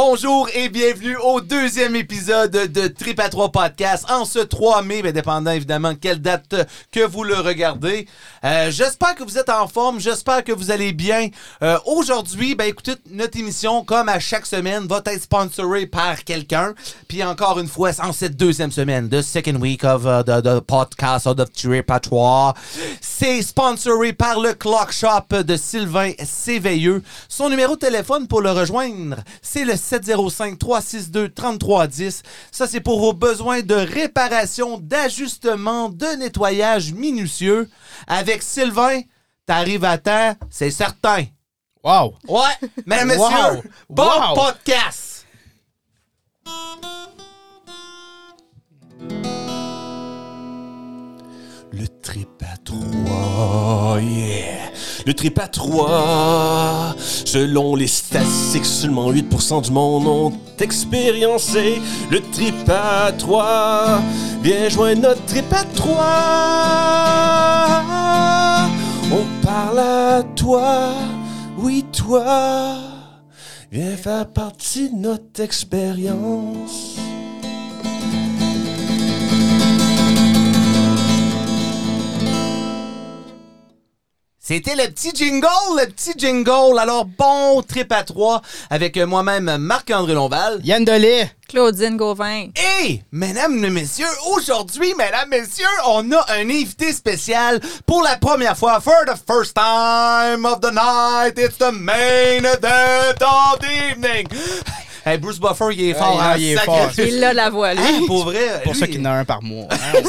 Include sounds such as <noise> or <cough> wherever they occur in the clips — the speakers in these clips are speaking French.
Bonjour et bienvenue au deuxième épisode de Trip à 3 Podcast en ce 3 mai, mais dépendant évidemment quelle date que vous le regardez. Euh, j'espère que vous êtes en forme, j'espère que vous allez bien. Euh, aujourd'hui, ben écoutez, notre émission, comme à chaque semaine, va être sponsorée par quelqu'un. Puis encore une fois, en cette deuxième semaine, the second week of uh, the, the podcast of the Trip à 3, c'est sponsoré par le Clock Shop de Sylvain Séveilleux. Son numéro de téléphone pour le rejoindre, c'est le 705-362-3310. Ça, c'est pour vos besoins de réparation, d'ajustement, de nettoyage minutieux. Avec Sylvain, t'arrives à temps, c'est certain. Wow! Ouais, mesdames, messieurs, Wow. bon Wow. podcast! Le trip à trois, yeah. Le trip à trois. Selon les statistiques, seulement 8% du monde ont expériencé le trip à trois. Viens joindre notre trip à trois. On parle à toi, oui toi. Viens faire partie de notre expérience. C'était le petit jingle, le petit jingle. Alors, bon trip à trois avec euh, moi-même Marc-André Lonval. Yann Delay! Claudine Gauvin. Et, mesdames et messieurs, aujourd'hui, mesdames et messieurs, on a un invité spécial pour la première fois. For the first time of the night, it's the main event of the evening. Hey, Bruce Buffer, il est fort. il- hein, il est sacré- fort. Il a la voix, lui. Hein, pour vrai. Pour lui- ça qu'il en a un par mois. <laughs> hein.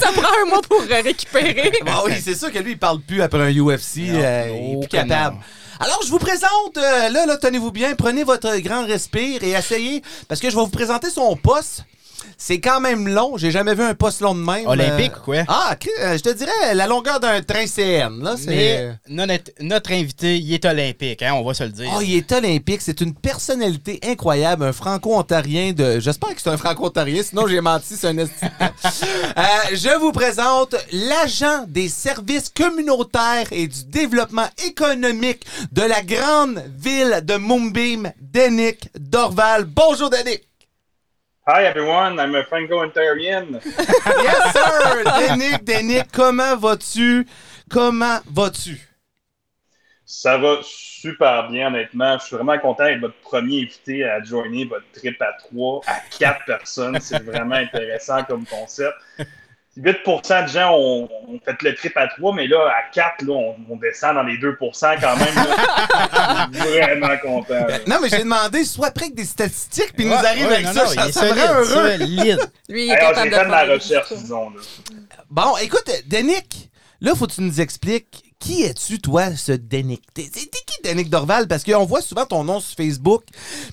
Ça prend un mois pour récupérer. <laughs> Oui, c'est sûr que lui, il parle plus après un UFC. Non, euh, il est plus capable. non. Alors, je vous présente, euh, là, là, tenez-vous bien, prenez votre grand respire et essayez, parce que je vais vous présenter son poste. C'est quand même long, j'ai jamais vu un poste long de même. Olympique Euh, ou quoi? Ah, euh, je te dirais la longueur d'un train CN, là, c'est... Mais notre, notre invité, il est olympique, hein, on va se le dire. Oh, il est olympique, c'est une personnalité incroyable, un franco-ontarien de... J'espère que c'est un franco-ontarien, sinon j'ai menti, c'est un <laughs> Euh, Je vous présente l'agent des services communautaires et du développement économique de la grande ville de Mumbim, Denick Dorval. Bonjour, Denick! Hi everyone, I'm a Franco-Ontarian. <laughs> Yes, sir! Denick, Denick, comment vas-tu? Comment vas-tu? Ça va super bien, honnêtement. Je suis vraiment content d'être votre premier invité à joiner votre trip à trois, à quatre personnes. C'est vraiment intéressant comme concept. 8% de gens ont, ont fait le trip à trois, mais là, à 4, là, on, on descend dans les 2% quand même. là. <laughs> Je suis vraiment content. là. Non, mais j'ai demandé, soit prêt avec des statistiques, puis nous arrive ouais, avec non, ça. non, ça, ça solide, heureux. solide. Lui, il est Alors, capable j'ai de fait de la recherche, disons. Là. Bon, écoute, Denick, là, faut que tu nous expliques qui es-tu, toi, ce Denick? T'es qui, Denick Dorval? Parce qu'on voit souvent ton nom sur Facebook,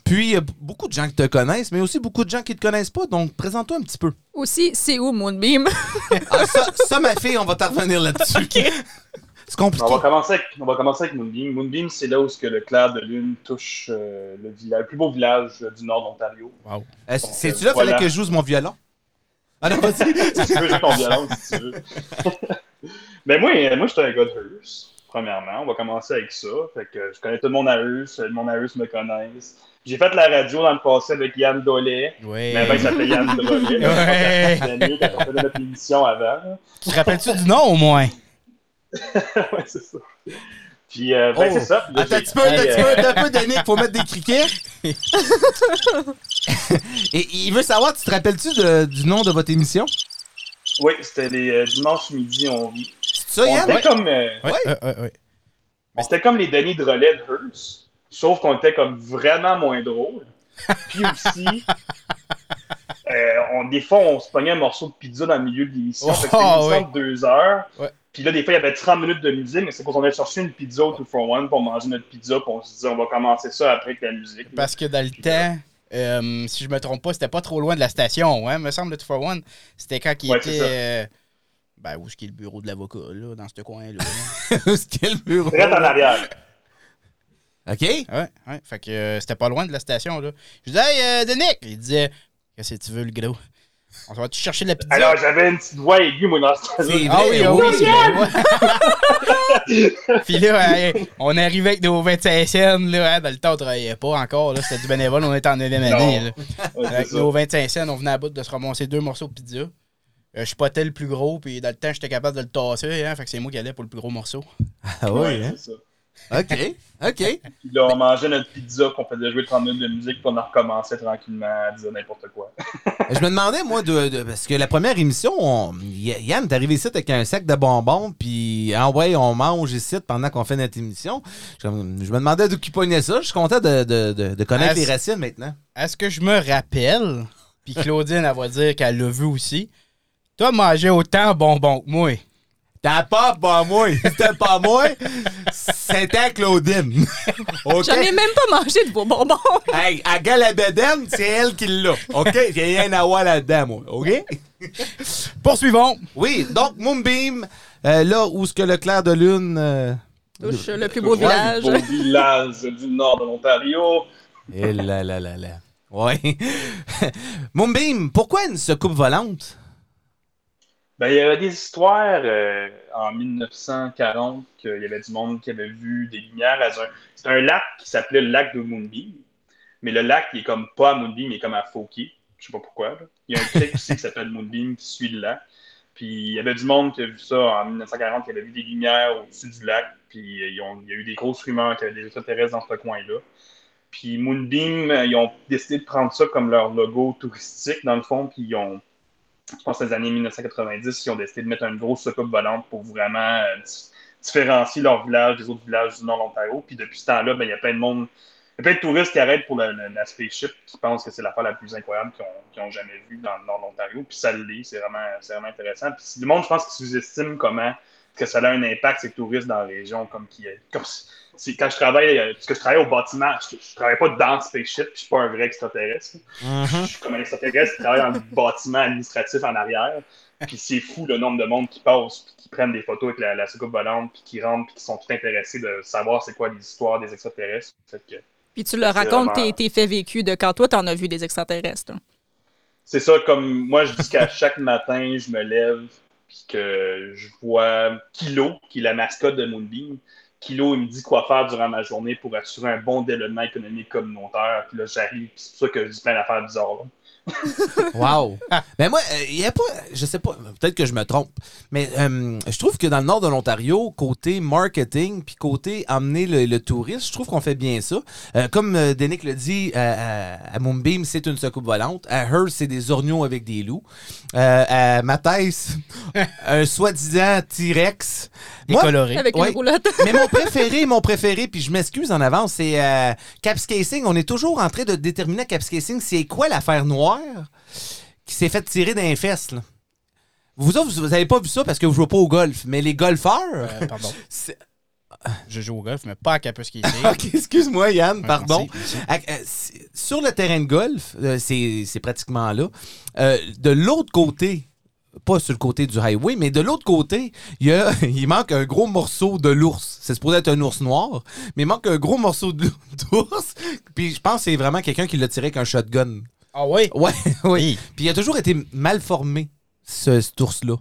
puis il y a beaucoup de gens qui te connaissent, mais aussi beaucoup de gens qui te connaissent pas, donc présente-toi un petit peu. Aussi, c'est où Moonbeam? <laughs> Ah, ça, ça, ma fille, on va t'en revenir là-dessus. <laughs> C'est compliqué. On va commencer avec, on va commencer avec Moonbeam. Moonbeam, c'est là où ce que le clair de lune touche euh, le, village, le plus beau village euh, du nord d'Ontario. Wow. Euh, C'est-tu là, Voilà. fallait que je joue mon violon? Ah non, vas-y. si <laughs> tu veux jouer ton violon, si tu veux. Mais moi, euh, moi, je suis un gars de Hearst, premièrement. On va commencer avec ça. Fait que je connais tout le monde à Hearst, le monde à Hearst me connaissent. J'ai fait la radio dans le passé avec Yann Dollet. Oui. Mais ben, il s'appelait Yann <laughs> Dollet. Ouais. L'année, quand on faisait notre émission avant. Tu te rappelles-tu du nom au moins? <laughs> ouais, c'est ça. Puis, euh, ben, Oh. c'est ça. Puis là, Attends un j'ai petit peu, attends un écrit, petit euh, faut mettre des criquets? <laughs> Et il veut savoir, tu te rappelles-tu du nom de votre émission? Oui, c'était les euh, dimanches midi, on vit. C'est ça, On Yann? était comme, euh, Ouais, ouais, ouais, ouais. on était comme les Denis de relais de Hearst, sauf qu'on était comme vraiment moins drôle. Puis aussi, <laughs> euh, on, des fois, on se pognait un morceau de pizza dans le milieu de l'émission. Oh, c'était une émission ouais. de deux heures. Ouais. Puis là, des fois, il y avait 30 minutes de musique, mais c'est qu'on allait chercher une pizza au 2 for 1 pour manger notre pizza, puis on se disait, on va commencer ça après avec la musique. Parce que dans le temps, euh, si je me trompe pas, c'était pas trop loin de la station, hein, me semble, le 2 for One. C'était quand il Ouais, était. Ben, où est-ce qu'il est le bureau de l'avocat, là, dans ce coin-là? <laughs> Quel bureau? Très en arrière. OK? ouais, ouais. Fait que euh, c'était pas loin de la station, là. Je disais, hey, euh, Denick! Il disait, qu'est-ce que tu veux, le gros? On va te chercher de la pizza? Alors, j'avais une petite voix aiguë, moi, dans ce temps-là. C'est ah vrai, oui, ah oui. oui, c'est vrai. <laughs> Puis là, on est arrivé avec nos 25 cents, là, hein, dans le temps, on travaillait pas encore, là, c'était du bénévole, on était en 9e année, là. Ouais, Avec ça. nos 25 cents, on venait à bout de se ramasser deux morceaux de pizza. Euh, je suis pas tel le plus gros, puis dans le temps, j'étais capable de le tasser, hein, fait que c'est moi qui allais pour le plus gros morceau. Ah Ouais, oui, hein? c'est ça. OK. OK. Puis là, on mangeait notre pizza, qu'on faisait jouer 30 minutes de musique, puis on en recommençait tranquillement à dire n'importe quoi. <laughs> Je me demandais, moi, de, de- parce que la première émission, on- Yann, t'es arrivé ici avec un sac de bonbons, puis ah ouais, on mange ici pendant qu'on fait notre émission. Je, je me demandais d'où qui pognait ça. Je suis content de, de- de- de connaître les racines maintenant. Est-ce que je me rappelle, puis Claudine, elle va dire qu'elle l'a vu aussi, toi, mangeais autant de bonbons que moi. T'as pas pas moi. C'était pas moi. C'était Claudine. <laughs> OK? J'en ai même pas mangé de vos bonbons. <laughs> Hey, à Galabédène, c'est elle qui l'a. OK? J'ai rien à voir là-dedans, moi. OK? Poursuivons. Oui, donc Moonbeam, euh, là où ce que le clair de lune. euh, Touche le plus beau Ouais, village. Beau village du nord de l'Ontario. Et là là là là. Ouais. <laughs> Moonbeam, pourquoi une secoupe volante? Ben, il y avait des histoires euh, en 1940 qu'il y avait du monde qui avait vu des lumières. C'est un lac qui s'appelait le lac de Moonbeam. Mais le lac, il est comme pas à Moonbeam, il est comme à Fauquier. Je sais pas pourquoi. Il y a un creek aussi qui s'appelle Moonbeam qui suit le lac. Puis il y avait du monde qui a vu ça en 1940, qui avait vu des lumières au-dessus du lac. Puis ils ont- il y a eu des grosses rumeurs qu'il y avait des extraterrestres dans ce coin-là. Puis Moonbeam, euh, ils ont décidé de prendre ça comme leur logo touristique, dans le fond. Puis ils ont, je pense, les années 1990, ils ont décidé de mettre une grosse soucoupe volante pour vraiment euh, di- différencier leur village des autres villages du Nord de l'Ontario. Puis depuis ce temps-là, ben, il y a plein de monde, il y a plein de touristes qui arrêtent pour le- le- la spaceship, qui pensent que c'est l'affaire la plus incroyable qu'ils ont, jamais vue dans le Nord de l'Ontario. Puis ça l'est, c'est vraiment, vraiment intéressant. Puis le monde, je pense, qui sous-estime comment que ça a un impact, ces touristes dans la région, comme qui comme c'est- quand je travaille, euh, parce que je travaille au bâtiment, je, je travaille pas dans le spaceship, puis je suis pas un vrai extraterrestre. Je suis comme un extraterrestre qui travaille dans <laughs> le bâtiment administratif en arrière. Puis c'est fou le nombre de monde qui passe, puis qui prennent des photos avec la, la soucoupe volante, puis qui rentrent, puis qui sont tout intéressés de savoir c'est quoi les histoires des extraterrestres. Fait que Puis tu leur racontes vraiment- tes, tes faits vécus de quand toi, t'en as vu des extraterrestres. c'est ça, comme moi, je dis qu'à chaque matin, je me lève, puis que je vois Kilo, qui est la mascotte de Moonbeam. Kilo, il me dit quoi faire durant ma journée pour assurer un bon développement économique communautaire. Puis là, j'arrive, c'est pour ça que je dis plein d'affaires bizarres. <laughs> Wow. Mais moi, il y a pas, je sais pas, peut-être que je me trompe, mais euh, je trouve que dans le nord de l'Ontario, côté marketing, puis côté amener le, le touriste, je trouve qu'on fait bien ça. Euh, comme euh, Denick le dit, à, à, à Moonbeam, c'est une secoupe volante. À Hearst, c'est des orgnaux avec des loups. Euh, à Matthijs, <laughs> un soi-disant T-Rex. Décoloré. Avec Ouais. une roulotte. <laughs> mais mon préféré, mon préféré, puis je m'excuse en avance, c'est euh, Capscasing. On est toujours en train de déterminer à Capscasing c'est quoi l'affaire noire? Qui s'est fait tirer d'un fesses. Là. Vous autres, vous avez pas vu ça parce que vous jouez pas au golf, mais les golfeurs. Euh, pardon. <laughs> Je joue au golf, mais pas à Capus qui <laughs> excuse-moi, Yann, pardon. merci, merci. Euh, c'est- Sur le terrain de golf, euh, c'est pratiquement là. Euh, de l'autre côté, pas sur le côté du highway, mais de l'autre côté, il, y a, <laughs> il manque un gros morceau de l'ours. C'est supposé être un ours noir, mais il manque un gros morceau d'ours. Puis je pense que c'est vraiment quelqu'un qui l'a tiré avec un shotgun. Ah <laughs> oui? Ouais, oui. Oui. Puis il a toujours été mal formé, ce, cet ours-là.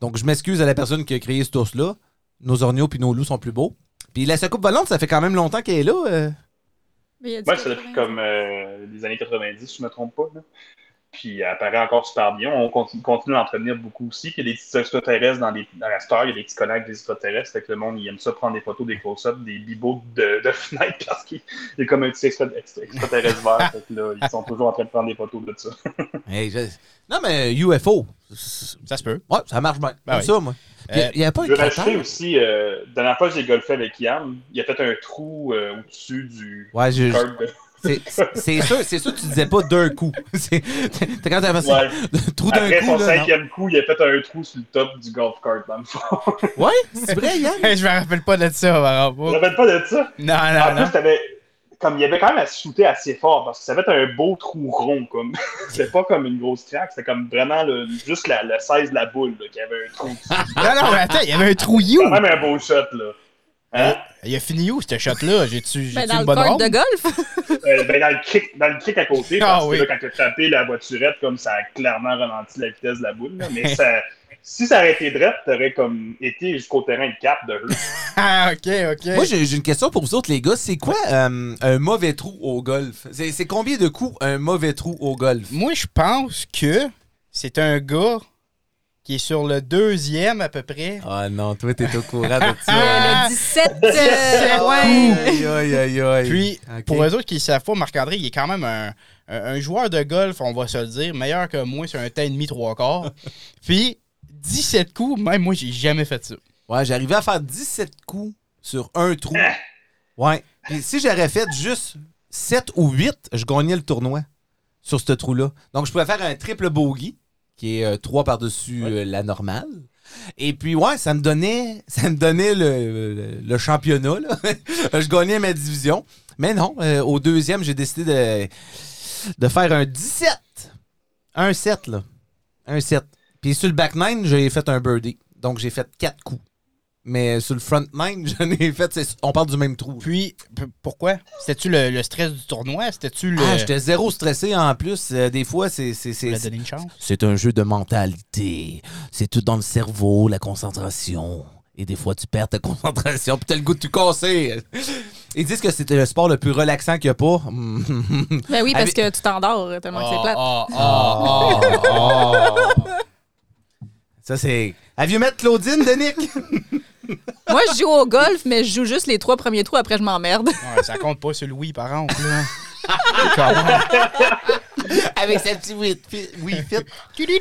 Donc je m'excuse à la personne qui a créé cet ours-là. Nos orgnaux puis nos loups sont plus beaux. Puis la secoupe volante, ça fait quand même longtemps qu'elle est là. euh. Mais il a dit Moi, que- c'est depuis comme euh, les années 90, si je me trompe pas. là. Puis elle apparaît encore super bien. On continue, continue à l'entretenir beaucoup aussi. Puis il y a des petits extraterrestres dans, les, dans la star, il y a des petits collègues des extraterrestres. Fait que le monde, il aime ça prendre des photos, des close-ups, des bibots de, de <laughs> fenêtres parce qu'il il est comme un petit extra- extra- extraterrestre vert. Fait que là, ils sont toujours en train de prendre des photos de ça. <laughs> Hey, je- Non, mais UFO. Ça se peut. Ouais, ça marche bien. Ben Comme oui. ça, moi. Puis, Euh, Il n'y a pas Je veux rajouter aussi, euh, la dernière fois que j'ai golfé avec Yann, il a fait un trou euh, au-dessus du Ouais, je- c'est c'est sûr, c'est sûr que tu disais pas d'un coup. <laughs> C'est quand t'as fait ça. Ouais. Trou d'un Après coup, son là. non. cinquième coup, il a fait un trou sur le top du golf cart, dans le fond. <laughs> Ouais, c'est vrai, Yann? je me rappelle pas de ça, par Je me rapport. rappelle pas de ça? Non, En non, non. plus, t'avais- comme il y avait quand même à se shooter assez fort parce que ça avait un beau trou rond comme <laughs> c'était pas comme une grosse craque c'était comme vraiment le, juste la, le size de la boule là, qui avait un trou. Non, non, mais attends, il y avait un trou you. quand même un beau shot là hein? Il a fini où, ce shot-là? J'ai-tu Ben, dans une le bonne ronde? de golf. <laughs> Euh, ben, dans le cric dans le cric à côté Ah parce oui. que là, quand tu as frappé la voiturette comme ça a clairement ralenti la vitesse de la boule là, mais <laughs> ça si ça aurait été drette, t'aurais comme été jusqu'au terrain de cap de Hurst. <laughs> Ah, ok, ok. Moi, j'ai une question pour vous autres, les gars. C'est quoi euh, un mauvais trou au golf? C'est c'est combien de coups un mauvais trou au golf? Moi, je pense que c'est un gars qui est sur le deuxième à peu près. Ah non, toi, t'es au courant de ça. <laughs> Euh, le 17. euh, ouais. Aïe, aïe, aïe, aïe. Puis, pour eux autres qui ne savent pas, Marc-André, il est quand même un, un- un joueur de golf, on va se le dire, meilleur que moi sur un temps et demi, trois quarts. <laughs> Puis, 17 coups, même moi, j'ai jamais fait ça. Ouais, j'arrivais à faire 17 coups sur un trou. Ouais. Puis si j'aurais fait juste 7 ou 8, je gagnais le tournoi sur ce trou-là. Donc, je pouvais faire un triple bogey, qui est 3 par-dessus euh, la normale. Et puis, ouais, ça me donnait, ça me donnait le, le- le championnat. là. <laughs> je gagnais ma division. Mais non, euh, au deuxième, j'ai décidé de, de faire un 17. Un 7, là. Un 7. Puis sur le back 9, j'ai fait un birdie. Donc, j'ai fait 4 coups. Mais sur le front 9, j'en ai fait. On parle du même trou. Puis, pourquoi? C'était-tu le, le stress du tournoi? C'était-tu le. Ah, j'étais zéro stressé en plus. Euh, des fois, c'est. c'est- c'est- la donner une chance? C'est un jeu de mentalité. C'est tout dans le cerveau, la concentration. Et des fois, tu perds ta <laughs> concentration, puis t'as le goût de tout casser. Ils disent que c'était le sport le plus relaxant qu'il n'y a pas. <laughs> Ben oui, parce Avec- que tu t'endors tellement que c'est plate. Ah, ah, ah. <laughs> Ça, c'est. Have-you met Claudine, Denick? <laughs> Moi, je joue au golf, mais je joue juste les trois premiers trous, après je m'emmerde. Ouais, ça compte pas sur le oui, par contre. Là. <laughs> Avec sa petite Wii Fit. <laughs>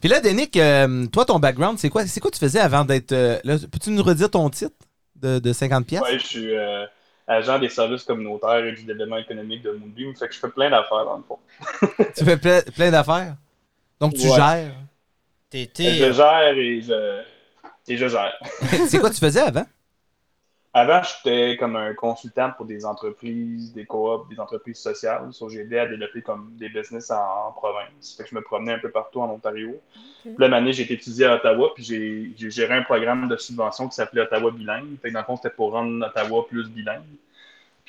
Puis là, Denick, euh, toi, ton background, c'est quoi? C'est quoi tu faisais avant d'être. euh, là, Peux-tu nous redire ton titre de, de 50 pièces? Ouais, je suis euh, agent des services communautaires et du développement économique de Moonbeam. Fait que je fais plein d'affaires dans le fond. Tu fais ple- plein d'affaires? Donc, tu Ouais. gères? T'étais. Je gère et je, et je gère. <laughs> c'est quoi tu faisais avant? Avant, j'étais comme un consultant pour des entreprises, des coops, des entreprises sociales. So, j'ai aidé à développer comme des business en, en province. Fait que je me promenais un peu partout en Ontario. Puis là, année, j'ai été étudié à Ottawa, puis j'ai, j'ai géré un programme de subvention qui s'appelait Ottawa Bilingue. Fait que dans le fond, c'était pour rendre Ottawa plus bilingue.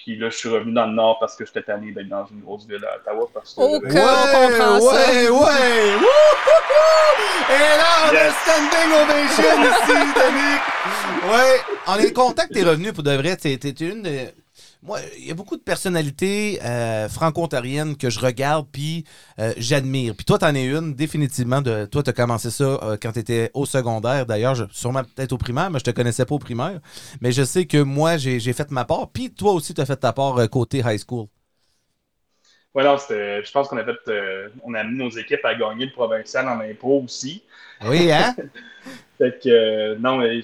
Puis là, je suis revenu dans le Nord parce que j'étais tanné d'être dans une grosse ville à Ottawa. Parce que Oh, j'avais- que- on comprend ça. ouais, ouais. Wouhouhou! Et là, on a Yes. standing ovation ici, Denick. Ouais, on est content que t'es revenu pour de vrai. T'es t'es une de... Moi, il y a beaucoup de personnalités euh, franco-ontariennes que je regarde puis euh, j'admire. Puis toi, t'en es une, définitivement. De, toi, t'as commencé ça euh, quand t'étais au secondaire. D'ailleurs, sûrement peut-être au primaire, mais je te connaissais pas au primaire. Mais je sais que moi, j'ai fait ma part. Puis toi aussi, t'as fait ta part euh, côté high school. Ouais, non, je pense qu'on a fait, on a amené nos équipes à gagner le provincial en impro aussi. Oui, hein? <laughs> Fait que, non, mais,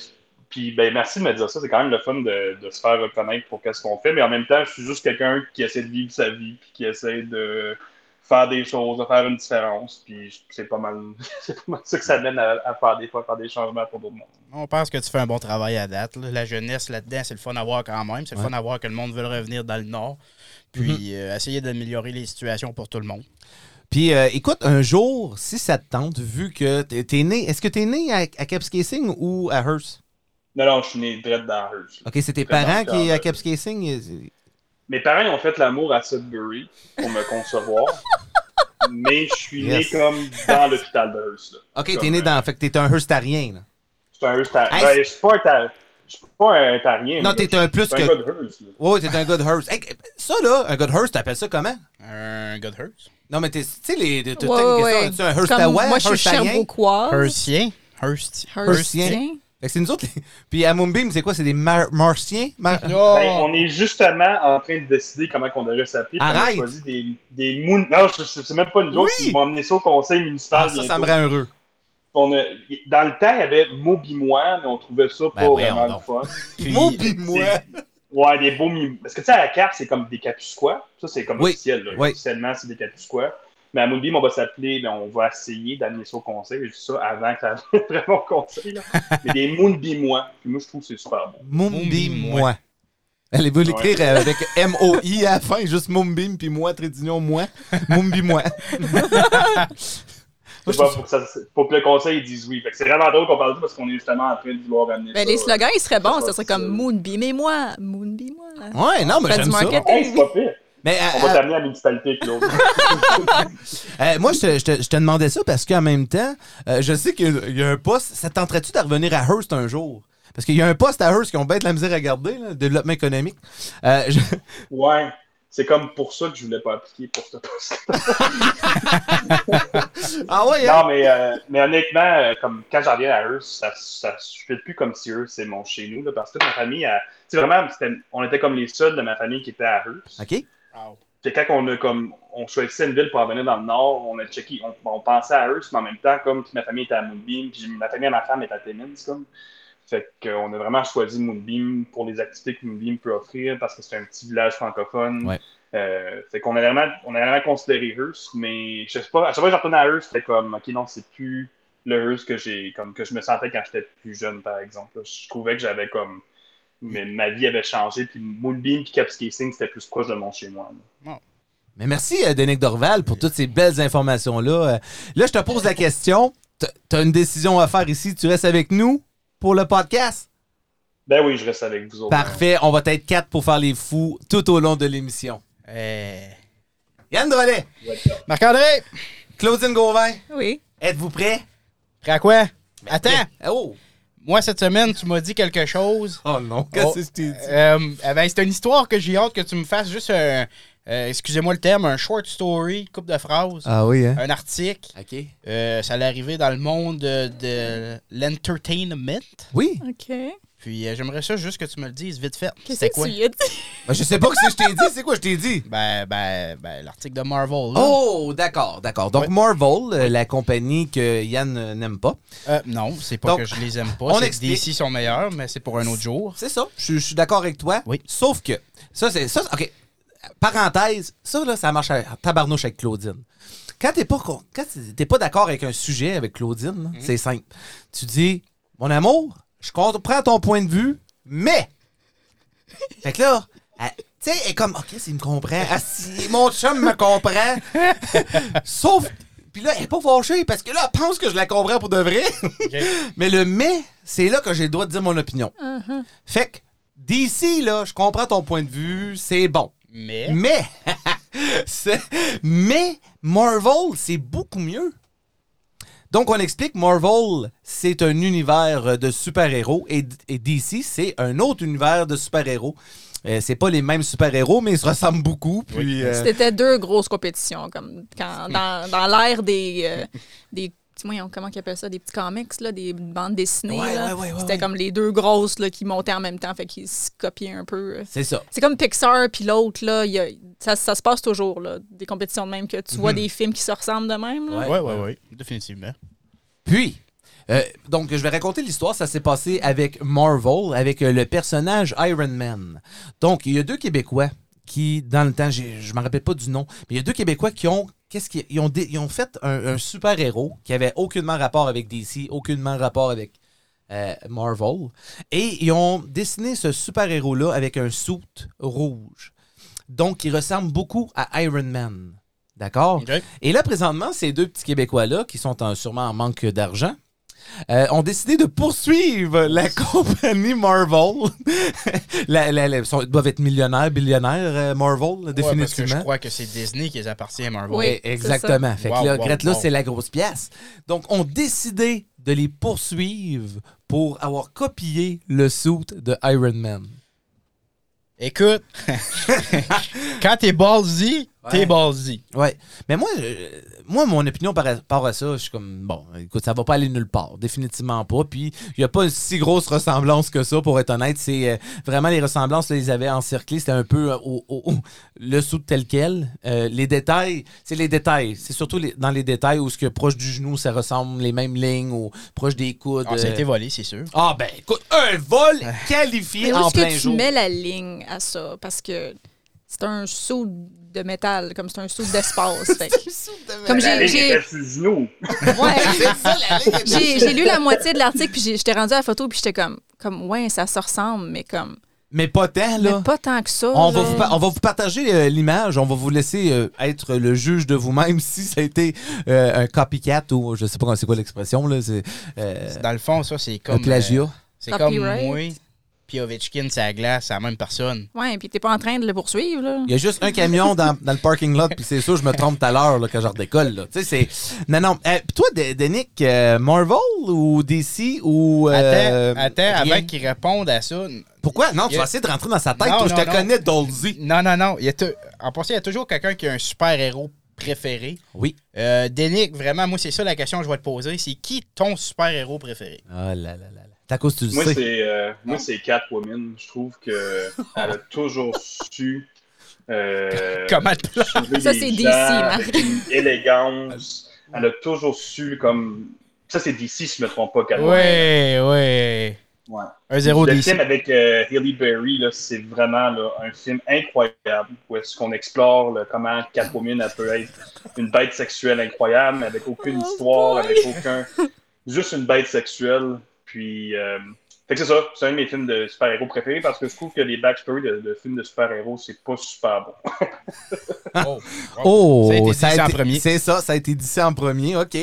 puis, ben, merci de me dire ça. C'est quand même le fun de, de se faire reconnaître pour qu'est-ce qu'on fait. Mais en même temps, je suis juste quelqu'un qui essaie de vivre sa vie, puis qui essaie de faire des choses, de faire une différence. Puis, c'est pas mal, <laughs> c'est pas mal ça que ça mène à, à faire des fois, faire des changements pour d'autres mondes. On pense que tu fais un bon travail à date. là. La jeunesse là-dedans, c'est le fun à voir quand même. C'est le Ouais. fun à voir que le monde veut revenir dans le Nord. Puis euh, essayer d'améliorer les situations pour tout le monde. Puis euh, écoute, un jour, si ça te tente, vu que t'es t'es né, est-ce que t'es né à, à Capscasing ou à Hearst? Non, non, je suis né direct dans Hearst. Ok, c'est tes parents qui est à euh, Capscasing? Mes parents ont fait l'amour à Sudbury pour me concevoir. <laughs> mais je suis Yes. né comme dans l'hôpital de Hearst. là. Ok, t'es né euh, dans. Fait que t'es un Hearstarien, là. Je suis un Hearst. Hey, Ben, je suis pas un tar- je suis pas un tarien. Non, t'es un plus Je suis un que. gars de Hearst. là. Ouais, t'es un gars de Hearst. Hey, ça, là, un gars de Hearst, t'appelles ça comment? Un gars de Hearst. Non, mais t'es- tu sais, les. t'as- t'as Ouais, un Comme Hearstawa? moi, je suis Hearstarien? Sherbrookeoise. Hearstien? Hearst. Hearstien? Fait que c'est nous autres. les- <laughs> Puis à Moonbeam, c'est quoi? C'est des Mar Martiens? Mar- Oh! Ben, on est justement en train de décider comment on devrait s'appeler. On a choisi des, des moon... Non, c'est même pas une autres. Oui! Ils m'ont amené ça au conseil municipal. Ah, ça, ça me rend heureux. On a- Dans le temps, il y avait Mobimois, mais on trouvait ça pas Ben, voyons vraiment le fun. <laughs> Puis, Mobi-moi! c'est- Ouais, des beaux mi- Parce que tu sais, à la carte, c'est comme des capusquois. Ça, c'est comme Oui, officiel. Là. oui. Officiellement, c'est des capusquois. Mais à Moonbeam, on va s'appeler, ben, on va essayer d'amener ça au conseil. Je dis ça avant que ça aille vraiment au conseil. Là. Mais des Moonbeamois. Puis moi, je trouve que c'est super bon. Moonbeam-moi. Allez-vous l'écrire avec M-O-I à la fin, juste Moonbeam, puis moi, d'union, moi. Moonbeam-moi. C'est pas pour que, ça, pour que le conseil dise oui. Fait que c'est vraiment drôle qu'on parle de ça parce qu'on est justement en train de vouloir amener Ben, ça. les slogans, ils seraient bons. ça, Ça serait comme. Moonbeam et moi. Moonbeam moi. Ouais, non, mais j'aime ça. marketing. Hey, c'est pas pire. Mais On euh, va euh, t'amener à la municipalité, Claude. <laughs> euh, moi, je te, je te- je te demandais ça parce qu'en même temps, euh, je sais qu'il y a- a un poste. Ça te tenterait-tu de revenir à Hearst un jour? Parce qu'il y a un poste à Hearst qui ont bien de la misère à garder, là, développement économique. Je- <laughs> Ouais. C'est comme pour ça que je voulais pas appliquer pour ce poste. <laughs> Ah ouais, hein? Non, mais, euh, mais honnêtement, comme quand j'en viens à eux, ça, ça je fais plus comme si eux, c'est mon chez nous, là, parce que ma famille, sais, vraiment, on était comme les seuls de ma famille qui étaient à eux. OK. Wow. Puis quand on a comme on choisissait une ville pour en venir dans le nord, on a checké, on, on pensait à eux, mais en même temps, comme ma famille était à Moonbeam, puis ma famille et ma femme est à Timmins, comme. Fait qu'on a vraiment choisi Moonbeam pour les activités que Moonbeam peut offrir parce que c'est un petit village francophone. Ouais. Euh, fait qu'on a vraiment, on a vraiment considéré Hearst, mais je sais pas, à chaque fois que je retournais à Hearst, c'était comme, ok, non, c'est plus le Hearst que j'ai, comme que je me sentais quand j'étais plus jeune, par exemple. Je trouvais que j'avais comme, mais ma vie avait changé, puis Moonbeam puis Capscasing, c'était plus proche de mon chez moi. là. Mais merci, euh, Denis Dorval, pour toutes ces belles informations-là. Euh, Là, je te pose la question. T- T'as une décision à faire ici. Tu restes avec nous pour le podcast? Ben oui, je reste avec vous autres. Parfait. On va être quatre pour faire les fous tout au long de l'émission. Euh, Yann Drolet, Marc-André, Claudine Gauvin, Oui. êtes-vous prêts? prêt à quoi? Attends, Oh! Moi cette semaine, tu m'as dit quelque chose. Oh non, Oh, <laughs> qu'est-ce que je t'ai dit? euh, euh, ben, c'est une histoire que j'ai hâte que tu me fasses juste un. euh, excusez-moi le terme, un short story, coupe de phrases, Ah oui, hein? un article. OK. Euh, ça allait arriver dans le monde de, de l'entertainment. Oui. OK. Puis euh, j'aimerais ça juste que tu me le dises vite fait. Qu'est-ce que quoi? tu y as dit? Ben, je sais pas ce que je t'ai dit. C'est quoi je t'ai dit? Ben, ben, ben, l'article de Marvel. là. Oh, d'accord, d'accord. Donc, Ouais. Marvel, euh, la compagnie que Yann euh, n'aime pas. Euh, non, c'est pas Donc, que je les aime on pas. C'est que explique. DC sont meilleurs, mais c'est pour un autre jour. C'est ça. Je, je suis d'accord avec toi. Oui. Sauf que, ça, c'est. Ça, c'est- OK. Parenthèse, ça, là, ça marche à tabarnouche avec Claudine. Quand t'es pas, quand t'es pas d'accord avec un sujet avec Claudine, là, c'est simple. Tu dis, mon amour, je comprends ton point de vue, mais. Fait que là, tu sais, elle est comme, OK, s'il me comprend. Ah, si mon chum me comprend. <laughs> Sauf. Puis là, elle est pas fâchée parce que là, elle pense que je la comprends pour de vrai. <laughs> Mais le mais, c'est là que j'ai le droit de dire mon opinion. Fait que, d'ici, là, je comprends ton point de vue, c'est bon. Mais? Mais, <laughs> c'est- mais Marvel, c'est beaucoup mieux. Donc, on explique, Marvel, c'est un univers de super-héros et, et DC, c'est un autre univers de super-héros. Euh, c'est pas les mêmes super-héros, mais ils se ressemblent beaucoup. Puis, euh, C'était deux grosses compétitions, comme quand, dans, dans l'ère des, euh, des voyons, comment ils appellent ça, des petits comics, là, des bandes dessinées. Ouais, là. ouais, ouais, ouais, C'était ouais. comme les deux grosses là, qui montaient en même temps, fait qu'ils se copiaient un peu. c'est ça. C'est comme Pixar puis l'autre, là, il y a- ça, ça se passe toujours, là, des compétitions de même, que tu vois des films qui se ressemblent de même. Mhm. Ouais, ouais, ouais, définitivement. Puis, euh, donc, je vais raconter l'histoire. Ça s'est passé avec Marvel, avec euh, le personnage Iron Man. Donc, il y a deux Québécois qui, dans le temps, je ne me rappelle pas du nom, mais il y a deux Québécois qui ont. Qu'est-ce qu'ils ils ont, dé- ils ont fait un, un super-héros qui avait aucunement rapport avec DC, aucunement rapport avec euh, Marvel. Et ils ont dessiné ce super-héros-là avec un suit rouge. Donc, il ressemble beaucoup à Iron Man. D'accord? Et là, présentement, ces deux petits Québécois-là, qui sont en- sûrement en manque d'argent, euh, ont décidé de poursuivre la <laughs> compagnie Marvel. <laughs> La- la- la- ils doivent être millionnaires, billionnaires, euh, Marvel, Ouais, parce que je définitivement. crois que c'est Disney qui les appartient à Marvel. Oui. Exactement. Fait que Wow, là, wow, Grette, là, wow. c'est la grosse pièce. Donc, on décidé de les poursuivre pour avoir copié le suit de Iron Man. Écoute, <laughs> quand t'es ballsy, t'es ballsy. Ouais. Mais moi, euh, moi, mon opinion par rapport à ça, je suis comme, bon, écoute, ça va pas aller nulle part. Définitivement pas. Puis, il n'y a pas une si grosse ressemblance que ça, pour être honnête. C'est euh, vraiment les ressemblances, là, ils avaient encerclé. C'était un peu euh, au, au- au- le sou tel quel. Euh, les détails, c'est les détails. C'est surtout les- dans les détails où, ce que proche du genou, ça ressemble les mêmes lignes, ou proche des coudes. Ah, ça a été volé, c'est sûr. Ah, ben, écoute, un vol <laughs> qualifié Mais où en est-ce plein que tu jour. mets la ligne à ça? Parce que c'est un saut de métal, comme c'est un saut d'espace. <laughs> fait que- Comme La j'ai- ligne j'ai- était. <laughs> Ouais. Lu la moitié de l'article, puis j'ai- j'étais rendue à la photo, puis j'étais comme, comme, ouais, ça se ressemble, mais comme, Mais pas tant, là. mais pas tant que ça. On va, là. vous, pa- on va vous partager euh, l'image, on va vous laisser euh, être le juge de vous-même <laughs> si ça a été euh, un copycat ou je sais pas c'est quoi l'expression là, c'est euh, Dans le fond, ça, c'est un comme. plagiat. euh, c'est comme Copyright. Puis Ovechkin, c'est la glace, c'est la même personne. Ouais, puis t'es pas en train de le poursuivre, là. Il y a juste un camion dans, dans le parking lot, puis c'est sûr, je me trompe tout à l'heure là, quand je redécolle. Là. Tu sais, c'est. Non, non. Euh, puis toi, De- Denick, euh, Marvel ou DC ou. euh, attends, attends, rien? avant qu'ils répondent à ça. Pourquoi? Non, tu a- vas essayer de rentrer dans sa tête. Non, toi, je te non. connais, Dolzy. Non, non, non. Il y a En passant, il y a toujours quelqu'un qui a un super-héros préféré. Oui. Euh, Denick, vraiment, moi, c'est ça la question que je vais te poser. C'est qui ton super-héros préféré? Oh là là là à cause tu le Moi, sais? c'est euh, moi, c'est Catwoman. Je trouve que elle a toujours su. Euh, <laughs> Comment Ça, c'est DC, Marc. une élégance. Elle a toujours su comme. Ça, c'est DC, si je ne me trompe pas, Catwoman. Ouais, ouais. Ouais. Un 0 Le DC. film avec euh, Halle Berry, là, c'est vraiment là, un film incroyable où est-ce qu'on explore là, comment Catwoman elle peut être une bête sexuelle incroyable, avec aucune Oh histoire, boy! avec aucun. Juste une bête sexuelle. Puis. euh, Fait que c'est ça, c'est un de mes films de super-héros préférés parce que je trouve que les backstories de, de films de super-héros, c'est pas super bon. <laughs> Oh, Oh, ça a été dit ça en premier. C'est ça, ça a été dit ça en premier. OK.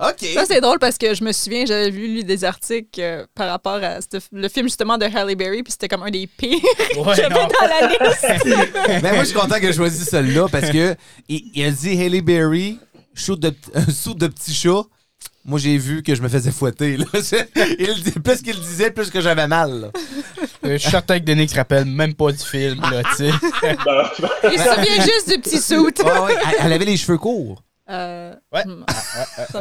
OK. Ça, c'est drôle parce que je me souviens, j'avais vu lu des articles euh, par rapport à le film justement de Halle Berry, puis c'était comme un des pires <laughs> Ouais, non. dans la liste. Mais <laughs> moi, je suis content que j'ai choisi celui-là parce que il, il a dit Halle Berry, shoot de, un saut de petit chat. Moi, j'ai vu que je me faisais fouetter. Là. <laughs> Il, plus qu'il disait, plus que j'avais mal. Euh, Je suis certain que Denis se rappelle même pas du film, là, tu sais. <laughs> Il se souvient juste du petit. Ouais, ouais, elle, elle avait les cheveux courts. Euh, Ouais. hmm.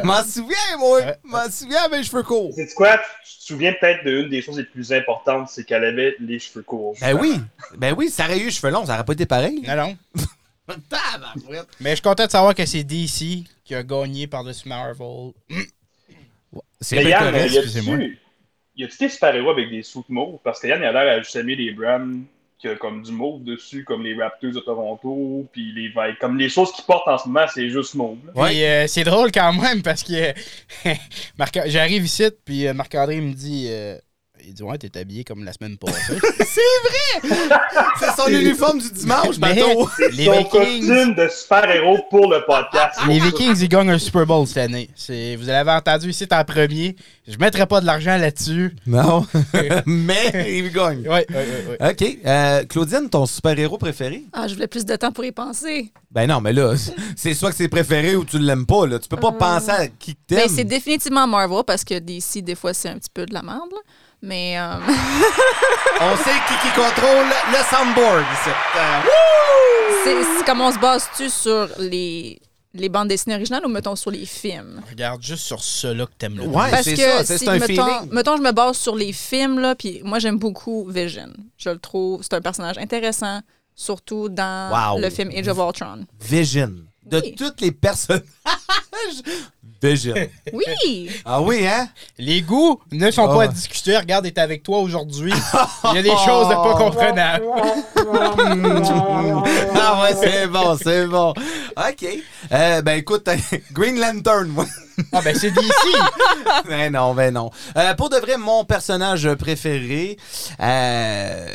M'en souviens, moi. M'en souviens, avec les cheveux courts. C'est quoi? Tu te souviens peut-être d'une des choses les plus importantes, c'est qu'elle avait les cheveux courts. Ben oui. Ben oui, ça aurait eu les cheveux longs, ça aurait pas été pareil. Non, non. <laughs> Mais je suis content de savoir que c'est DC qui a gagné par-dessus Marvel. C'est Yann, excusez-moi. y a-tu des super-héros avec des sous mauves? Parce que Yann, il a l'air à juste aimer les brands qui a comme du mauve dessus, comme les Raptors de Toronto, puis les Vikings. Comme les choses qu'ils portent en ce moment, c'est juste mauve. Puis euh, c'est drôle quand même parce que <laughs> Marc- j'arrive ici, puis euh, Marc-André me dit euh, Il dit Ouais, t'es habillé comme la semaine passée. <laughs> C'est son uniforme du dimanche, Mais bateau. les Son Vikings. costume de super-héros pour le podcast. Les Vikings, ils gagnent un Super Bowl cette année. C'est, vous l'avez entendu ici en premier. Je mettrai pas de l'argent là-dessus. Non. <laughs> Mais il gagne. Ouais, ouais, ouais, ouais. OK. Euh, Claudine, ton super-héros préféré? Ah, je voulais plus de temps pour y penser. Ben non, mais là, c'est soit que c'est préféré ou tu l'aimes pas. Là. Tu peux pas penser à qui que Ben, t'aimes. c'est définitivement Marvel parce que DC, des fois, c'est un petit peu de la merde. là. Mais euh, <laughs> On sait qui, qui contrôle le soundboard. Euh, c'est comme on se base-tu sur les, les bandes dessinées originales ou mettons sur les films? Regarde juste sur ceux-là que t'aimes le plus. Ouais, Parce c'est que ça. C'est si, un mettons, feeling. mettons, je me base sur les films, là, puis moi, j'aime beaucoup Vision. Je le trouve, c'est un personnage intéressant, surtout dans Wow. le film Age of Ultron. Vision. De Oui. toutes les personnages. <laughs> Vision. <laughs> Oui! Ah oui, hein? Les goûts ne sont Ah. pas à discuter. Regarde, est avec toi aujourd'hui. Il y a des choses de pas comprenables. <laughs> ah ouais, c'est bon, c'est bon. OK. Euh, ben écoute, <laughs> Green Lantern, moi. Ah ben c'est DC. ben non, ben non. Euh, pour de vrai, mon personnage préféré, euh,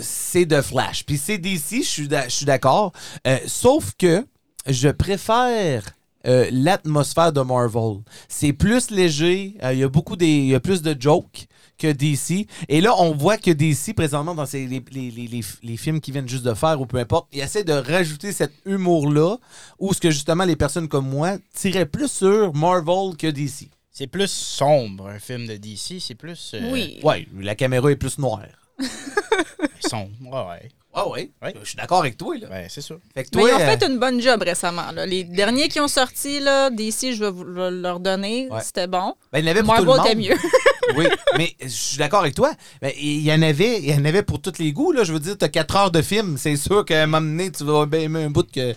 c'est The Flash. Puis c'est DC, je suis d'a- je suis d'accord. Euh, sauf que je préfère euh, l'atmosphère de Marvel. C'est plus léger, euh, il y a beaucoup des, il y a plus de jokes que DC. Et là, on voit que DC, présentement, dans ces- les, les- les- films qu'ils viennent juste de faire ou peu importe, ils essaient de rajouter cet humour-là où ce que justement les personnes comme moi tiraient plus sur Marvel que DC. C'est plus sombre, un film de DC. C'est plus euh, Oui. Ouais, la caméra est plus noire. <laughs> sombre. Ouais, ouais. Ah ouais, Ouais. je suis d'accord avec toi. Là. Ben, c'est ça. Fait que Mais ils ont euh, fait une bonne job récemment. là. Les derniers qui ont sorti, là, DC, je vais vous le- leur donner, Ouais. c'était bon. ben, il y en avait pour tout Marvel le monde. était mieux. <laughs> oui, mais je suis d'accord avec toi. Ben, il y en avait, il y en avait pour tous les goûts. Là. Je veux dire, tu as 4 heures de film. C'est sûr qu'à un moment donné, tu vas bien aimer un bout que,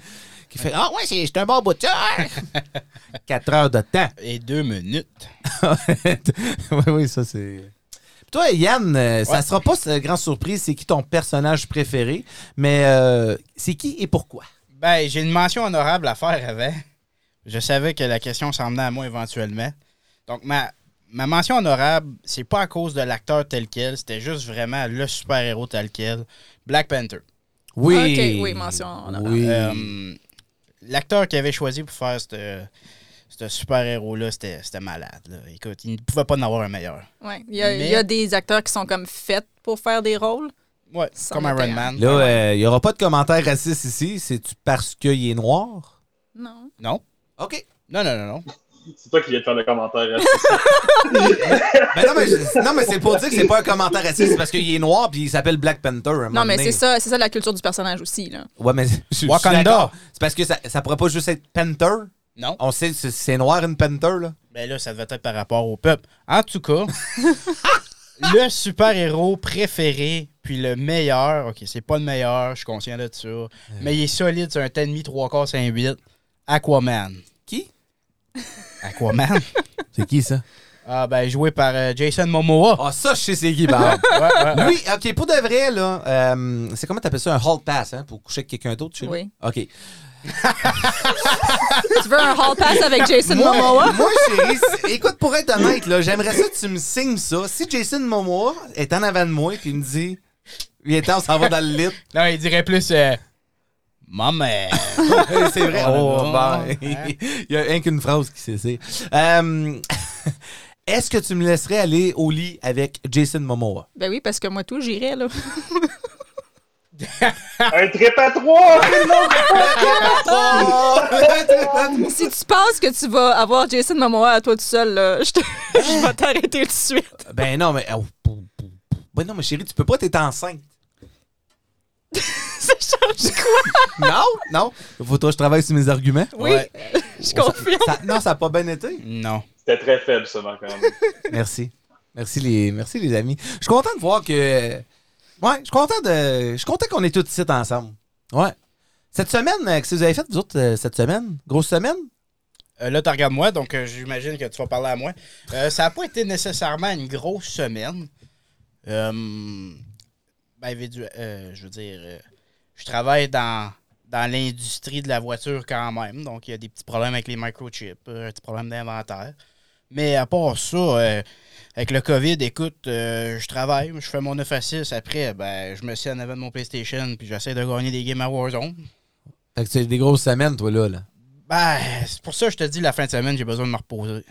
qui fait Ah ouais, c'est c'est un bon bout de ça. <laughs> 4 heures de temps. Et deux minutes. <laughs> oui, oui, ça c'est. Toi, Yann, euh, ça sera pas cette grande surprise, c'est qui ton personnage préféré, mais euh, c'est qui et pourquoi? Ben, j'ai une mention honorable à faire avant. Je savais que la question s'en venait à moi éventuellement. Donc, ma, ma mention honorable, c'est pas à cause de l'acteur tel quel, c'était juste vraiment le super-héros tel quel. Black Panther. Oui. Ok, oui, mention honorable. Oui. Euh, l'acteur qui avait choisi pour faire cette, ce super-héros-là, c'était c'était malade. là. Écoute, il ne pouvait pas en avoir un meilleur. Ouais. Il y, a, Mais- il y a des acteurs qui sont comme faits pour faire des rôles. Ouais, comme Iron. Man. Là, euh, il n'y aura pas de commentaires racistes ici. C'est-tu parce qu'il est noir? Non. Non. OK. Non, non, non, non. C'est toi qui viens de faire le commentaire. hein. <laughs> <laughs> Ben non, mais, je- non, mais c'est pour dire que c'est pas un commentaire raciste, c'est parce qu'il est noir puis il s'appelle Black Panther. un Non, mais c'est ça, c'est ça la culture du personnage aussi. Là. Ouais, mais je- Wakanda. C'est parce que ça, ça pourrait pas juste être Panther. Non. On sait que c'est- noir une Panther, là. Ben là, ça devait être par rapport au peuple. En tout cas, <laughs> le super-héros préféré, puis le meilleur, ok, c'est pas le meilleur, je suis conscient de ça, mais il est solide sur un 10,5, 3 quarts, 5, 8. Aquaman. Qui? Aquaman? <laughs> C'est qui ça? ah, ben, joué par euh, Jason Momoa. Ah, ça, je sais c'est qui, Barbe. <laughs> Ouais, ouais. Oui, OK, pour de vrai, là, euh, c'est comment t'appelles ça, un hall pass, hein, pour coucher avec quelqu'un d'autre chez nous? Oui. OK. <laughs> tu veux un hall pass avec Jason Moi, Momoa? moi, chérie, écoute, pour être honnête, là, j'aimerais ça que tu me signes ça. Si Jason Momoa est en avant de moi et il me dit, viens on s'en va dans le lit. Non, il dirait plus euh, Maman. <laughs> c'est vrai. Oh, Oh, hein? <laughs> Il y a rien qu'une phrase qui sait. c'est. Euh, Est-ce que tu me laisserais aller au lit avec Jason Momoa? Ben oui, parce que moi, tout, j'irais. là. Un trip à trois! si tu penses que tu vas avoir Jason Momoa à toi tout seul, là, je, te- <laughs> je vais t'arrêter tout de suite. ben non, mais. oh, ben non, mais chérie, tu peux pas, t'es enceinte. <laughs> Ça change quoi? <laughs> Non, non. Faut toi, je travaille sur mes arguments. Oui, Ouais. je confirme. Ça- non, ça n'a pas bien été. Non. C'était très faible, ça, quand même. Merci. Merci les, merci les amis. Je suis content de voir que. Ouais, je suis content de. Je suis content qu'on est tous ici ensemble. Ouais. Cette semaine, euh, qu'est-ce que vous avez fait, vous autres, euh, cette semaine? Grosse semaine? Euh, là, tu regardes moi, donc j'imagine que tu vas parler à moi. Ça n'a pas été nécessairement une grosse semaine. Ben, je veux dire, je travaille dans, dans l'industrie de la voiture quand même, donc il y a des petits problèmes avec les microchips, un petit problème d'inventaire. Mais à part ça, avec le COVID, écoute, euh, je travaille, je fais mon 9 à 6. Après, ben, je me suis en avant de mon PlayStation, puis j'essaie de gagner des games à Warzone. Fait que c'est des grosses semaines, toi, là. là. Ben, c'est pour ça que je te dis, la fin de semaine, j'ai besoin de me reposer.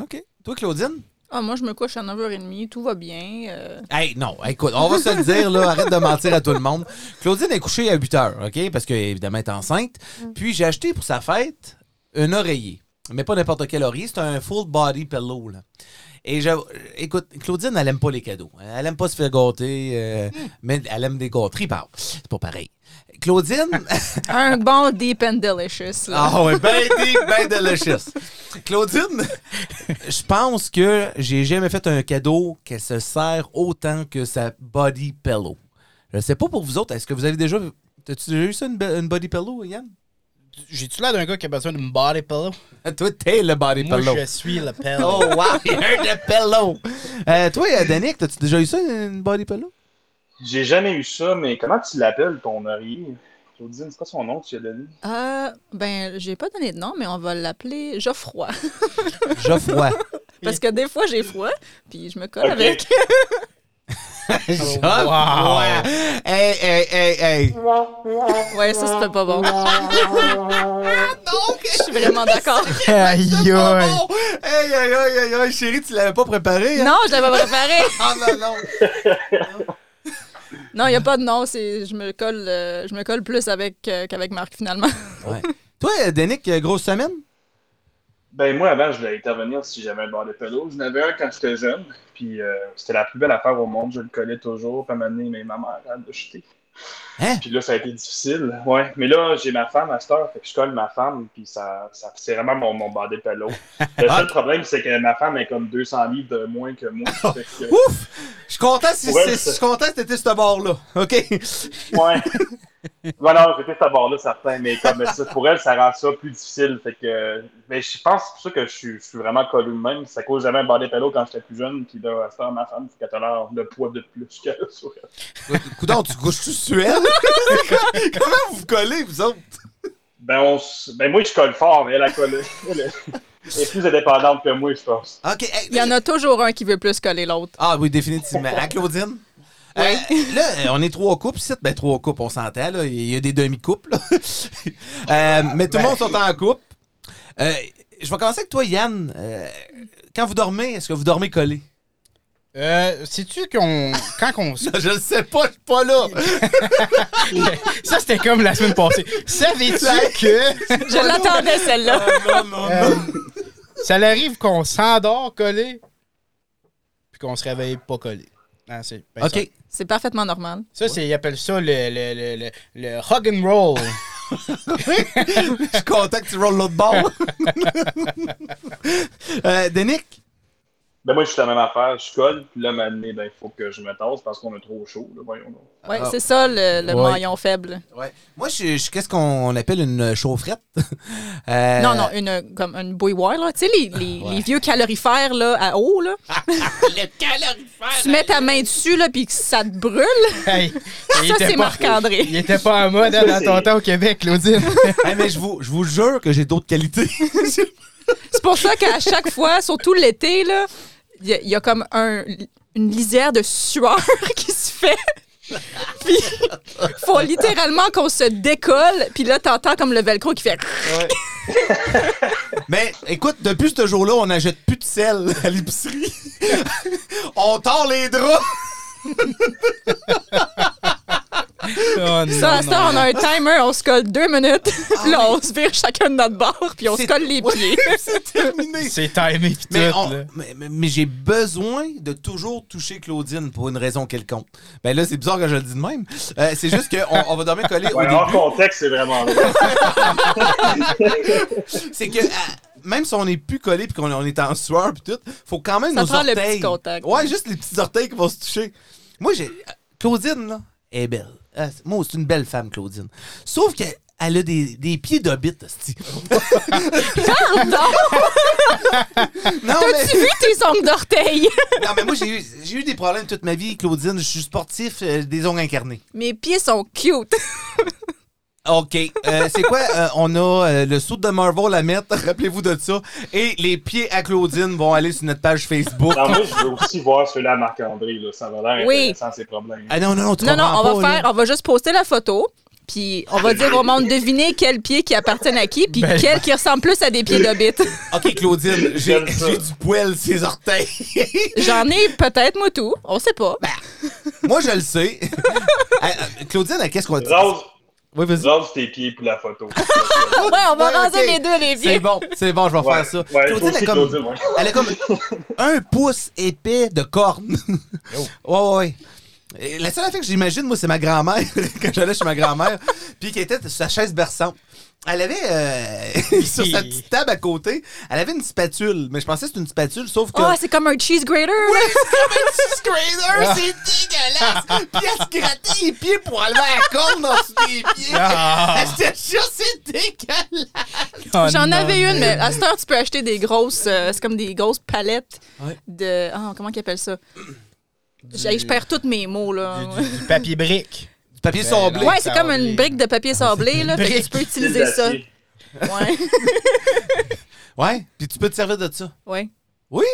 OK. Toi, Claudine? Ah, moi, je me couche à 9h30, tout va bien. euh, Hey, non, écoute, on va se le dire, là, arrête de mentir à tout le monde. Claudine est couchée à 8 heures, OK? Parce qu'évidemment, elle est enceinte. Puis, j'ai acheté pour sa fête un oreiller. Mais pas n'importe quel oreiller, c'est un full body pillow, là. Et je, écoute, Claudine, elle aime pas les cadeaux. Elle aime pas se faire gâter, euh, mais elle aime des gâteries, pardon. C'est pas pareil. Claudine, <laughs> un bon Deep and Delicious. là. ah ouais, ben deep, ben delicious. Claudine, je pense que j'ai jamais fait un cadeau qu'elle se sert autant que sa body pillow. Je sais pas pour vous autres, est-ce que vous avez déjà... T'as-tu déjà eu ça, une, une body pillow, Yann? J'ai-tu l'air d'un gars qui a besoin d'une body pillow? <laughs> Toi, t'es le body Moi, pillow. je suis le <laughs> pillow. Oh, wow, il y a un pillow. Euh, toi, euh, Danick, t'as-tu déjà eu ça, une body pillow? J'ai jamais eu ça, mais comment tu l'appelles, ton oreiller? Claudine, c'est quoi son nom que tu as donné? Euh, ben, j'ai pas donné de nom, mais on va l'appeler Geoffroy. Geoffroy. <laughs> Parce que des fois, j'ai froid, puis je me colle avec. <laughs> Geoffroy. wow. Hey, hey, hey, hey. Ouais, ça, c'était pas bon. <laughs> Je suis vraiment d'accord. <laughs> Aïe, Oh, aïe. bon. Hey, aïe, aïe, aïe, aïe, chérie, tu l'avais pas préparé, hein? Non, je l'avais pas préparé. Ah non, non. Non, il n'y a pas de nom. c'est- Je me colle, euh, je me colle plus avec euh, qu'avec Marc, finalement. Ouais. Toi, euh, grosse semaine? Ben, moi, avant, je voulais intervenir si j'avais un bord de pélo. J'en avais un quand j'étais jeune, puis euh, c'était la plus belle affaire au monde. Je le collais toujours, puis à un moment donné, mais ma mère, jeté. Hein? Puis là, ça a été difficile. Ouais. Mais là, j'ai ma femme à cette heure, fait que je colle ma femme, puis ça, ça, c'est vraiment mon, mon bord de pélo. <laughs> Le seul problème, c'est que ma femme est comme 200 livres de moins que moi. <laughs> Fait que, Ouf! Je suis content si Ouais, je suis content t'étais ce bord-là. OK? Ouais. <laughs> Ouais, non, j'étais ce bord-là, certain, mais comme ça, pour elle, ça rend ça plus difficile. Fait que, mais je pense que c'est pour ça que je suis, je suis vraiment collé de même. Ça cause jamais un bord de pélo quand j'étais plus jeune, puis là, à heure, ma femme, faut qu'elle l'air de poids de plus qu'elle <laughs> a sur elle. Coudon, tu couches-tu sur elle? <laughs> Comment vous vous collez, vous autres? Ben, on, s- ben, moi, je colle fort, mais elle a collé. Elle est- plus indépendante que moi, je pense. OK. hey, Il y en a toujours un qui veut plus coller l'autre. Ah oui, définitivement. À Claudine? Euh, <laughs> là, on est trois couples ici. Ben, trois couples, on s'entend. là. Il y a des demi-couples. là. <laughs> Euh, mais tout le monde sont en couple. Euh, je vais commencer avec toi, Yann. Euh, quand vous dormez, est-ce que vous dormez collé? Euh, sais-tu qu'on. Quand qu'on. <laughs> Je le sais pas, je suis pas là. Ça, c'était comme la semaine passée. Savais-tu que. Je l'attendais, celle-là. non, non, euh, ça arrive qu'on s'endort collé, puis qu'on se réveille pas collé. Ah, c'est ben. OK. C'est parfaitement normal. Ça, c'est, ils appellent ça le, le, le, le, le hug and roll. <laughs> Je suis content que tu rolles l'autre bord. <laughs> euh, Denick? Ben moi, je suis la même affaire. Je colle, puis là, maintenant, ben, il faut que je me tasse parce qu'on est trop chaud. Là, voyons donc. Oui, Ah. c'est ça le, le Ouais. maillon faible. Ouais. Moi, je suis- je qu'est-ce qu'on appelle une chaufferette? <laughs> Euh, Non, non, une, comme une bouilloire, là. Tu sais, les, les, Ouais. les vieux calorifères, là, à eau, là. <laughs> Le calorifère. Tu mets ta main dessus, là, puis que ça te brûle. <laughs> Hey, Ça, c'est Marc-André. Il était pas en mode hein, dans ton temps au Québec, Claudine. Hey, mais je vous, je vous jure que j'ai d'autres qualités. C'est pour ça qu'à chaque fois, surtout l'été, là, il y, a- il y a comme un, une lisière de sueur <laughs> qui se fait. Puis, faut littéralement qu'on se décolle. Puis là, t'entends comme le velcro qui fait. <laughs> mais écoute, depuis ce jour-là, on n'achète plus de sel à l'épicerie. <laughs> on tord les draps. <laughs> Oh, Ça, non, ça, on a un timer, on se colle deux minutes. Puis <laughs> là, on se vire chacun de notre bord, puis on se colle les pieds. <laughs> C'est terminé. C'est timé tout, Mais, on- là. mais, mais- mais j'ai besoin de toujours toucher Claudine pour une raison quelconque. Ben là, c'est bizarre que je le dis de même. Euh, c'est juste qu'on on va dormir collé Ouais, au hors début. contexte, c'est vraiment vrai. C'est que euh, même si on n'est plus collé puis qu'on on est en sueur puis tout, faut quand même Ça nos prend le petit contact. Ouais, juste les petits orteils qui vont se toucher. Moi, j'ai Claudine là, est belle. C'est- moi, c'est une belle femme, Claudine. Sauf qu'elle elle a des, des pieds d'hobbit. Pardon! <laughs> Non, T'as-tu mais, vu tes ongles d'orteil? <laughs> non, mais moi, j'ai eu, j'ai eu des problèmes toute ma vie, Claudine. Je suis sportif, euh, des ongles incarnés. Mes pieds sont cute. <laughs> OK. Euh, c'est quoi? Euh, on a euh, le saut de Marvel à mettre, <laughs> rappelez-vous de ça. Et les pieds à Claudine vont aller sur notre page Facebook. Non, moi, je veux aussi voir celui-là à Marc-André. là. Ça va l'air Oui. intéressant, ses problèmes. Ah non, non, non, tu Non, non, on pas, va là. faire, on va juste poster la photo. Puis on va dire au monde deviner quels pieds qui appartiennent à qui, puis Ben- quels qui ressemblent plus à des pieds d'hobbit. <laughs> OK, Claudine, j'ai du poil ses orteils. <laughs> J'en ai peut-être, moi, tout. On sait pas. Moi, je le sais. Claudine, qu'est-ce qu'on dit? Rase, Oui, vas-y. tes pieds pour la photo. <laughs> Ouais, on va Ouais, raser les deux, les C'est pieds. bon, c'est bon, je vais Ouais, faire ça. ouais, Claudine, elle, comme, Claudine, ouais. elle a comme <laughs> un pouce épais de corne. <laughs> Ouais, ouais, ouais. Et La seule affaire que j'imagine, moi, c'est ma grand-mère, quand j'allais chez ma grand-mère, puis qui était sur sa chaise berçante. Elle avait, euh, <laughs> sur sa petite table à côté, elle avait une spatule, mais je pensais que c'était une spatule, sauf que... Oh, c'est comme un cheese grater. là. c'est grader, c'est dégueulasse! Puis elle se grattait les pieds pour enlever la corne dans dessous des pieds! Ah. Je te jure, c'est dégueulasse! Oh, J'en avais une, mais à cette heure, tu peux acheter des grosses. euh, c'est comme des grosses palettes Ouais. de. Ah, comment ils appellent ça? Je perds tous mes mots, là. Du, du- du papier brique. Papier Ben, sablé. Ouais, c'est comme une brique de papier sablé, là. Fait que tu peux utiliser ça. Ouais. <laughs> Ouais, puis tu peux te servir de ça. ouais. Oui!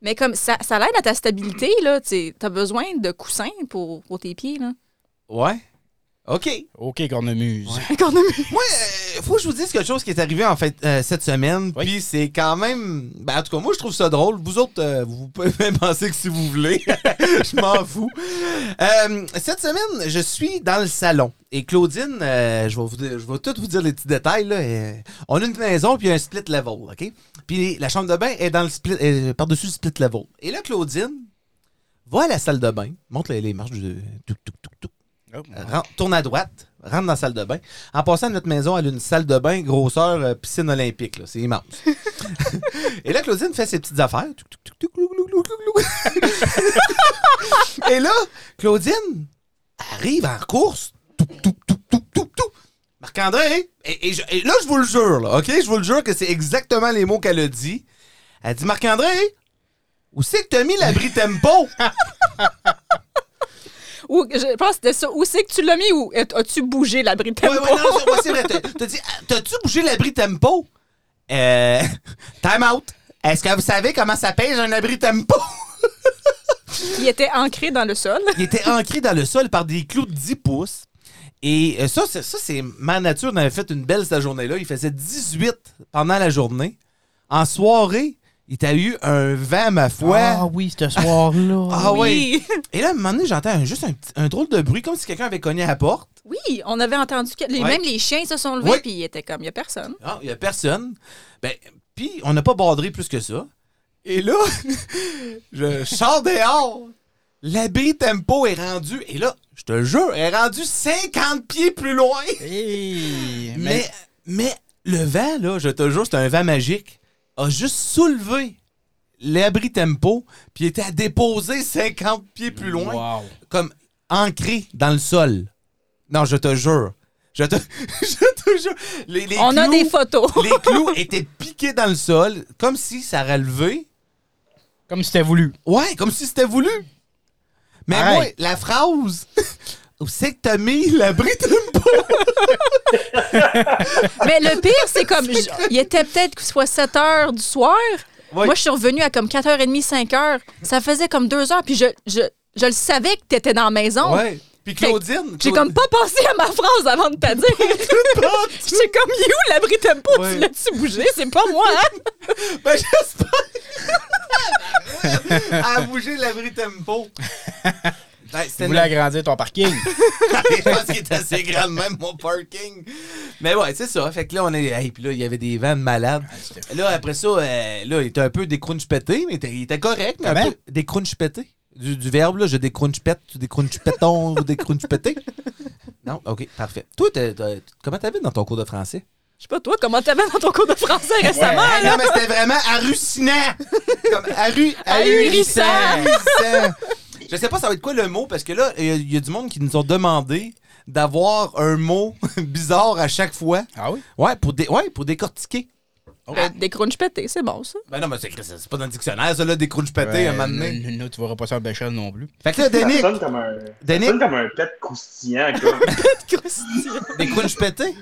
Mais comme ça, ça l'aide à ta stabilité, là. Tu as besoin de coussins pour, pour tes pieds, là. Ouais. OK. OK, cornemuse. Cornemuse. <laughs> Moi, euh, faut que je vous dise quelque chose qui est arrivé en fait euh, cette semaine. Oui. Puis c'est quand même. Ben, en tout cas, moi, je trouve ça drôle. Vous autres, euh, vous pouvez <laughs> même penser que si vous voulez. <laughs> je m'en fous. Euh, cette semaine, je suis dans le salon. Et Claudine, euh, je, vais vous, dire- je vais tout vous dire les petits détails. Là. On a une maison, puis il y a un split level. OK? Puis la chambre de bain est dans le split, euh, par-dessus le split level. Et là, Claudine va à la salle de bain, monte les, marches du. Touc, touc. Oh, tourne à droite, rentre dans la salle de bain. En passant, notre maison, elle a une salle de bain grosseur euh, piscine olympique. là. C'est immense. <laughs> Et là, Claudine fait ses petites affaires. Et là, Claudine arrive en course. Marc-André, et, et je- et là, je vous le jure, là, OK? Je vous le jure que c'est exactement les mots qu'elle a dit. Elle dit, Marc-André, où c'est que t'as mis l'abri tempo? <laughs> Ou, je pense que c'était ça. Où c'est que tu l'as mis ou as- as-tu bougé l'abri tempo? ouais, non, c'est- ouais, c'est vrai. T'as- dit, ah, t'as-tu bougé l'abri tempo? Euh. <laughs> Time out. Est-ce que vous savez comment ça pèse un abri tempo? <laughs> Qui était ancré dans le sol. Il était ancré dans le sol par des clous de 10 pouces. Et euh, ça, c'est, ça, c'est ma nature. On avait fait une belle cette journée-là. Il faisait 18 pendant la journée. en soirée, il t'a eu un vent, ma foi. Ah oui, ce soir-là. <laughs> Ah oui. Et là, à un moment donné, j'entends un- juste un, drôle de bruit, comme si quelqu'un avait cogné à la porte. Oui, on avait entendu que les, Ouais. même les chiens se sont levés, puis il était comme, il n'y a personne. Ah, il n'y a personne. Ben, puis on n'a pas bordé plus que ça. Et là, <laughs> je sors dehors. L'abri tempo est rendu, et là, je te jure, est rendu 50 pieds plus loin. Hey, Mais, mais le vent, là, je te jure, c'est un vent magique, a juste soulevé l'abri tempo, puis était à déposer 50 pieds plus loin, Wow. comme ancré dans le sol. Non, je te jure. Je te, <laughs> je te jure. Les, les on a clous- des photos. <laughs> les clous étaient piqués dans le sol, comme si ça aurait levé. Comme si c'était voulu. Ouais, comme si c'était voulu. Mais moi, la phrase, <laughs> où c'est que t'as mis l'abri tempo? <laughs> Mais le pire, c'est comme, je- il était peut-être soit 7 heures du soir. Moi, je suis revenue à comme 4h30, 5 heures. Ça faisait comme 2 heures, puis je, je, je le savais que tu étais dans la maison. Ouais. Puis Claudine. J'ai comme pas pensé à ma phrase avant de te <laughs> dire. J'étais comme, il est où l'abri tempo? Ouais. Tu l'as-tu bougé? C'est pas moi, hein? <laughs> Ben, j'espère. à bouger l'abri tempo. Ben, Tu voulais agrandir ton parking. <laughs> je pense qu'il est assez grand de même, mon parking. Mais ouais, c'est ça. Fait que là, on est. Hey, puis là, il y avait des vannes malades. Là, après ça, euh, là, il était un peu décrunch pété, mais il était- correct. Mais un Comment? peu décrunch pété. Du, du verbe, là, je décrunch pète, tu décrunch péton ou décrunch pété. <laughs> Non? OK, parfait. Toi, t'as- t'as- comment t'avais dans ton cours de français? Je sais pas, toi, comment t'avais dans ton cours de français récemment, là? non, mais c'était vraiment hallucinant! Comme <laughs> haru, Ahurissant. ahurissant. Je sais pas ça va être quoi le mot, parce que là, il y, a- il y a du monde qui nous ont demandé d'avoir un mot <laughs> bizarre à chaque fois. Ah oui? Ouais, pour, dé- ouais, pour décortiquer. Euh, Des crunch pétés, c'est bon, ça. Ben non, mais c'est c'est pas dans le dictionnaire, ça, là, des crunch pétés, un moment donné. n- n- tu verras pas ça en béchelle non plus. Fait que là, Ça Denis, sonne comme un, ça Denis? sonne comme un pet croustillant, <laughs> comme, des crunch pétés?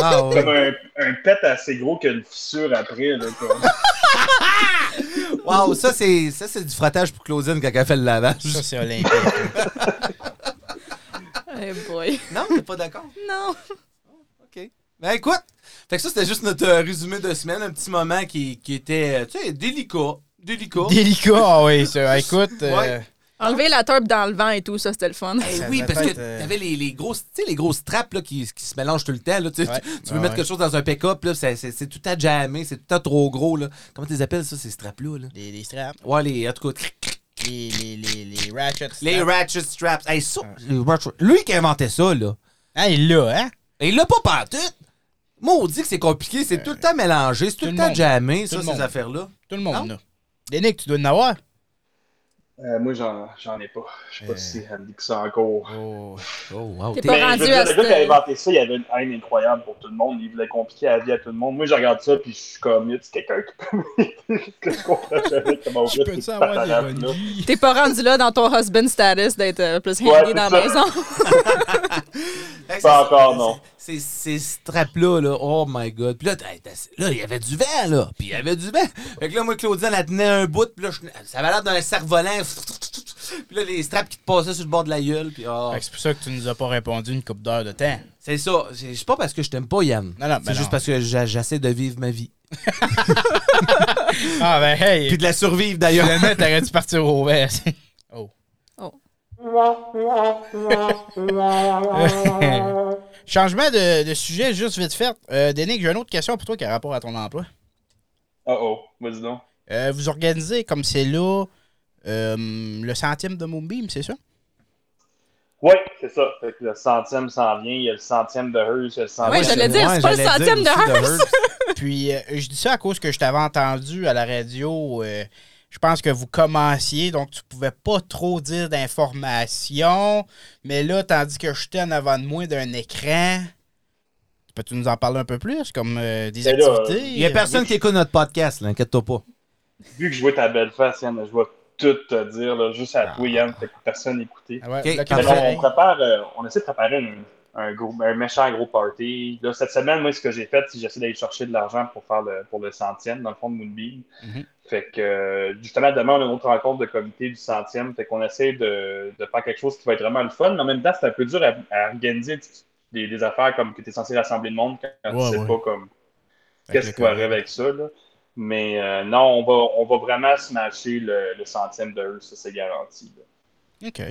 Ah comme ouais. un, un pet assez gros qui a une fissure après. Là, comme. <laughs> Wow, ça, c'est ça, c'est du frottage pour Claudine quand elle fait le lavage. Ça, c'est olympique. <laughs> Eh boy. Non, t'es pas d'accord? Non. OK. Ben écoute, fait que ça, c'était juste notre euh, résumé de semaine, un petit moment qui, qui était, euh, tu sais, délicat. Délicat. Délicat, ah oui. <laughs> ça. Écoute, euh. Enlever la taupe dans le vent et tout, ça, c'était le fun. Eh oui, parce que euh, t'avais les, les grosses, tu sais, les grosses trappes là, qui, qui se mélangent tout le temps. Là, tu, Ouais. tu- tu veux Ouais, mettre ouais. quelque chose dans un pick-up, là, c'est, tout à jammer, c'est tout à trop gros. Là. Comment tu les appelles ça, ces straps-là? Là? Les, les straps. Ouais, les, en tout cas, Les, les, les, les ratchets. les straps. ratchet straps. Hey, ça, les ratchet- Lui qui a inventé ça, là. Ah, il l'a, hein? Il l'a pas pantoute. Maudit que c'est compliqué, c'est tout le temps mélangé, c'est tout, le temps jammé, ça, ces affaires-là. Tout le monde là. Dénick, tu dois en avoir. Euh, moi, j'en, j'en ai pas. Je sais pas Euh. si elle dit que ça encore. Oh. Oh, wow. T'es pas rendu à le gars qui a inventé ça, il avait une haine incroyable pour tout le monde. Il voulait compliquer la vie à tout le monde. Moi, je regarde ça, puis je suis comme, y a quelqu'un qui peut <laughs> que je comprends jamais comment Je ouvrir peux cette avoir des bonnes. T'es pas rendu là dans ton husband status d'être euh, plus handy Ouais, dans c'est la ça. maison. <laughs> Hey, Pas c'est- encore, c'est- non. C'est ces straps-là, là, oh my god. Puis là, t'as- t'as- là, il y avait du vent, là. Puis il y avait du vent. Fait que là, moi, Claudine, elle tenait un bout, puis là, je- ça avait l'air d'un cerf-volant. Puis là, les straps qui te passaient sur le bord de la gueule, puis oh. C'est pour ça que tu nous as pas répondu une coupe d'heure de temps. C'est ça. C'est c'est pas parce que je t'aime pas, Yann. Non, non, C'est ben juste non. parce que j'a- j'essaie de vivre ma vie. <laughs> Ah, ben, hey. Puis de la survivre, d'ailleurs. Finalement, t'aurais dû partir au vert. oh. Oh. <laughs> Changement de, de sujet, juste vite fait. Euh, Dénick, j'ai une autre question pour toi qui a rapport à ton emploi. Oh oh, vas-y donc. Euh, vous organisez, comme c'est là, euh, le centième de Moonbeam, c'est ça? Oui, c'est ça. Fait que le centième s'en vient. Il y a le centième de Hearst, il y a le centième Ouais, j'allais dire, c'est pas le centième de Hearst. <laughs> Puis, euh, je dis ça à cause que je t'avais entendu à la radio. euh, je pense que vous commenciez, donc tu pouvais pas trop dire d'informations. Mais là, tandis que j'étais en avant de moi d'un écran, peux-tu nous en parler un peu plus, comme euh, des Ben là, activités? Il y a personne qui écoute notre podcast, là, inquiète-toi pas. Vu que je vois ta belle face, Yann, je vais tout te dire, là, juste à Ah. toi, Yann, fait que personne n'écoutait. Ah ouais, on prépare, euh, on essaie de préparer un, un, gros, un méchant gros party. Là, cette semaine, moi, ce que j'ai fait, c'est que j'essaie d'aller chercher de l'argent pour faire le, pour le centième, dans le fond de Moonbeam. Mhm. Fait que, euh, justement, demain, on a une autre rencontre de comité du centième. Fait qu'on essaie de, de faire quelque chose qui va être vraiment le fun. Mais en même temps, c'est un peu dur à, à organiser des, des affaires comme que tu es censé rassembler le monde quand Ouais, tu sais ouais. pas comme qu'est-ce qui va arriver avec ça. Là. Mais euh, non, on va, on va vraiment smasher le, le centième de Hearst, ça c'est garanti. là. OK.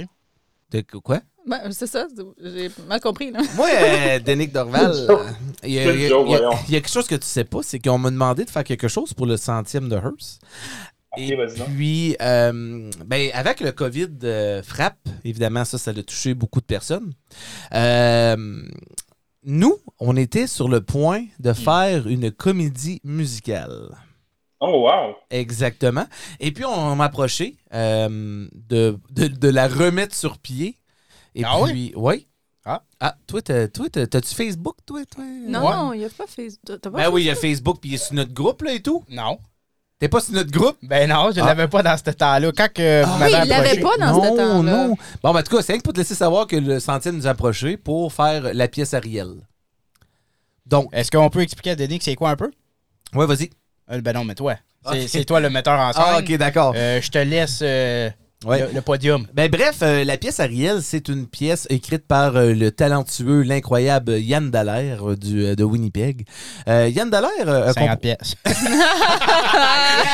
De quoi? Ben, c'est ça, j'ai mal compris. Là. Moi, euh, Denis Dorval, <laughs> il y, a- il y a- joke, il y a- voyons. il y a quelque chose que tu sais pas, c'est qu'on m'a demandé de faire quelque chose pour le centième de Hearst. Et vas-y donc. puis, euh, ben, avec le COVID euh, frappe, évidemment, ça, ça a touché beaucoup de personnes. Euh, nous, on était sur le point de faire une comédie musicale. Oh, wow! Exactement. Et puis, on m'a approché euh, de, de, de la remettre sur pied. Et Ah puis, oui. Ah. Ah, toi, t'as- toi, t'as- t'as-tu Facebook, toi? toi? Non, Ouais. non, il n'y a pas Facebook. T'as pas Ben oui, il y a Facebook, puis il est sur notre groupe, là, et tout. Non. T'es pas sur notre groupe? Ben non, je Ah. l'avais pas dans ce temps-là. Quand que vous Ah. m'avez Oui, il l'avait approché- pas dans non, ce temps-là. non. Bon, ben, en tout cas, c'est rien que pour te laisser savoir que le centième nous a approché pour faire la pièce Ariel. Donc, Est-ce qu'on peut expliquer à Denis que c'est quoi un peu? ouais, vas-y. Euh, ben non, mais toi. C'est Ok. c'est toi le metteur en scène. Ah, ok, d'accord. Euh, je te laisse euh, Ouais. le, le podium. Ben bref, euh, la pièce Ariel, c'est une pièce écrite par euh, le talentueux, l'incroyable Yann Dallaire euh, du, euh, de Winnipeg. Euh, Yann Dallaire, euh, a 50 pièces. <laughs>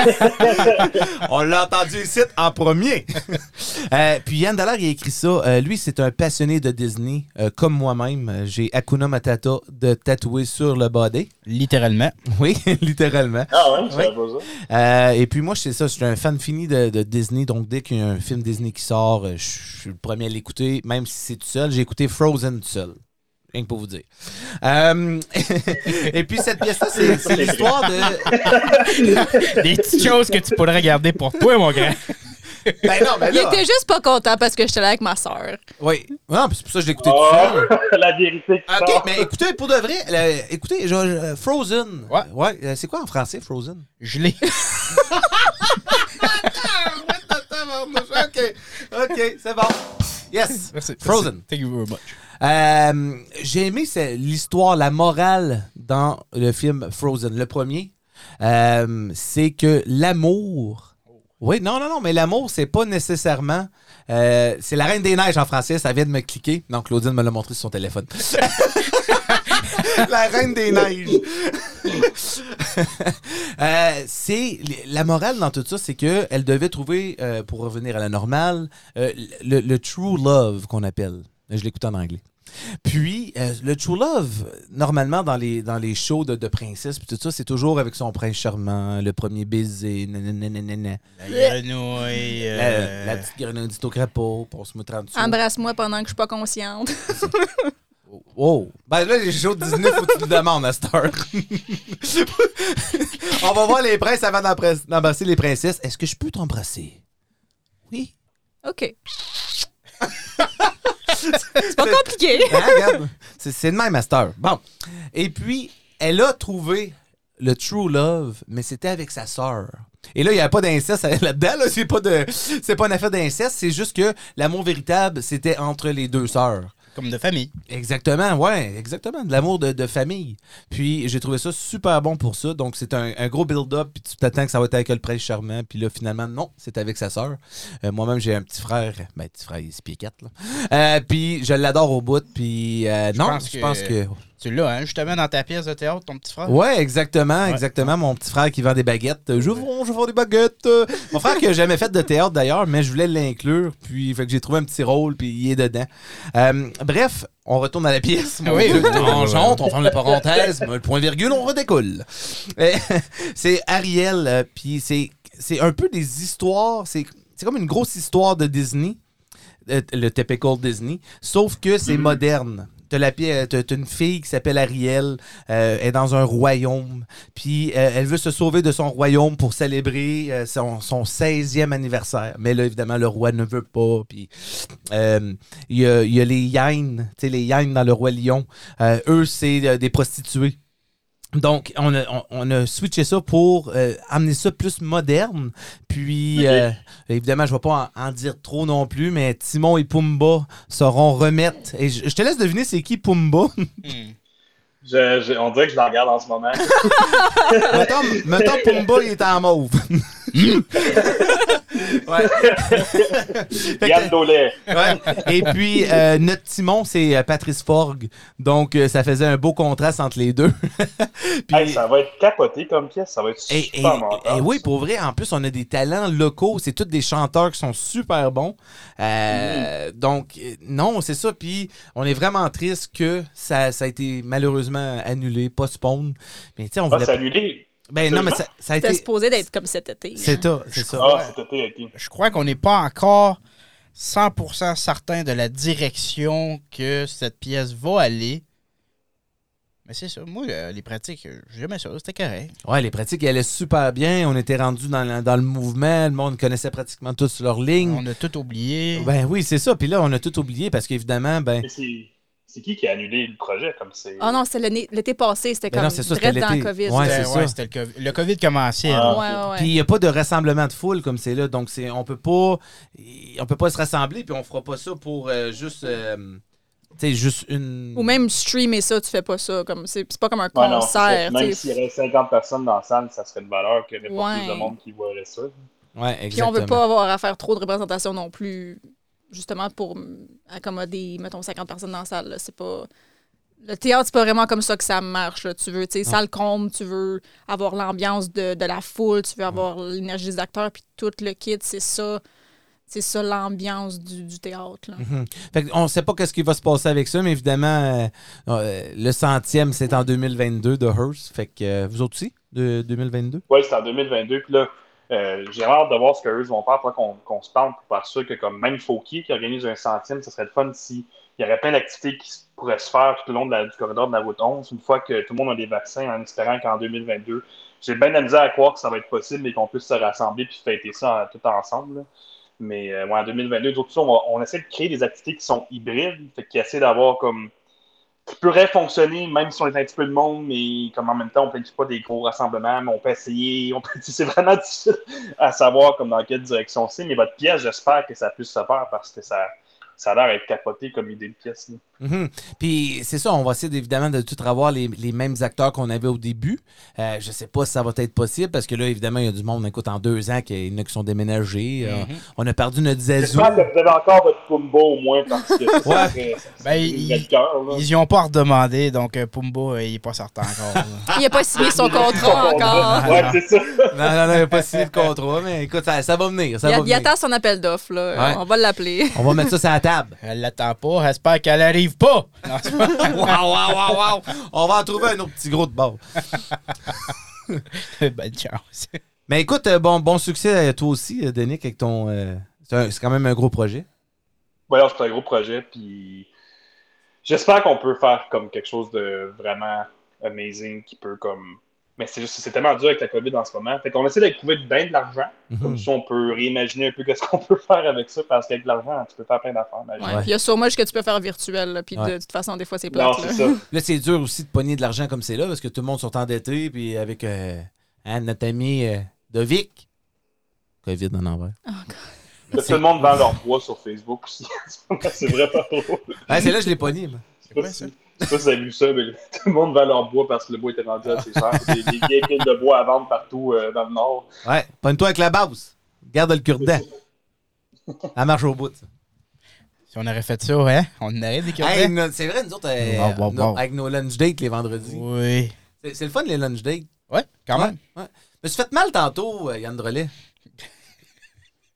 <laughs> On l'a entendu ici en premier. <laughs> Euh, puis Yann Dallaire, il a écrit ça. Euh, lui, c'est un passionné de Disney, euh, comme moi-même. J'ai Hakuna Matata de tatoué sur le body. Littéralement. Oui, littéralement. Ah ouais, Oui. pas ça. Euh, et puis moi, c'est ça, je suis un fan fini de, de Disney. Donc dès qu'il y a un film Disney qui sort, euh, je je suis le premier à l'écouter, même si c'est tout seul. J'ai écouté Frozen tout seul. Rien que pour vous dire. Euh, <laughs> et puis cette pièce-là, c'est c'est l'histoire de... <laughs> Des petites choses que tu pourrais garder pour toi, mon grand. Ben non, ben Il là... était juste pas content parce que j'étais là avec ma soeur. Oui. Non, puis c'est pour ça que je l'ai écouté tout Oh, seul. <laughs> la vérité Ok, sort. mais écoutez, pour de vrai, euh, écoutez, genre, euh, Frozen. Ouais. Ouais, euh, c'est quoi en français, Frozen? Je l'ai. Ok, ok, c'est bon. Yes. <laughs> Merci. Frozen. Thank you very much. Euh, J'ai aimé l'histoire, la morale dans le film Frozen. Le premier, euh, c'est que l'amour. Oui, non, non, non, mais l'amour, c'est pas nécessairement. euh, c'est la Reine des Neiges en français, ça vient de me cliquer. Donc, Claudine me l'a montré sur son téléphone. <laughs> la Reine des Neiges. <laughs> Euh, c'est la morale dans tout ça, c'est que elle devait trouver, euh, pour revenir à la normale, euh, le, le true love qu'on appelle. Je l'écoute en anglais. Puis, euh, le true love, normalement, dans les, dans les shows de, de princesse, puis tout ça, c'est toujours avec son prince charmant, le premier baiser, nananana. La grenouille. La, euh, la petite grenouille au crapaud, pour se mettre en dessous. Embrasse-moi pendant que je suis pas consciente. <laughs> Oh! Ben là, les shows de Disney, faut que tu le demandes à heure. <laughs> On va voir les princes avant d'embrasser les princesses. Est-ce que je peux t'embrasser? Oui. OK. c'est pas compliqué. <laughs> Hein. C'est c'est de même à heure. Bon. Et puis, elle a trouvé le true love, mais c'était avec sa sœur. Et là, il n'y a pas d'inceste <laughs> là-dedans. Là. C'est pas, de, c'est pas une affaire d'inceste. C'est juste que l'amour véritable, c'était entre les deux sœurs. Comme de famille. Exactement, ouais, exactement. De l'amour de, de famille. Puis j'ai trouvé ça super bon pour ça. Donc c'est un, un gros build-up. Puis tu t'attends que ça va être avec le prince charmant. Puis là, finalement, non, c'est avec sa sœur. Euh, Moi-même, j'ai un petit frère. Ben, petit frère, il est 6 pieds 4, là. Euh, puis je l'adore au bout. Puis euh, non, pense je pense que. Tu l'as, hein, justement, dans ta pièce de théâtre, ton petit frère. Ouais, exactement, Ouais. exactement. Mon petit frère qui vend des baguettes. Je vends, je vends des baguettes. Euh, Mon frère qui a jamais fait de théâtre d'ailleurs, mais je voulais l'inclure. Puis fait que j'ai trouvé un petit rôle, puis il est dedans. Euh, bref, on retourne à la pièce. <laughs> Oui, oui. Tangente, on ferme la parenthèse, mais le point virgule, on redécolle. Euh, <laughs> c'est Ariel, puis c'est c'est un peu des histoires. C'est c'est comme une grosse histoire de Disney, le typical Disney, sauf que c'est moderne. T'as la t'as une fille qui s'appelle Ariel, euh, est dans un royaume, puis euh, elle veut se sauver de son royaume pour célébrer euh, son, son 16e anniversaire. Mais là, évidemment, le roi ne veut pas, puis euh, il y, y a les hyènes, tu sais, les hyènes dans le roi lion. Euh, eux, c'est euh, des prostituées. Donc, on a, on, on a switché ça pour euh, amener ça plus moderne. Puis, euh, évidemment, je ne vais pas en, en dire trop non plus, mais Timon et Pumba sauront remettre. Et je, je te laisse deviner c'est qui Pumba? <laughs> Hmm. Je- je- on dirait que je la regarde en ce moment. <laughs> mettons, mettons Pumba, il est en mauve. <laughs> Ouais. <laughs> Yann. Et puis, euh, notre Timon, c'est euh, Patrice Forgue. Donc, euh, ça faisait un beau contraste entre les deux. <laughs> Puis- Hey, ça va être capoté comme pièce, ça va être et, super et- mental. et oui, pour vrai, en plus, on a des talents locaux. C'est tous des chanteurs qui sont super bons. Euh, Donc, non, c'est ça. Puis, on est vraiment triste que ça, ça a été malheureusement annulé, postpone. Mais tu sais, on Ah, voulait. annulé. Ben non, mais ça, ça a C'était été. supposé d'être comme cet été. C'est ça, c'est ça. Ah, cet été, ok. Je crois qu'on n'est pas encore 100% certain de la direction que cette pièce va aller. Mais c'est ça. Moi, euh, les pratiques, euh, j'aimais ça. C'était correct. Ouais, les pratiques elles allaient super bien. On était rendu dans, le- dans le mouvement. Le monde connaissait pratiquement tous leurs lignes. On a tout oublié. Ben oui, c'est ça. Puis là, on a tout oublié parce qu'évidemment, ben. Mais c'est c'est qui qui a annulé le projet? Comme c'est. Ah non, c'était l'été passé, c'était Ben comme non, c'est ça, direct dans le. COVID. Ouais, c'est ouais, ça. c'était le COVID. Le COVID commençait. Ah. Ouais, ouais, ouais. Puis il n'y a pas de rassemblement de foule comme c'est là. Donc, c'est, on peut pas. On peut pas se rassembler, puis on fera pas ça pour euh, juste. euh, tu sais, juste une. Ou même streamer ça, tu fais pas ça. comme C'est c'est pas comme un Ouais, non, concert. Même s'il y avait 50 personnes dans la salle, ça serait de valeur qu'il y avait pas Ouais. plus de monde qui voirait ça. Ouais, Puis exactement. on veut pas avoir à faire trop de représentation non plus, justement pour mm, accommoder, mettons, 50 personnes dans la salle. C'est pas. Le théâtre, c'est pas vraiment comme ça que ça marche. là. Tu veux, tu sais, salle comble, tu veux avoir l'ambiance de, de la foule, tu veux avoir l'énergie des acteurs, puis tout le kit, c'est ça. C'est ça l'ambiance du, du théâtre. là. Mhm. Fait on sait pas qu'est-ce qui va se passer avec ça, mais évidemment, euh, euh, le centième, c'est en 2022 de Hearst. Fait que euh, vous autres aussi, de 2022? Oui, c'est en 2022. Puis là, euh, j'ai hâte de voir ce qu'eux vont faire pour qu'on se parle pour être sûr que, comme même Fauquier qui organise un centième, ce serait le fun s'il y aurait plein d'activités qui pourraient se faire tout le long de la- du corridor de la route 11, une fois que tout le monde a des vaccins, en espérant qu'en 2022, j'ai bien de la misère à croire que ça va être possible et qu'on puisse se rassembler puis fêter ça en- tout ensemble. Mais euh, en 2022, d'autres on, on essaie de créer des activités qui sont hybrides, fait qui essaient d'avoir comme qui pourraient fonctionner même si on est un petit peu de monde, mais comme en même temps on planifie pas des gros rassemblements, mais on peut essayer, on peut, <laughs> c'est vraiment difficile à savoir comme dans quelle direction c'est, mais votre pièce, j'espère que ça puisse se faire parce que ça, ça a l'air d'être capoté comme idée de pièce. là. Mhm. Puis c'est ça, on va essayer évidemment de tout revoir les, les mêmes acteurs qu'on avait au début. Euh, je sais pas si ça va être possible parce que là, évidemment, il y a du monde, écoute, en deux ans, qu'il y en a qui sont déménagés. Euh, on a perdu notre Zazou. J'espère que vous avez encore votre Pumba au moins parce que Ouais. Ben, il- le cœur. Ils y ont pas redemandé, donc euh, Pumba, euh, il est pas certain encore. <laughs> Il a pas signé son contrat encore. Ouais, c'est ça. Non, non, non, il n'y a pas signé de contrat, mais écoute, ça, ça va venir. Ça Il, va a- il venir. attend son appel d'offres. là. Ouais. On va l'appeler. On va mettre ça sur la table. <laughs> Elle l'attend pas. J'espère qu'elle arrive pas. <laughs> Waouh, waouh, waouh, waouh. On va en trouver un autre petit gros de bord. <laughs> Bonne chance. Mais écoute, euh, bon, bon succès à toi aussi, euh, Denis, avec ton. euh, c'est un- c'est quand même un gros projet. Alors, c'est un gros projet, puis j'espère qu'on peut faire comme quelque chose de vraiment amazing qui peut comme. Mais c'est juste, c'est tellement dur avec la COVID en ce moment. Fait qu'on essaie de trouver bien de l'argent. Comme Mhm. ça, on peut réimaginer un peu qu'est-ce qu'on <laughs> peut faire avec ça, parce qu'avec l'argent, tu peux faire plein d'affaires. Ouais. Puis il y a sûrement ce que tu peux faire virtuel. là, Puis Ouais. de, toute façon, des fois, c'est Non, plate. c'est là. ça. Là, c'est dur aussi de pogner de l'argent comme c'est là, parce que tout le monde sont endettés, puis avec euh, hein, notre ami euh, Dovic. COVID en envers. Tout le monde vend leur bois sur Facebook aussi. <laughs> c'est vraiment drôle. Ouais, c'est là que je l'ai pogné. moi. Je sais pas si- je sais pas si vous avez vu ça, mais <laughs> tout le monde vend leur bois parce que le bois était rendu assez cher. Des, des vieilles piles de bois à vendre partout euh, dans le nord. Ouais, pogne-toi avec la base. Garde le cure-dent. Ça marche au bout. ça. Si on aurait fait ça, hein, on en aurait des Hey, cure no- c'est vrai, nous autres, euh, Bon, bon, nos- bon. avec nos lunch dates les vendredis. Oui. C'est le fun, les lunch dates. Ouais, quand même. Ouais. Je me suis fait mal tantôt, euh, Yann Drolet.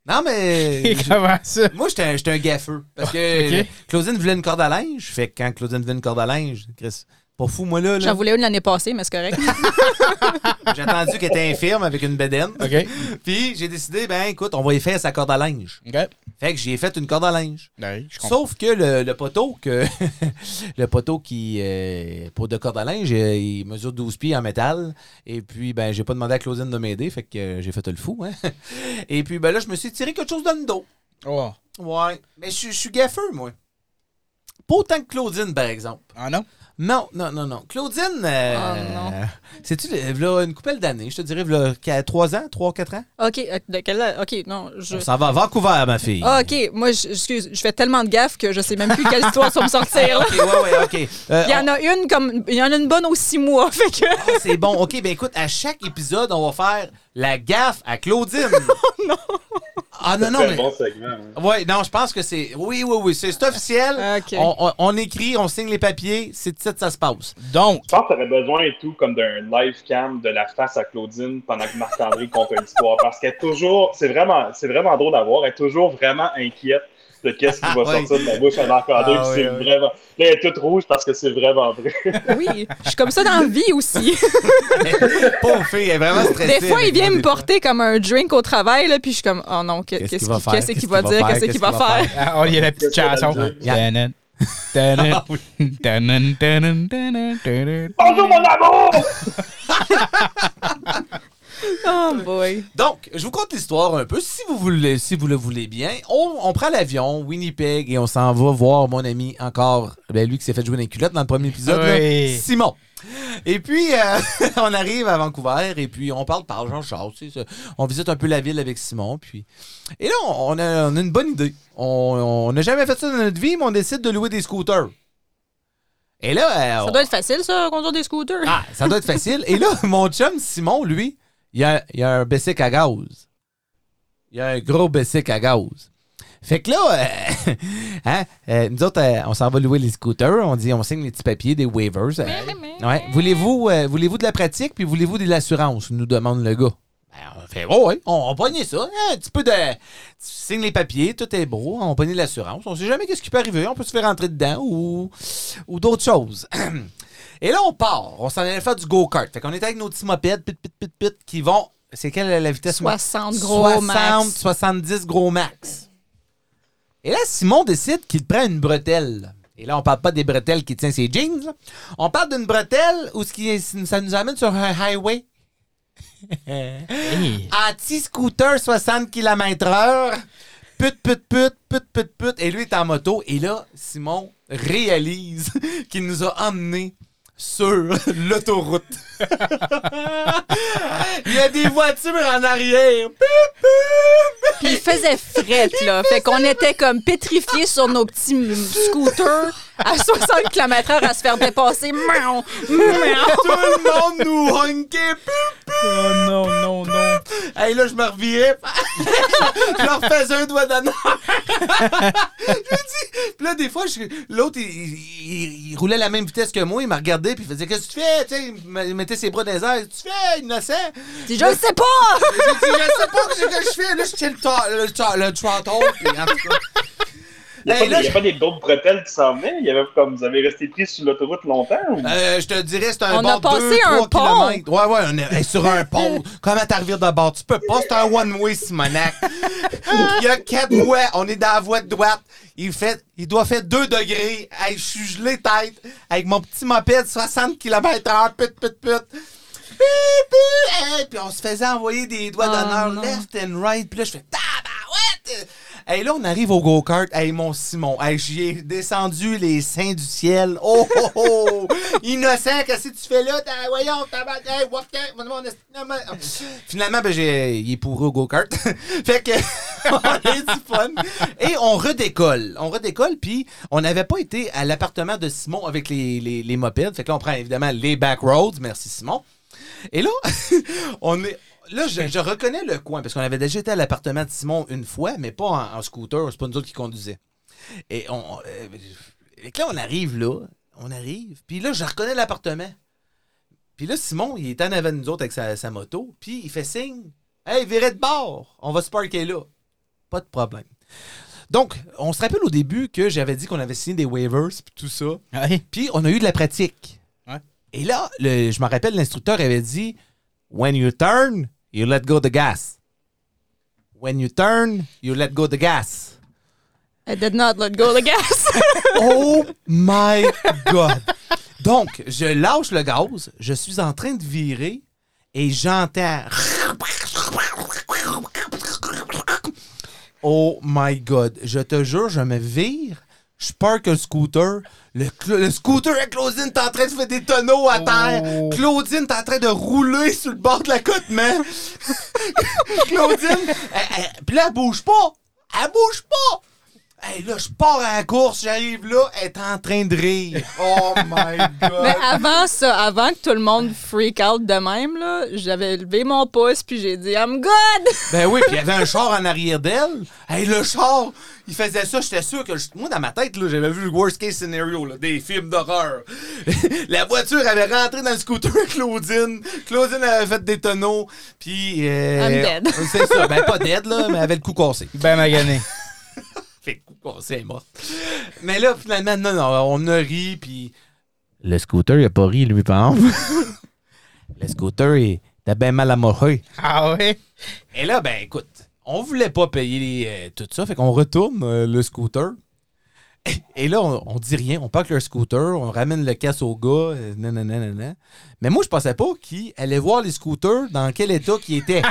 Non, mais. <laughs> Comment ça? Moi, j'étais un, j'étais un gaffeux. Parce <laughs> que Ok. Claudine voulait une corde à linge. Fait que quand Claudine voulait une corde à linge, Chris, pas fou, moi, là. là. J'en voulais une l'année passée, mais c'est correct. <laughs> J'ai attendu qu'elle était infirme avec une bedaine. OK. Puis j'ai décidé, ben écoute, on va y faire sa corde à linge. OK. Fait que j'y ai fait une corde à linge. Ouais, je comprends. Sauf que le, le poteau que <laughs> le poteau qui euh, pour de corde à linge, euh, il mesure 12 pieds en métal et puis ben j'ai pas demandé à Claudine de m'aider, fait que euh, j'ai fait le fou hein. <laughs> Et puis ben là je me suis tiré quelque chose dans le dos. Oh. Ouais, mais je suis- je suis gaffeux moi. Pas autant que Claudine par exemple. Ah non? Non, non, non, non. Claudine, euh, Oh, non. c'est-tu le- v'là une couple d'années, je te dirais, qu- trois ans, trois, quatre ans? OK, euh, de quelle? OK, non, je... On s'en va à Vancouver, ma fille. Ah, OK, moi, je, excuse, je fais tellement de gaffes que je sais même plus quelle histoire ça va me sortir. là. <laughs> OK, ouais, ouais, OK. Euh, Il y en a une comme... Il y en a une bonne aux six mois, <laughs> fait que... Ah, c'est bon. OK, ben écoute, à chaque épisode, on va faire la gaffe à Claudine. <laughs> non. Ah non, non, C'est un mais... bon segment. hein. Ouais, non, je pense que c'est... Oui, oui, oui, c'est officiel. On, on- on écrit, on signe les papiers, c'est de ça que ça se passe. Donc, Je pense que t'aurais besoin et tout comme d'un live cam de la face à Claudine pendant que Marc-André <laughs> compte une histoire. Parce qu'elle est toujours, c'est vraiment, c'est vraiment drôle à voir, elle est toujours vraiment inquiète de qu'est-ce qui va Oui. sortir de la bouche à Marc-André. Ah puis oui, c'est oui. vraiment, là, elle est toute rouge parce que c'est vraiment vrai. <laughs> Oui, je suis comme ça dans la vie aussi. <laughs> Pauvre fille, elle est vraiment stressée. Des fois, il vient me porter comme un drink au travail, là, puis je suis comme, oh non, que- Qu'est-ce qu'il va faire? qu'est-ce qu'il va dire, qu'est-ce qu'il va faire? ah, oh, il y a la petite chanson. dire? Bonjour mon amour! <laughs> <laughs> Oh boy. Donc, je vous conte l'histoire un peu, si vous, voulez, si vous le voulez bien. On, on prend l'avion, Winnipeg, et on s'en va voir mon ami encore, ben lui qui s'est fait jouer dans les culottes dans le premier épisode, là. Simon. Et puis, euh, <laughs> on arrive à Vancouver, et puis on parle, parle, Jean Charles, tu sais, ça. on visite un peu la ville avec Simon, puis... Et là, on a, on a une bonne idée. On on n'a jamais fait ça dans notre vie, mais on décide de louer des scooters. Et là... euh, Ça doit être facile, ça, conduire des scooters. ah, ça doit être facile. Et là, <laughs> mon chum Simon, lui, il a, il a un Bessic à gaz. Il a un gros Bessic à gaz. Fait que là, euh, <laughs> hein, euh, nous autres, euh, on s'en va louer les scooters. On dit, on signe les petits papiers, des waivers. euh. ouais. Voulez-vous euh, voulez-vous de la pratique, puis voulez-vous de l'assurance, nous demande le gars. Ben, on fait, oh, ouais, on, on pognait ça. hein, un petit peu de. Tu signes les papiers, tout est beau, on pognait l'assurance. On sait jamais qu'est-ce qui peut arriver. On peut se faire rentrer dedans ou, ou d'autres choses. <clears throat> Et là, on part. On s'en allait faire du go-kart. Fait qu'on était avec nos petits mopeds, pit, pit, pit, pit, qui vont. C'est quelle la vitesse? 60 gros 60, max. 70 gros max. Et là, Simon décide qu'il prend une bretelle. Et là, on parle pas des bretelles qui tient ses jeans. là. On parle d'une bretelle où ce qui, ça nous amène sur un highway. <laughs> Hey. Anti-scooter 60 km/h. Put, put, put, put, put, put. Et lui est en moto. Et là, Simon réalise <laughs> qu'il nous a emmenés sur <laughs> l'autoroute. <laughs> Il y a des voitures en arrière. Puis il faisait fret, là. Fait qu'on était comme pétrifiés sur nos petits scooters à 60 km/h à se faire dépasser. Tout le monde nous honkait. Oh non, non, non. Hey, là, je me revirais. je leur faisais un doigt d'honneur. je dis. Puis là, des fois, je- l'autre, il, il- il roulait à la même vitesse que moi. Il m'a regardé, puis il faisait Qu'est-ce que tu fais? Tu sais, il me- il mettait ses bras dans les airs. Qu'est-ce que tu fais, innocent? Dis, je le sais pas! J'ai dit Je sais pas ce que je fais? Là, je tiens le, le, ta- le throttle. puis en tout cas. Il n'y a, Hey, pas là, des- il y a pas des d'autres bretelles qui s'en venaient? Il y avait comme vous avez resté pris sur l'autoroute longtemps? ou- Euh, je te dirais, c'est un On bord a passé deux, un pont. kilomètres. Ouais, ouais, on est sur un pont. <laughs> Comment t'arrives de bord? Tu peux pas, c'est un one-way, Simonac. Il y a quatre voies, on est dans la voie de droite. Il fait, il doit faire 2 degrés. Hey, je suis gelé tête avec mon petit moped 60 km/h, put, put, put. Hey, puis on se faisait envoyer des doigts Oh, d'honneur left and right. Puis là, je fais tabarouette! Hey, là, on arrive au go-kart. Hey, mon Simon. Hey, j'y ai descendu les seins du ciel. Oh, oh, oh! <laughs> Innocent, qu'est-ce que tu fais là? T'as- Voyons, tabac, hey, mais- Finalement, ben, j'ai, il est pourri au go-kart. <laughs> fait que, <laughs> on a du fun. Et on redécolle. On redécolle, puis on n'avait pas été à l'appartement de Simon avec les, les, les mopeds. Fait que là, on prend évidemment les back roads. Merci, Simon. Et là, on est. Là, je, je reconnais le coin parce qu'on avait déjà été à l'appartement de Simon une fois, mais pas en, en scooter. C'est pas nous autres qui conduisaient. Et on. euh, et là, on arrive là. On arrive. Puis là, je reconnais l'appartement. Puis là, Simon, il est en avant de nous autres avec sa, sa moto. Puis il fait signe. Hey, virez de bord. On va se parker là. Pas de problème. Donc, on se rappelle au début que j'avais dit qu'on avait signé des waivers puis tout ça. Ouais. Puis on a eu de la pratique. Ouais. Et là, le- je me rappelle, l'instructeur avait dit When you turn, you let go the gas. When you turn, you let go the gas. I did not let go the gas. <laughs> Oh my God! Donc, je lâche le gaz, je suis en train de virer et j'entends. Oh my God! Je te jure, je me vire, Je park un scooter. Le, le scooter à Claudine, t'es en train de faire des tonneaux à terre. Oh. Claudine, t'es en train de rouler sur le bord de la côte, man. <laughs> Claudine, elle- elle- puis là, elle bouge pas. Elle bouge pas. Hey, là, je pars à la course, j'arrive là, elle est en train de rire. Oh my <laughs> God. Mais avant ça, avant que tout le monde freak out de même, là, j'avais levé mon pouce puis j'ai dit I'm good! <laughs> Ben oui, puis il y avait un char en arrière d'elle. Hey, le char, il faisait ça, j'étais sûr que... je- Moi, dans ma tête, là, j'avais vu le worst case scenario, là, des films d'horreur. <laughs> La voiture avait rentré dans le scooter de Claudine. Claudine avait fait des tonneaux, puis... euh, I'm dead. C'est ça, ben pas dead, là, mais elle avait le cou cassé. Ben magané. Fait que le coup cassé, elle est morte. Mais là, finalement, non, non, on a ri, puis... Le scooter, il a pas ri, lui, par exemple. <laughs> le scooter, il était bien mal amoureux. Ah ouais? Et là, ben écoute, on voulait pas payer euh, tout ça, fait qu'on retourne euh, le scooter. Et, et là, on, on dit rien, on parque le scooter, on ramène le casse au gars, euh, nanana, nanana. Mais moi, je pensais pas qu'il allait voir les scooters dans quel état qu'il était.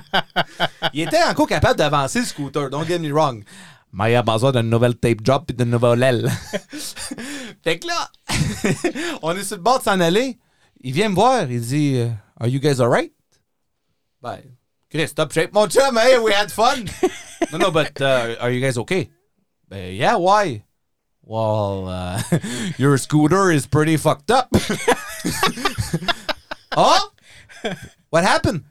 <laughs> il était encore capable d'avancer le scooter, don't get me wrong. Mais il a besoin d'une nouvelle tape drop et d'une nouvelle aile. <laughs> fait que là, <laughs> on est sur le bord de s'en aller. Il vient me voir, il dit euh, Are you guys alright? Ben, Chris, stop shape. Mon chum, hey, we had fun. <laughs> no, no, but uh, are you guys okay? Ben, yeah, why? Well, uh, your scooter is pretty fucked up. oh? What happened?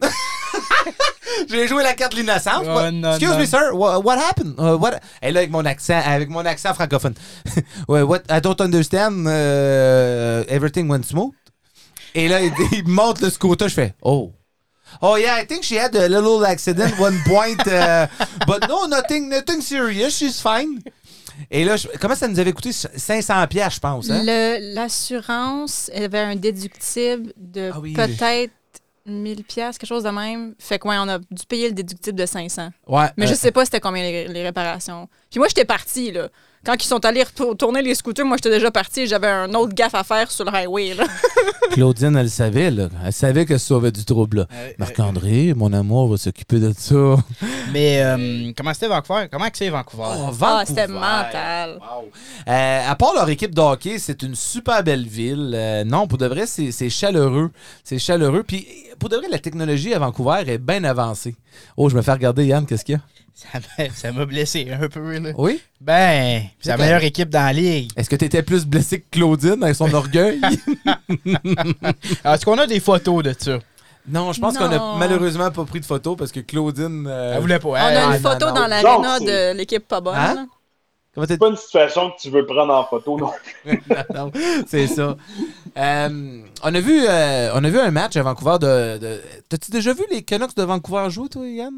J'ai joué la carte de l'innocence. Oh, What- non, Excuse non. me, sir. What, what happened? Uh, what? Et là, avec mon accent, avec mon accent francophone. <laughs> Ouais, what? I don't understand. Uh, everything went smooth. Et là, il, il monte le scooter. Je fais, oh. Oh yeah, I think she had a little accident one point, uh, <laughs> but no, nothing, nothing serious. She's fine. Et là, je- comment ça nous avait coûté 500 pièces, je pense. Hein? Le- L'assurance avait un déductible de Ah oui, peut-être 1000 pièces, quelque chose de même. Fait que ouais, on a dû payer le déductible de 500. Ouais. Mais euh, je sais pas c'était combien les, les réparations. Puis moi, j'étais partie, là. Quand ils sont allés retour- tourner les scooters, moi, j'étais déjà partie. J'avais un autre gaffe à faire sur le highway, là. <laughs> Claudine, elle savait, là. Elle savait que ça avait du trouble, là. Marc-André, mon amour, va s'occuper de ça. <laughs> Mais euh, comment c'était Vancouver? Comment que c'est Vancouver? Oh, Ah, c'était Vancouver. mental. Wow. Euh, à part leur équipe de hockey, c'est une super belle ville. Euh, non, pour de vrai, c'est c'est chaleureux. C'est chaleureux. Puis, pour de vrai, la technologie à Vancouver est bien avancée. Oh, je me fais regarder, Yann, qu'est-ce qu'il y a? <laughs> Ça m'a- blessé un peu, là. Oui? Ben, c'est la meilleure équipe dans la ligue. Est-ce que tu étais plus blessé que Claudine avec son orgueil? Alors, <laughs> Est-ce qu'on a des photos de ça? non, je pense qu'on a Non. malheureusement pas pris de photos parce que Claudine. euh, Elle voulait pas. On Elle- a ah, une non, photo non. dans l'aréna de l'équipe pas bonne. Hein? C'est pas une situation que tu veux prendre en photo, non. non, c'est ça. Euh, on, a vu, euh, on a vu un match à Vancouver de. de- T'as-tu déjà vu les Canucks de Vancouver jouer, toi, Yann?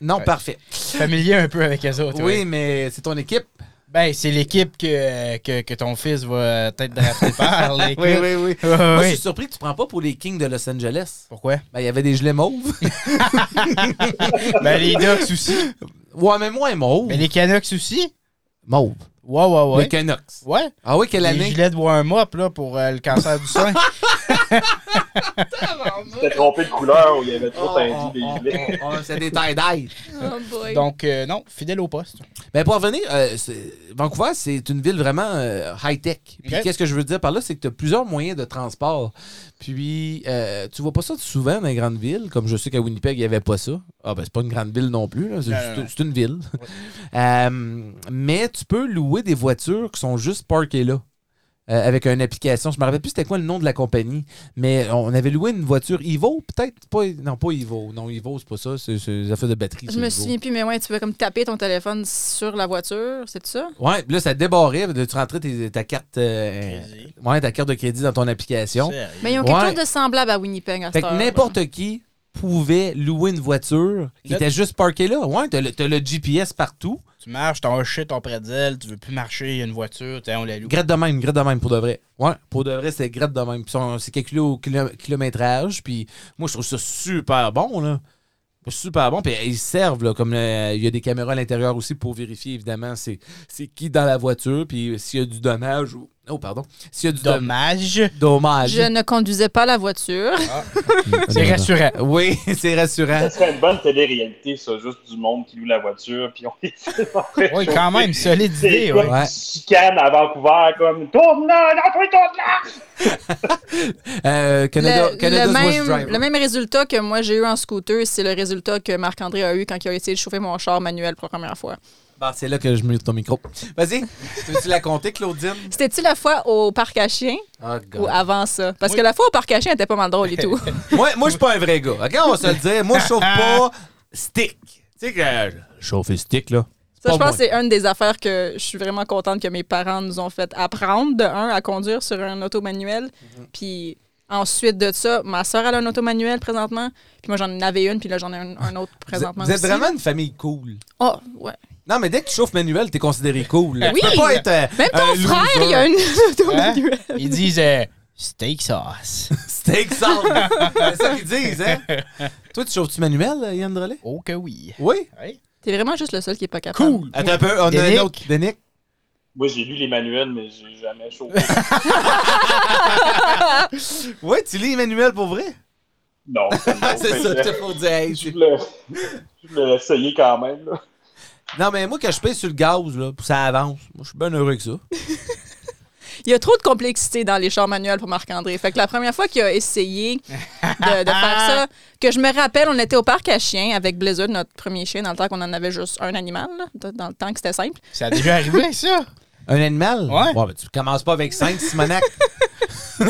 Non, Ouais. parfait. familier un peu avec les autres. Oui, mais c'est ton équipe? Ben, c'est l'équipe que, que, que ton fils va peut-être drafter par. <laughs> écoute. oui. Ouais, Moi, je suis surpris que tu prends pas pour les Kings de Los Angeles. Pourquoi? Ben, il y avait des gelées mauves. <laughs> Ben, les Ducks aussi. ouais, mais moins mauve. Mais les Canucks aussi? Mauve. Ouais, ouais, Les ouais. Canucks. Ouais. Ah oui, quelle Les année? gilets de warm-up là, pour euh, le cancer du sein. <laughs> T'es trompé de couleur où il y avait trop Oh, tendu des oh, gilets. oh, oh, c'est des tie-dye. Oh. Donc, euh, non, fidèle au poste. Ben pour revenir, euh, Vancouver, c'est une ville vraiment euh, high-tech. Puis qu'est-ce que je veux dire par là, c'est que tu as plusieurs moyens de transport. Puis euh, tu vois pas ça souvent dans les grandes villes, comme je sais qu'à Winnipeg, il n'y avait pas ça. Ah ben c'est pas une grande ville non plus, c'est une ville. <laughs> Euh, mais tu peux louer des voitures qui sont juste parkées là. Euh, avec une application. Je me rappelle plus c'était quoi le nom de la compagnie. Mais on avait loué une voiture Evo, peut-être? Pas, non, pas Evo. Non, Evo, c'est pas ça. C'est des affaires de batterie. Je me Evo. souviens plus, mais ouais, tu veux comme taper ton téléphone sur la voiture, c'est ça? Ouais, puis là, ça débarrait. de- Tu rentrais tes- ta carte. euh, ouais, ta carte de crédit dans ton application. Sérieux? Mais ils ont quelque Ouais. chose de semblable à Winnipeg à Fait que n'importe qui pouvait louer une voiture qui Là- était juste parkée là. Ouais, t'as le, t'as le GPS partout. Tu marches, t'as un shit, ton pretzel, tu veux plus marcher, il y a une voiture, on la loue. Grette de même, grette de même pour de vrai. Ouais, pour de vrai, c'est grette de même. C'est calculé au kilo- kilométrage. Puis moi, je trouve ça super bon, là. Super bon. Puis ils servent, là, comme euh, il y a des caméras à l'intérieur aussi pour vérifier, évidemment, c'est c'est qui dans la voiture. Puis s'il y a du dommage ou. Oh, pardon. S'il y a du dom- Dommage. dommage. Je ne conduisais pas la voiture. <laughs> C'est rassurant. Oui, <laughs> c'est rassurant. Ça serait une bonne télé-réalité, ça, juste du monde qui loue la voiture, puis on les <laughs> Oui, quand même, solide C'est idée. comme Ouais. chicane à Vancouver, comme tourne là, non, toi, tourne là! Euh, Canada, le, Canada's le Worst même, Driver. le même résultat que moi j'ai eu en scooter, c'est le résultat que Marc-André a eu quand il a essayé de chauffer mon char manuel pour la première fois. Bon, c'est là que je mute ton micro. Vas-y. Veux-tu la compter, Claudine? C'était-tu la fois au parc à chiens? Oh, God. ou avant ça? Parce que la fois au parc à chiens était pas mal drôle et tout. <laughs> Moi, moi je suis pas un vrai gars. OK, on va se le dire. Moi, je chauffe pas stick. Tu sais que euh, chauffer stick, là. Ça, je pense que c'est une des affaires que je suis vraiment contente que mes parents nous ont fait apprendre, de un, à conduire sur un auto manuel. Mhm. Puis ensuite de ça, ma soeur, elle a un auto manuel présentement. Puis moi, j'en avais une, puis là, j'en ai un, un autre Vous êtes, présentement. vous êtes aussi. vraiment une famille cool. Oh, ouais. Non, mais dès que tu chauffes manuel, t'es considéré cool. là. Oui. Tu peux pas être euh, Même ton frère, il a une <laughs> auto Hein? manuelle. Ils disent euh, steak sauce. <laughs> Steak sauce. c'est ça qu'ils disent, hein? Toi, tu chauffes-tu manuel, Yann Drolet? Oh que oui. Oui. Oui. T'es vraiment juste le seul qui est pas capable. Cool. Attends un peu, on a un autre. Danick? Moi, j'ai lu les manuels, mais j'ai jamais chauffé. <laughs> Oui, tu lis manuel pour vrai? non, c'est <laughs> ça, je- faut dire. hey, Je voulais essayer quand même. Là. Non, mais moi, quand je paye sur le gaz, là, puis ça avance, moi, je suis bien heureux avec ça. Il y a trop de complexité dans les chars manuels pour Marc-André. Fait que la première fois qu'il a essayé de, de faire ça, que je me rappelle, on était au parc à chiens avec Blizzard, notre premier chien, dans le temps qu'on en avait juste un animal, là, dans le temps que c'était simple. Ça a déjà arrivé, ça. <laughs> Un animal? Ouais. ben, tu commences pas avec 5, Simonac. <laughs>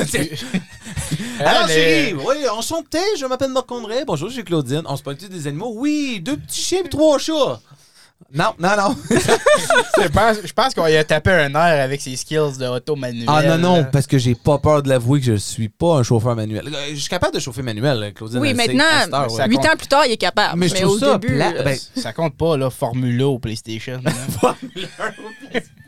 Alors, chérie, oui, enchanté, je m'appelle Marc-André. Bonjour, je suis Claudine. On se parle des animaux? Oui, deux petits chiens et trois chats. Non, non, non. <laughs> Je pense, je pense qu'on a tapé un air avec ses skills de auto manuel. Ah non, non, parce que j'ai pas peur de l'avouer que je suis pas un chauffeur manuel. Euh, Je suis capable de chauffer manuel, Claudine. Oui, maintenant, heure, ouais. ça Huit compte. ans plus tard, il est capable. Mais Mais, je trouve au ça début, plat. là, Ben, Ça compte pas, là, Formula au PlayStation. <laughs> là.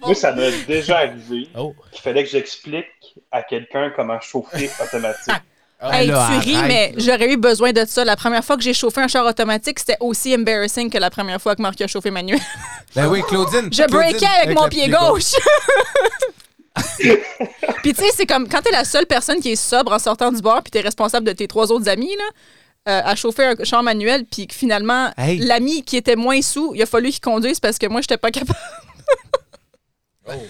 Moi, ça m'est déjà arrivé oh. qu'il fallait que j'explique à quelqu'un comment chauffer <laughs> automatique. Ah, Hey, là, tu ris, arrête, mais j'aurais eu besoin de ça. La première fois que j'ai chauffé un char automatique, c'était aussi embarrassing que la première fois que Marc a chauffé manuel. <laughs> Ben oui, Claudine. Je Claudine, breakais avec, avec mon pied gauche. <laughs> puis tu sais, c'est comme quand t'es la seule personne qui est sobre en sortant du bar, puis t'es responsable de tes trois autres amis, là, euh, à chauffer un char manuel, puis finalement, Hey. l'ami qui était moins sous, il a fallu qu'il conduise parce que moi, j'étais pas capable.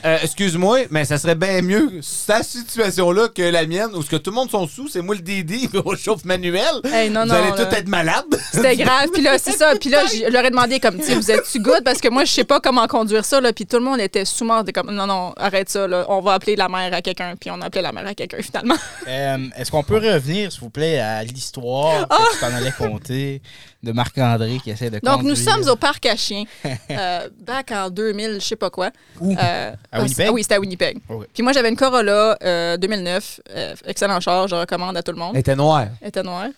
Euh, Excuse-moi, mais ça serait bien mieux cette situation-là que la mienne, où ce que tout le monde sont sous, c'est moi le Didi, puis <laughs> on chauffe manuel. Hey, non, Vous non, allez là. tous être malades. C'était grave. Puis là, c'est ça. Puis là, je leur ai demandé, comme, tu vous êtes-tu good? Parce que moi, je sais pas comment conduire ça, là. Puis tout le monde était sous mort. C'était comme, non, non, arrête ça, là. On va appeler la mère à quelqu'un. Puis on a appelé la mère à quelqu'un, finalement. Euh, Est-ce qu'on peut revenir, s'il vous plaît, à l'histoire que tu t'en allais compter? De Marc-André qui essaie de Donc, nous sommes au parc à chiens, <laughs> euh, back en 2000, je sais pas quoi. Où? Euh, À Winnipeg? Ah oui, c'était à Winnipeg. Ok. Puis moi, j'avais une Corolla euh, 2009. euh, excellent char, je recommande à tout le monde. Elle était noire. Elle était noire.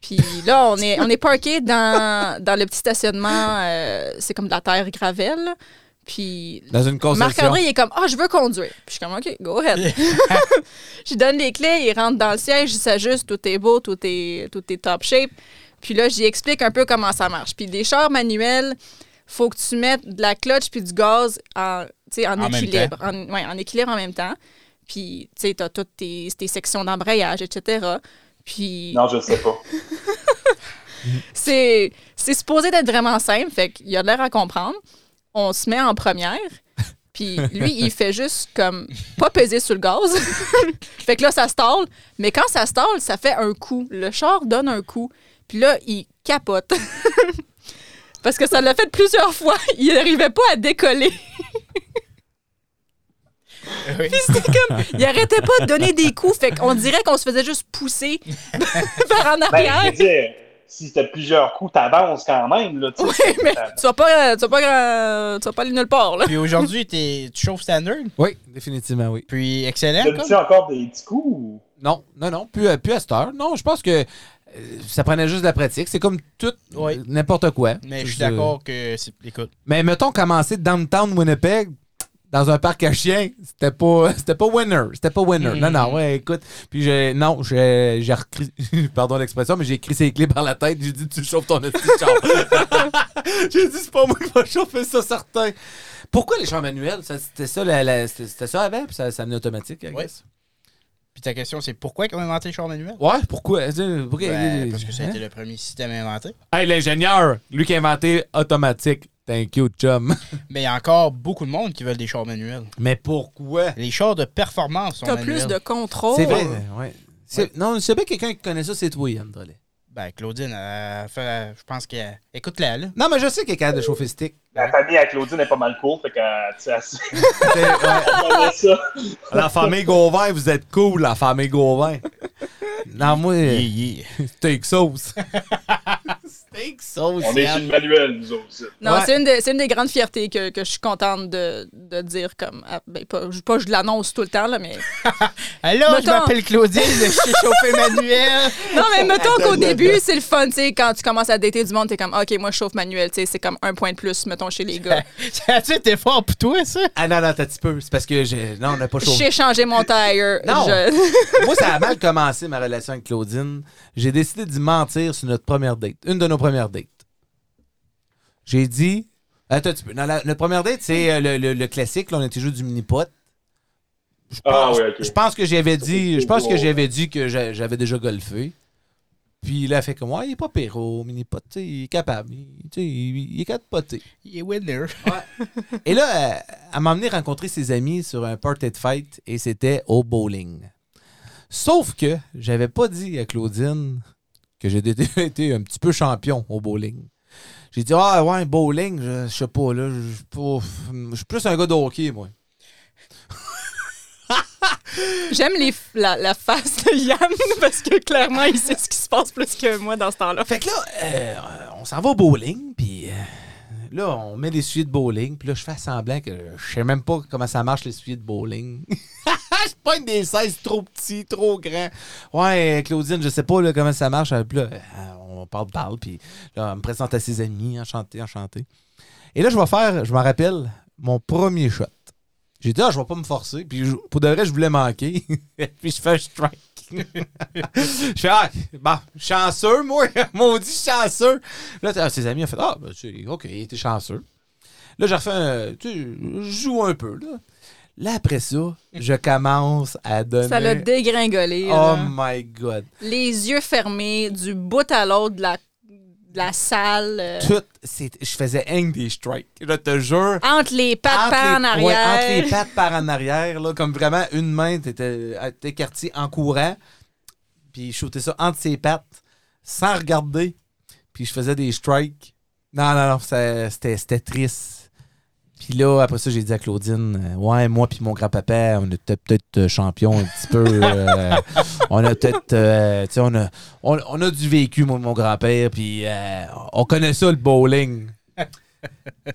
Puis là, on est, on est parké dans, dans le petit stationnement. euh, c'est comme de la terre gravelle. Puis Dans une. Marc-André, il est comme, ah, je veux conduire. Puis je suis comme, OK, go ahead. <laughs> <laughs> je lui donne les clés, il rentre dans le siège, il s'ajuste, tout est beau, tout est, tout est top shape. Puis là, j'y explique un peu comment ça marche. Puis des chars manuels, faut que tu mettes de la clutch puis du gaz en, en, équilibre. En, ouais, en équilibre en même temps. Puis, tu sais, t'as toutes tes, tes sections d'embrayage, etc. Puis, Non, je sais pas. <laughs> c'est c'est supposé d'être vraiment simple, fait qu'il a de l'air à comprendre. On se met en première, puis lui, il fait juste comme pas peser sur le gaz. <laughs> fait que là, ça stall. Mais quand ça stall, ça fait un coup. Le char donne un coup. Puis là, il capote. <laughs> Parce que ça l'a fait plusieurs fois. <laughs> Il n'arrivait pas à décoller. <laughs> Oui. C'était comme. Il arrêtait pas de donner des coups. Fait qu'on dirait qu'on se faisait juste pousser par en Ben, je arrière. veux dire, si t'as plusieurs coups, t'avances quand même. Là, tu. Oui, mais tu vas pas, tu vas pas, grand- tu vas pas aller nulle part, là. Puis aujourd'hui, tu chauffes standard, Oui, définitivement, oui. puis excellent. comme? Donnes-tu encore des petits coups? ou- Non, non, non, plus, à- plus à cette heure. Non, je pense que euh, ça prenait juste de la pratique. C'est comme tout, Oui. n'importe quoi. Mais je suis d'accord que. Écoute. Mais mettons commencer downtown Winnipeg, dans un parc à chiens, c'était pas, <laughs> c'était pas winner. C'était pas winner. Non, non, ouais, écoute. Puis j'ai, non, j'ai, <laughs> pardon l'expression, mais j'ai écrit ses clés par la tête. J'ai dit, tu chauffes ton char. <laughs> j'ai dit, c'est pas moi qui va chauffer ça, certain. Pourquoi les chars manuels? C'était ça, la- la- c'était, ça avant, puis ça, ça venait automatique, I Ouais. guess. Puis ta question, c'est pourquoi ils ont inventé le char manuel? Ouais, pourquoi? Pourquoi- Ben, parce que ça a Hein? été le premier système inventé. Hey, l'ingénieur, lui qui a inventé automatique. Thank you, chum. <laughs> Mais il y a encore beaucoup de monde qui veulent des chars manuels. Mais pourquoi? Les chars de performance sont T'as manuels. plus de contrôle. C'est vrai, ouais. Non, c'est bien quelqu'un qui connaît ça, c'est toi, Yann Drolet. Ben, Claudine, elle fait- je pense qu'elle... Écoute-la, là. Non, mais je sais qu'il est capable de chauffer stick. La famille à Claudine est pas mal cool, fait que, tu sais, elle <laughs> sait- C'est- ouais. La famille Gauvin, vous êtes cool, la famille Gauvin. Non, moi, Yeah, yeah. steak sauce. <laughs> On est sur le manuel, nous autres. aussi. Non, Ouais. c'est une, des- c'est une des grandes fiertés que, que je suis contente de, de dire comme. ah, ben, pas, je- pas je l'annonce tout le temps, là, mais. <laughs> Allô, je m'appelle Claudine, je suis <laughs> chauffé manuel. Non, mais mettons qu'au début, c'est le fun, tu sais, quand tu commences à dater du monde, t'es comme, OK, moi, je chauffe manuel, tu sais, c'est comme un point de plus, mettons, chez les gars. <laughs> A-tu été fort pour toi, ça? Ah non, non, t'as un petit peu. C'est parce que j'ai. Non, on n'a pas chauffé. J'ai changé mon tire. Non. Je- Moi, ça a mal commencé ma relation avec Claudine. J'ai décidé d'y mentir sur notre première date. Une de nos premières dates. J'ai dit. Attends un petit peu. Dans la- notre première date, c'est euh, le, le- le classique. Là, on était joué du mini-pot. Je Ah pense, oui, ok. je pense que j'avais dit. Je pense que j'avais dit que j'a- j'avais déjà golfé. Puis là, elle fait comme ouais, il est pas péro, mini-pot. tu sais, Il est capable. Il, tu il, il est capable de poter. Il est winner. Et là, elle m'a amené rencontrer ses amis sur un party de fête et c'était au bowling. Sauf que j'avais pas dit à Claudine que j'ai <laughs> été, un petit peu champion au bowling. J'ai dit, ah ouais, bowling, je, je sais pas, là, je je suis pas- je suis plus un gars de hockey, moi. <laughs> J'aime les la face de Yann <laughs> parce que clairement, il sait ce qui se passe plus que moi dans ce temps-là. Fait que là, euh, on s'en va au bowling, puis euh, là, on met les sujets de bowling, puis là, je fais semblant que je sais même pas comment ça marche, les sujets de bowling. <laughs> je pas une des 16 trop petits, trop grands. Ouais, Claudine, je sais pas comment ça marche. Puis là, euh, on parle, parle, puis là, on me présente à ses amis, enchanté, enchanté. Et là, je vais faire, je me rappelle, mon premier shot. J'ai dit, ah, je vais pas me forcer. Puis pour de vrai, je voulais manquer. <laughs> puis je fais un strike. <laughs> je fais, ah, bon, chanceux, moi. <laughs> Maudit chanceux. Là, ah, ses amis ont fait, ah, ben, tu- OK, il était chanceux. Là, j'ai refait un. Tu je joue un peu, là. Là, après ça, je commence à donner. Ça l'a dégringolé. Oh là. my God. Les yeux fermés, du bout à l'autre de la, de la salle. euh, Tout, c'est- je faisais hang des strikes. Je te jure. entre les pattes par en les- arrière. ouais, entre les pattes par en arrière, là, comme vraiment une main t'étais écartée en courant, puis je shootais ça entre ses pattes, sans regarder, puis je faisais des strikes. Non, non, non, ça- c'était c'était triste. Puis là, après ça, j'ai dit à Claudine, euh, ouais, moi puis mon grand-papa, on était peut-être euh, champions un petit peu. euh, <laughs> on a peut-être, euh, tu sais, on a, on, on a du vécu, moi mon grand-père, puis euh, on connaît ça, le bowling. <laughs>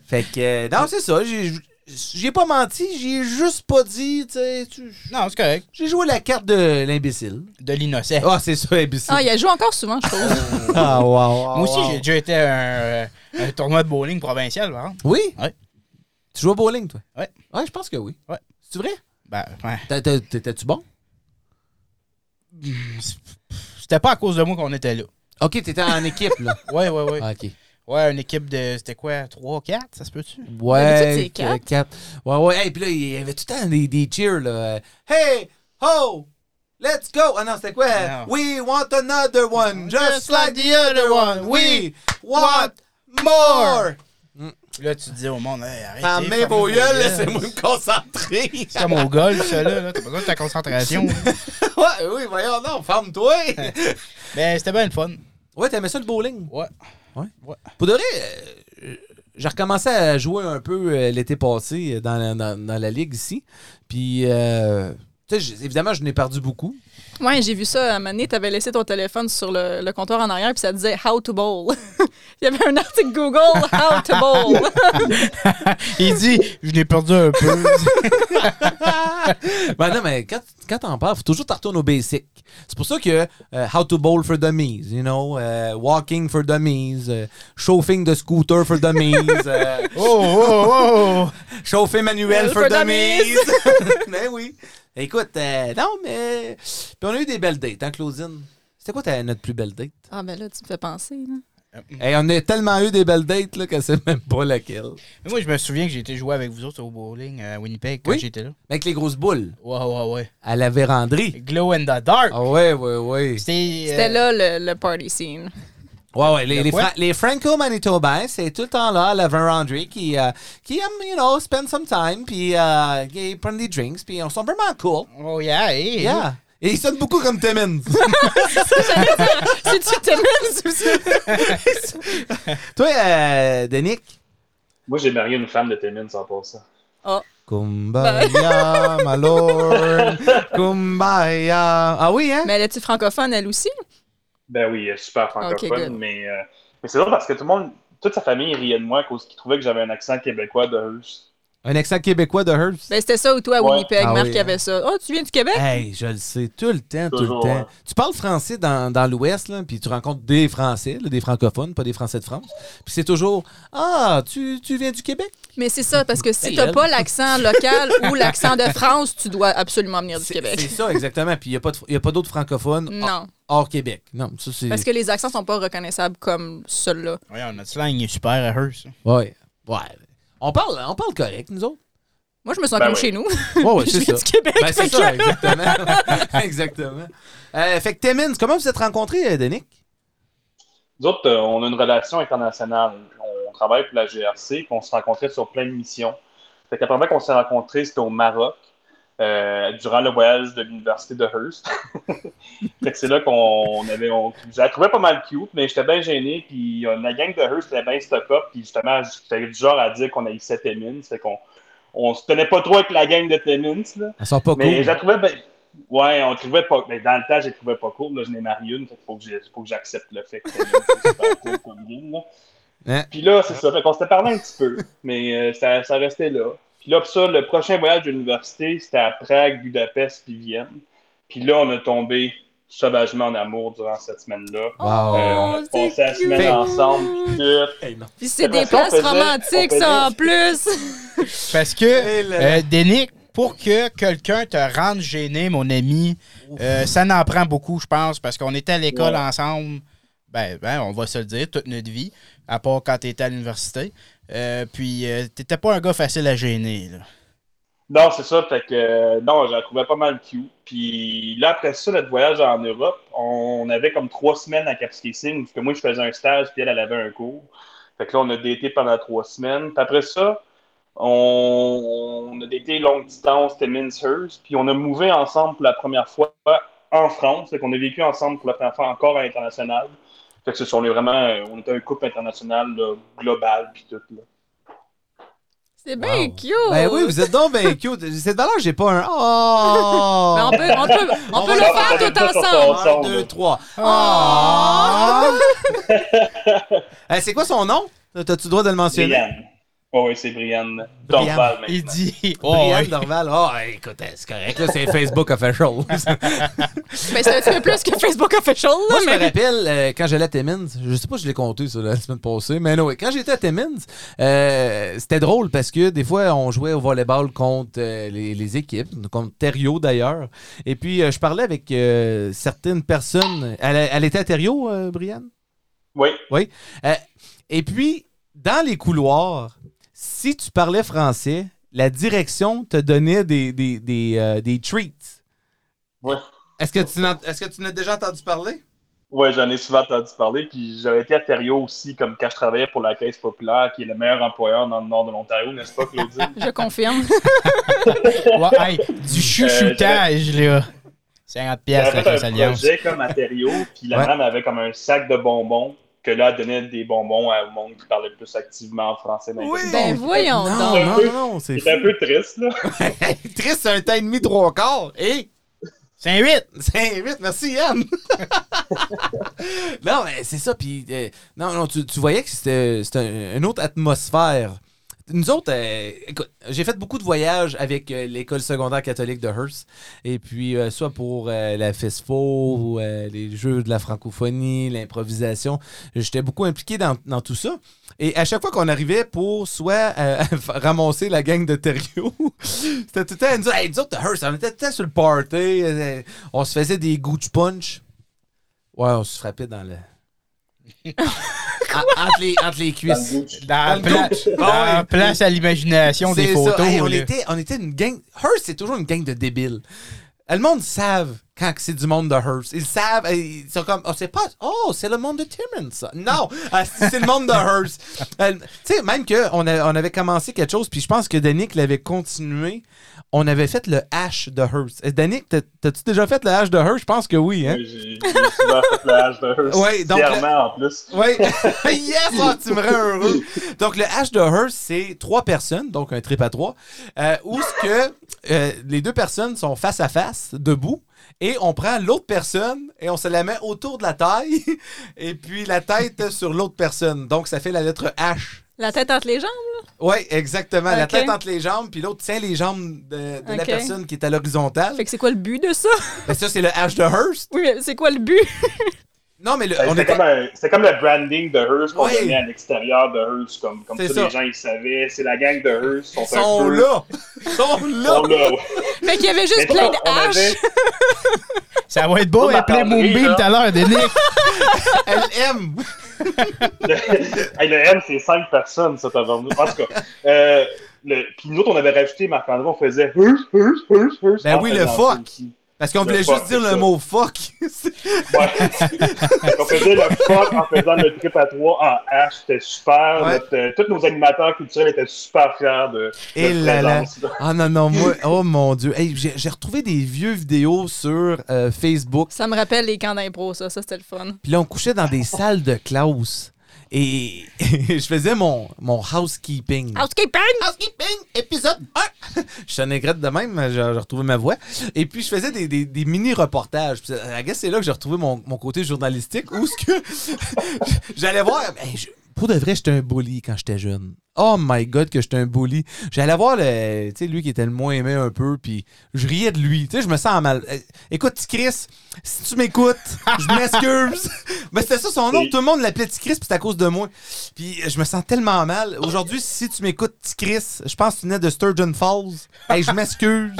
fait que, euh, non, c'est ça, j'ai j'ai pas menti, j'ai juste pas dit, tu sais, Non, c'est correct. j'ai joué la carte de l'imbécile. De l'innocent. Ah, c'est ça, imbécile. Ah, il a joué encore souvent, je trouve. <laughs> Ah, wow, wow, Moi aussi, wow. j'ai déjà été à un, un tournoi de bowling provincial, par exemple. Oui? Ouais. Tu joues au bowling, toi? Ouais. Ouais, je pense que oui. Ouais. C'est vrai? Ben, ouais. T'étais-tu bon? C'était pas à cause de moi qu'on était là. Ok, t'étais en équipe, là. <laughs> Ouais, ouais, ouais. Ah, ok. Ouais, une équipe de. C'était quoi 3, 4, ça se peut-tu? Ouais, D'habitude, c'est quatre. euh, quatre. Ouais, ouais. Et puis là, il y avait tout le temps des, des cheers, là. Hey, ho, let's go. Ah non, c'était quoi? Non. We want another one, just like the other one. We want more. Là, tu dis au monde, hey, arrêtez. Vos gueules, laissez-moi me concentrer. C'est comme au golf, ça, là. là. T'as besoin de ta concentration. <laughs> ouais, oui, voyons, non, ferme-toi. <laughs> Ben, c'était bien le fun. ouais, t'aimais ça le bowling? Ouais. Pour de vrai, euh, j'ai recommencé à jouer un peu euh, l'été passé euh, dans la, dans- dans la ligue ici. Puis, euh, tu sais, évidemment, je n'ai perdu beaucoup. Ouais, j'ai vu ça. À un moment donné, t'avais laissé ton téléphone sur le, le comptoir en arrière, puis ça disait How to bowl. <laughs> Il y avait un article Google How to bowl. <laughs> Il dit, je l'ai perdu un peu. <laughs> ben non, mais quand, quand t'en parles, faut toujours t'en retourner au basic. C'est pour ça que euh, How to bowl for dummies, you know, euh, walking for dummies, euh, chauffing de scooter for dummies, euh, oh, oh, oh. chauffer manuel for, For dummies. mais oui. Écoute, euh, non, mais. Puis on a eu des belles dates, hein, Claudine? C'était quoi ta, notre plus belle date? ah, ben là, tu me fais penser. Là. Hey, on a tellement eu des belles dates là, que c'est même pas laquelle. Mais Moi, je me souviens que j'ai été jouer avec vous autres au bowling à Winnipeg quand Oui? j'étais là. Avec les grosses boules, Ouais, ouais, ouais. à la véranderie. Glow in the dark. Ah ouais, ouais, ouais. C'était. C'était euh, là le, le party scene. Ouais, ouais, les, Le les, quoi? Fra- les Franco-Manitobains, c'est tout le temps là, à la Verandry, qui, euh, qui aiment, you know, spend some time, puis euh, qui prennent des drinks, puis ils sont vraiment cool. Oh, yeah, hey. Yeah. Et ils sonnent beaucoup comme Timmins. <laughs> C'est-tu Timmins? <laughs> Ou ça? Toi, euh, Denick? Moi, j'ai marié une femme de Timmins en passant. Kumbaya, my lord. <laughs> Kumbaya. Ah oui, hein? Mais elle est-tu francophone, elle aussi? Ben oui, est super francophone, mais, euh, mais c'est drôle parce que tout le monde, toute sa famille riait de moi à cause qu'ils trouvaient que j'avais un accent québécois de. Un accent québécois de Hearst. Ben, c'était ça ou toi à Ouais. Winnipeg, Ah Marc, oui, qui avait hein. ça. Oh, tu viens du Québec? Hey, je le sais, tout le temps, tout Toujours, le temps. ouais. Tu parles français dans, dans l'Ouest, là, puis tu rencontres des Français, là, des francophones, pas des Français de France. Puis c'est toujours Ah, tu, tu viens du Québec? Mais c'est ça, parce que si t'as elle. pas l'accent local <laughs> ou l'accent de France, tu dois absolument venir du Québec. c'est ça, exactement. Puis il n'y a pas, a d'autres francophones hors, Non, hors Québec. Non, ça parce que les accents sont pas reconnaissables comme ceux-là. Ouais, notre slang est super à Hearst. Ouais. Ouais. On parle, on parle correct, nous autres. Moi, je me sens Ben comme oui. chez nous. Ouais, ouais, <laughs> je c'est ça. du Québec. Ben, c'est fait ça, que- exactement. <laughs> exactement. Euh, fait que Timmins, comment vous êtes rencontrés, euh, Denick? Nous autres, euh, on a une relation internationale. On travaille pour la GRC, puis on se rencontrait sur plein de missions. Fait que la première fois qu'on s'est rencontrés, c'était au Maroc, euh, durant le voyage de l'université de Hearst. <laughs> fait que c'est là qu'on avait. On, je la trouvais pas mal cute, mais j'étais bien gêné, puis euh, la gang de Hearst était bien stock-up, puis justement, j'étais du genre à dire qu'on haïssait Timmins. Fait qu'on on se tenait pas trop avec la gang de Timmins, là. Elle sort pas Mais cool. je la trouvais bien. Ouais, on trouvait pas. Mais dans le temps, je la trouvais pas cool. Là, je n'ai marié une. Fait faut que j'accepte le fait que c'est super cool comme <laughs> game, là. Hein? Puis là, c'est ça. Fait qu'on s'était parlé un petit peu. Mais euh, ça, ça restait là. Puis là, pour ça, le prochain voyage de l'université, c'était à Prague, Budapest, puis Vienne. Puis là, on a tombé sauvagement en amour durant cette semaine-là. Wow. Euh, on a Oh, passé la semaine cute. ensemble, puis c'est des places faisait- romantiques, ça, en plus. <laughs> Parce que, euh, Denick, pour que quelqu'un te rende gêné, mon ami, euh, ça n'en prend beaucoup, je pense, parce qu'on était à l'école Ouais. ensemble, ben, ben, on va se le dire, toute notre vie, à part quand t'étais à l'université. Euh, puis, euh, t'étais pas un gars facile à gêner, là. Non, c'est ça. Fait que, euh, non, je la trouvais pas mal cute. Puis là, après ça, notre voyage en Europe, on avait comme trois semaines à Capscasing, parce que moi, je faisais un stage, puis elle, elle avait un cours. Fait que là, on a daté pendant trois semaines. Puis après ça, on, on a daté longue distance, c'était Minshurst, puis on a mouvé ensemble pour la première fois en France. Fait qu'on a vécu ensemble pour la première fois encore à l'international. Fait que c'est on est vraiment, on était un couple international, là, global, puis tout, là. C'est bien Wow. cute. Ben oui, vous êtes donc bien <laughs> cute. Cette valeur, j'ai pas un. Oh! Mais on peut, on peut, <laughs> on On peut le faire tout ensemble. Un, deux, trois. Ah! <laughs> Eh, c'est quoi son nom? T'as-tu le droit de le mentionner? Oh, oui, c'est Brianne. Brianne. Dorval, Il dit. Oh. Dorval. Oh, écoute, c'est correct. Là, c'est <laughs> Facebook official. <laughs> Ben, c'est un petit peu plus que Facebook Official, là, Moi, je me mais... rappelle, euh, quand j'allais à Timmins, je sais pas si je l'ai compté ça, la semaine passée, mais non, quand j'étais à Timmins, euh, c'était drôle parce que des fois, on jouait au volleyball contre euh, les, les équipes, contre Thériault d'ailleurs. Et puis, euh, je parlais avec euh, certaines personnes. Elle, elle était à euh, Brianne? Oui. Euh, et puis, dans les couloirs, si tu parlais français, la direction te donnait des, des, des, euh, des treats. Ouais. Est-ce que tu est-ce que tu n'as déjà entendu parler? Ouais, j'en ai souvent entendu parler. Puis j'avais été à Thériault aussi, comme quand je travaillais pour la Caisse populaire, qui est le meilleur employeur dans le nord de l'Ontario, n'est-ce pas, Claudine? <laughs> Je confirme. <laughs> Ouais, hey, du chuchotage, là. 50 piastres J'avais avec fait la un alliance. projet comme à Thériault, puis la Ouais. madame avait comme un sac de bonbons, que là, elle donnait des bonbons à- au monde qui parlait plus activement français. dans les Oui. Ben voyons non, donc. non, non, non, c'est C'est un peu triste, là. <laughs> Triste, c'est un temps et demi, trois quarts. Et C'est un 8! 5-8, merci Yann. <laughs> non, mais c'est ça. Puis, euh, non, non, tu, tu voyais que c'était c'était un- une autre atmosphère. Nous autres, euh, écoute, j'ai fait beaucoup de voyages avec euh, l'école secondaire catholique de Hearst. Et puis, euh, soit pour la FESFO, ou euh, les jeux de la francophonie, l'improvisation. J'étais beaucoup impliqué dans, dans tout ça. Et à chaque fois qu'on arrivait pour soit <laughs> ramasser la gang de Terrio, <laughs> c'était tout le temps nous dire, hey, nous autres, de Hearst, on était tout le temps sur le party, on se faisait des gooch punch. Ouais, on se frappait dans le. <laughs> En- entre, les, entre cuisses. Dans, pla- place à l'imagination des photos. Hey, on, là. était, on était une gang. Hearst, c'est toujours une gang de débiles. Le monde savent quand c'est du monde de Hearst. Ils savent. euh, Ils sont comme. Oh, c'est pas. Oh, c'est le monde de Timmons, ça. Non, <laughs> euh, c'est le monde de Hearst. Euh, tu sais, même qu'on on avait commencé quelque chose, puis je pense que Danick l'avait continué. On avait fait le H de Hearst. Euh, Danick, t'as- t'as-tu déjà fait le H de Hearst? Je pense que oui, hein? Oui, J'ai souvent fait le H de Hearst. Ouais, donc Fièrement, en plus. Oui. <laughs> yes, ah, tu me rends heureux. Donc, le H de Hearst, c'est trois personnes, donc un trip à trois, euh, où ce que euh, les deux personnes sont face à face, debout, et on prend l'autre personne et on se la met autour de la taille, <laughs> et puis la tête sur l'autre personne. Donc, ça fait la lettre H. La tête entre les jambes? Oui, exactement. La tête entre les jambes, puis l'autre tient les jambes de, de la personne qui est à l'horizontale. Fait que c'est quoi le but de ça? Ben, ça, c'est le H de Hearst. Oui, mais c'est quoi le but? <laughs> Non, mais le, Ben, on était... comme, un- comme le branding de Hearst qu'on Ouais. donnait à l'extérieur de Hearst. Comme, comme ça, ça. les gens ils savaient. C'est la gang de Hearst. Ils Sont, un sont peu- là! <laughs> Ils sont Ils là! sont là. ouais. <laughs> Fait qu'il y avait juste Mais plein de avait- H. <laughs> Ça va être beau appeler penderie, Moonbeam tout à l'heure, Denis. Elle aime! hey, le M, c'est cinq personnes, ça, t'as En tout cas, euh, le... puis nous autres, on avait rajouté, Marc-André, on faisait Hearst, Hearst, Hearst, Hearst. Ben en oui, le fuck. Parce qu'on voulait fuck, juste dire le ça. mot fuck. Ouais. on faisait le fuck en faisant le trip à trois en H. C'était super. Ouais. Notre, euh, tous nos animateurs culturels étaient super fiers de Et notre là là. présence. là. Ah non, non, moi, oh mon Dieu. Hey, j'ai j'ai retrouvé des vieux vidéos sur euh, Facebook. Ça me rappelle les camps d'impro, ça. Ça, c'était le fun. Puis là, on couchait dans des salles de classe. Et <laughs> je faisais mon, mon housekeeping. Housekeeping! Housekeeping, épisode 1. je suis négrette de même, j'ai j'ai retrouvé ma voix. Et puis, je faisais des, des- des mini-reportages. I guess c'est là que j'ai retrouvé mon, mon côté journalistique où ce que <laughs> j'allais voir. Hey, je- pour de vrai, j'étais un bully quand j'étais jeune. Oh my god, que j'étais un bully. J'allais voir le, tu sais, lui qui était le moins aimé un peu, puis je riais de lui. Tu sais, je me sens mal. Euh, Écoute, Chris, si tu m'écoutes, je m'excuse. <laughs> Mais c'était ça son nom. Tout le monde l'appelait Chris, puis c'est à cause de moi. Puis euh, je me sens tellement mal. Aujourd'hui, si tu m'écoutes, Chris, je pense que tu venais de Sturgeon Falls. Hey, je m'excuse.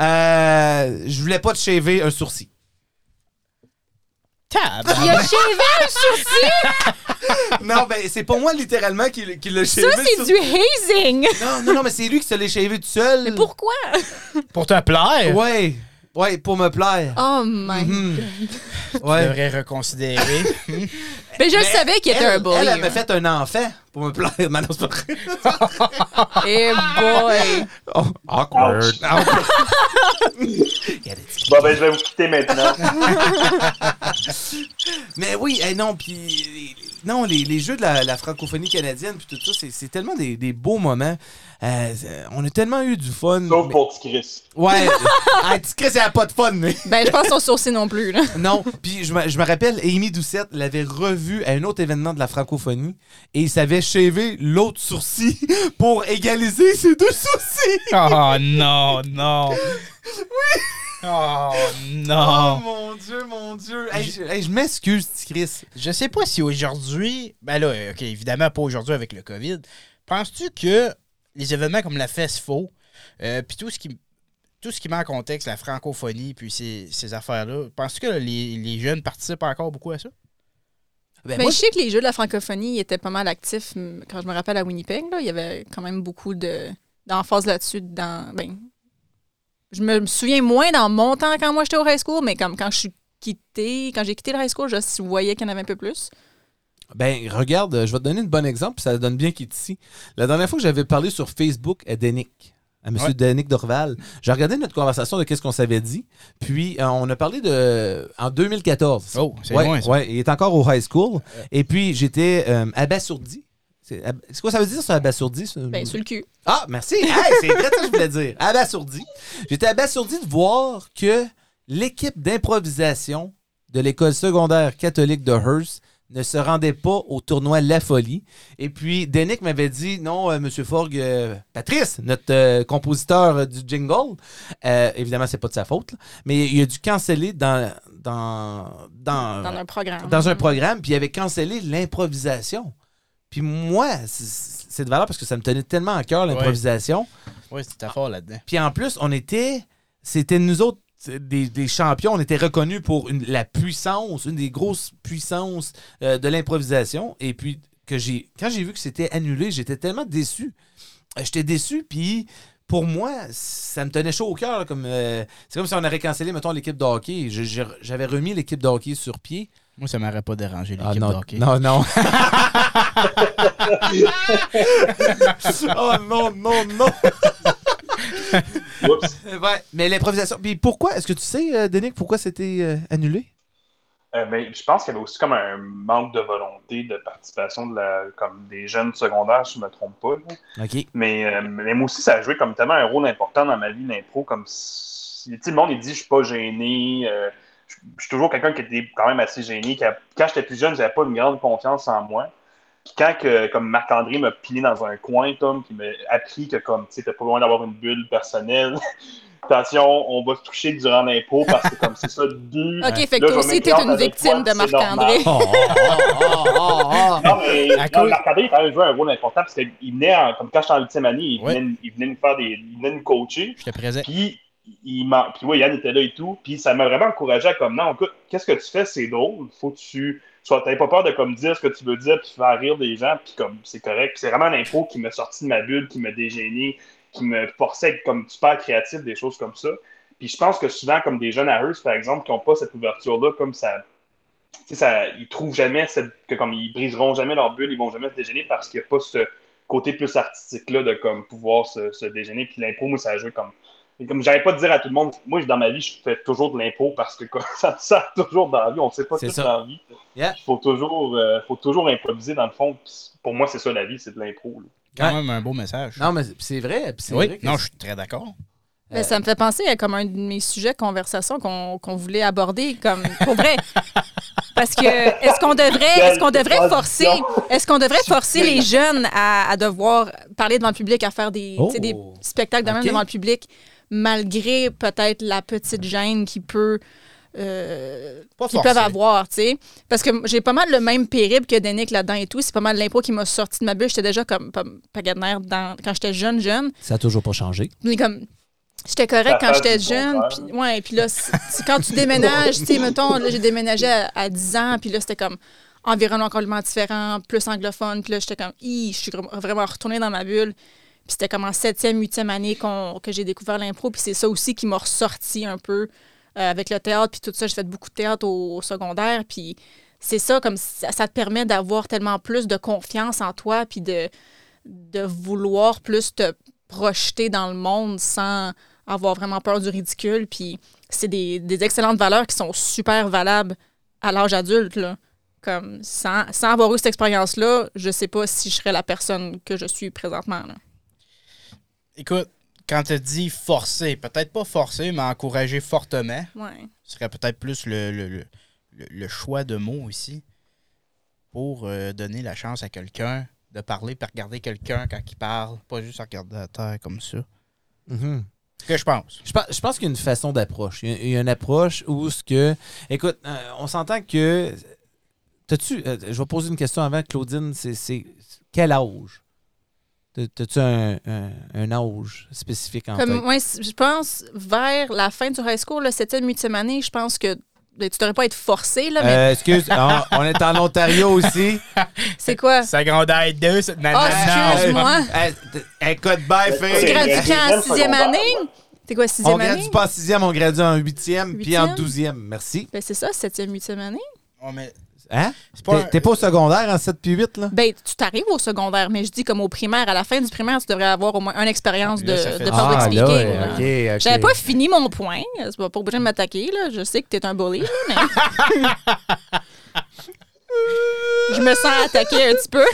Euh, je voulais pas te shaver un sourcil. Tab. Il a shavé un sourcil! <laughs> <laughs> Non, ben, c'est pas moi littéralement qui, l- qui l'a Ça, shavé. c'est sur- du hazing! <laughs> Non, non, non, mais c'est lui qui se l'est shavé tout seul. Mais pourquoi? Pour te plaire, Ouais, ouais, pour me plaire. Oh my Mhm. tu Ouais. devrais reconsidérer. <laughs> Mais je le savais qu'il était un bully. Elle, elle m'a fait un enfant pour me plaire. <laughs> Mais non, c'est pas vrai. <laughs> Eh boy! Oh, awkward. Ouch. Awkward. Il y a des petits- Bon, ben, je vais vous quitter maintenant. <laughs> Mais oui, eh non, puis non, les, les jeux de la, la francophonie canadienne, puis tout ça, c'est- c'est tellement des, des beaux moments. Euh, c'est- on a tellement eu du fun. Sauf mais- pour petit Chris. Ouais, crées, ça a pas de fun, mais. Ben, je pense son sourcil non plus, là. Non, puis je me, je me rappelle, Amy Doucette l'avait revu à un autre événement de la francophonie et il savait shaver l'autre sourcil <laughs> pour égaliser ses deux sourcils. oh <laughs> non, non. Oui. Oh Oh non. mon Dieu, mon Dieu. Hey, je, hey, je m'excuse, Chris. Je sais pas si aujourd'hui, ben là, ok, évidemment pas aujourd'hui avec le COVID. Penses-tu que les événements comme la FESFO, euh, puis tout ce qui tout ce qui met en contexte la francophonie, puis ces, ces affaires-là, penses-tu que les, les jeunes participent encore beaucoup à ça? Ben, Mais moi, je sais que les jeux de la francophonie étaient pas mal actifs. Quand je me rappelle à Winnipeg, là, il y avait quand même beaucoup de d'emphase là-dessus. Dans, ben, je me souviens moins dans mon temps quand moi j'étais au high school, mais comme quand je suis quitté, quand j'ai quitté le high school, je voyais qu'il y en avait un peu plus. Ben, regarde, je vais te donner un bon exemple, puis ça donne bien qu'il est ici. La dernière fois que j'avais parlé sur Facebook à Denick, à M. Ouais. Dorval, j'ai regardé notre conversation de qu'est-ce qu'on s'avait dit, puis euh, on a parlé de... en 2014. Oh, c'est ouais, loin, ça. ouais, il est encore au high school. Et puis, j'étais euh, abasourdi. C'est ab- quoi ça veut dire, ça, abasourdi? ça? Ben, sur le cul. Ah, merci. Hey, c'est vrai ça que je voulais dire. Abasourdi. J'étais abasourdi de voir que l'équipe d'improvisation de l'école secondaire catholique de Hearst ne se rendait pas au tournoi La Folie. Et puis, Denick m'avait dit, non, euh, Monsieur Forg, euh, Patrice, notre euh, compositeur euh, du jingle, euh, évidemment, c'est pas de sa faute, là, mais il a dû canceller dans, dans, dans, Dans un programme. dans un programme, puis il avait cancellé l'improvisation. Puis moi, c'est c'est de valeur parce que ça me tenait tellement à cœur, l'improvisation. Oui, c'était fort là-dedans. Puis en plus, on était. C'était nous autres. Des, des champions, on était reconnus pour une- la puissance, une des grosses puissances euh, de l'improvisation. Et puis, que j'ai quand j'ai vu que c'était annulé, j'étais tellement déçu. Euh, J'étais déçu, puis pour moi, ça me tenait chaud au cœur. comme euh, C'est comme si on aurait cancellé, mettons, l'équipe de hockey. J'avais remis l'équipe de hockey sur pied. Moi, ça m'aurait pas dérangé, l'équipe Ah, non, de hockey. non, non. <laughs> <laughs> oh non, non, non. <laughs> Oups. Ouais, mais l'improvisation. Puis pourquoi, est-ce que tu sais, euh, Denis, pourquoi c'était euh, annulé? Euh, mais je pense qu'il y avait aussi comme un manque de volonté de participation de la, comme des jeunes secondaires, si je ne me trompe pas. Mais, euh, mais moi aussi, ça a joué comme tellement un rôle important dans ma vie, l'impro. Comme si, le monde, il dit, je suis pas gêné. euh, je je suis toujours quelqu'un qui était quand même assez gêné. qui a- quand j'étais plus jeune, j'avais pas une grande confiance en moi. Puis quand que, comme Marc-André m'a pilé dans un coin, Tom, qui m'a appris que comme, tu sais, t'as pas besoin d'avoir une bulle personnelle. <laughs> Attention, on va se toucher durant l'impro parce que comme c'est ça le but. OK, fait que toi aussi, t'es une victime toi, de Marc-André. Oh, oh, oh, oh, oh. Non, mais non, Marc-André, il a quand même joué un rôle important parce qu'il venait, en- comme quand j'étais en huitième année, il Ouais. venait, il venait nous faire des. Il venait nous coacher. J'étais présent. Puis, il m'a. Puis, ouais, Yann était là et tout. Puis, ça m'a vraiment encouragé à comme, non, écoute, qu'est-ce que tu fais, c'est drôle. Faut que tu. Soit, t'avais pas peur de comme dire ce que tu veux dire, puis faire rire des gens, puis comme, c'est correct. C'est vraiment l'impro qui m'a sorti de ma bulle, qui m'a dégêné, qui me forçait comme super créatif, des choses comme ça. Puis, je pense que souvent, comme des jeunes à Hearst, par exemple, qui n'ont pas cette ouverture-là, comme ça. Ça, ils trouvent jamais que comme ils briseront jamais leur bulle, ils vont jamais se dégêner parce qu'il n'y a pas ce côté plus artistique-là de comme pouvoir se, se dégêner. Puis l'impro, moi, ça a joué comme. Et comme j'avais pas de dire à tout le monde, moi, dans ma vie, je fais toujours de l'impro parce que <laughs> ça me sert toujours dans la vie. On ne sait pas tout ça. dans la vie. Yeah. Il faut toujours, euh, faut toujours improviser dans le fond. Pour moi, c'est ça la vie, c'est de l'impro. Quand Ouais. même un beau message. Non, mais c'est vrai. oui, vrai non, je suis très d'accord. Ben, ça me fait penser à comme un de mes sujets de conversation qu'on qu'on voulait aborder, comme pour vrai. <laughs> Parce que est-ce qu'on devrait, est-ce qu'on devrait forcer, est-ce qu'on devrait forcer les jeunes à, à devoir parler devant le public, à faire des, des Oh. spectacles de même devant le public, malgré peut-être la petite gêne qui peut euh, qu'ils peuvent avoir, tu sais. Parce que j'ai pas mal le même périple que Denick là-dedans et tout. C'est pas mal l'impro qui m'a sorti de ma bulle. J'étais déjà comme dans, quand j'étais jeune, jeune. Ça a toujours pas changé. Mais comme j'étais correct quand j'étais jeune puis ouais puis là quand tu déménages tu sais mettons là j'ai déménagé à, à 10 ans puis là c'était comme environnement complètement différent plus anglophone puis là j'étais comme Hi, je suis vraiment retournée dans ma bulle puis c'était comme en septième huitième année que j'ai découvert l'impro puis c'est ça aussi qui m'a ressorti un peu euh, avec le théâtre puis tout ça j'ai fait beaucoup de théâtre au, secondaire puis c'est ça comme ça, ça te permet d'avoir tellement plus de confiance en toi puis de de vouloir plus te projeter dans le monde sans avoir vraiment peur du ridicule. Puis c'est des, des excellentes valeurs qui sont super valables à l'âge adulte. Là. Comme sans, sans avoir eu cette expérience-là, je sais pas si je serais la personne que je suis présentement. là. Écoute, quand tu dis forcer, peut-être pas forcer, mais encourager fortement, Ouais. ce serait peut-être plus le, le, le- le- choix de mots ici pour euh, donner la chance à quelqu'un de parler puis regarder quelqu'un quand il parle, pas juste regarder la terre comme ça. Mhm. Ce que je pense. Je pense, je pense qu'il y a une façon d'approche. Il y a- il y a une approche où ce que. Écoute, euh, on s'entend que. T'as-tu. euh, je vais poser une question avant, Claudine. C'est, c'est quel âge? T'as- T'as-tu un, un, un âge spécifique en Comme, tête? ouais, c- je pense vers la fin du high school, le 7e, 8e année, je pense que ben, tu devrais pas être forcé, là, mais Euh, excuse, <laughs> on, on est en Ontario aussi. <laughs> c'est quoi? Secondaire 2, c'est Ah, excuse-moi. Euh, t- écoute, bye, Tu fille. gradues quand en sixième année? C'est quoi, On sixième année? gradue pas en sixième, on gradue en huitième, puis en Huitième? douzième. Merci. Ben, c'est ça, septième, huitième année. mais Hein? T'es, pas au secondaire en 7 puis 8, là? Ben, tu t'arrives au secondaire, mais je dis comme au primaire. À la fin du primaire, tu devrais avoir au moins une expérience de, Ah, public là, speaking. là. J'avais pas fini mon point. C'est pas pas obligé de m'attaquer. là. Je sais que t'es un bully, mais... <laughs> Je me sens attaquée un petit peu.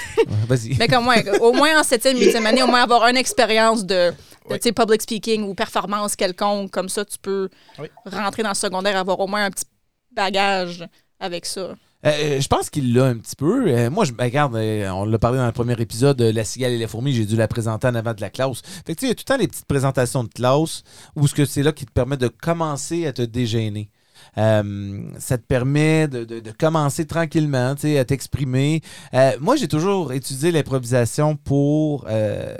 Vas-y. Mais comme moi, au moins en septième, huitième année, au moins avoir une expérience de public speaking ou performance quelconque. Comme ça, tu peux Oui. rentrer dans le secondaire, avoir au moins un petit bagage avec ça. Euh, je pense qu'il l'a un petit peu. Euh, moi, je ben, regarde, euh, on l'a parlé dans le premier épisode, euh, La cigale et les fourmis, j'ai dû la présenter en avant de la classe. Fait que tu sais, il y a tout le temps les petites présentations de classe où ce que c'est là qui te permet de commencer à te dégêner. Euh, ça te permet de, de- de commencer tranquillement, à t'exprimer. Euh, moi, j'ai toujours étudié l'improvisation pour euh,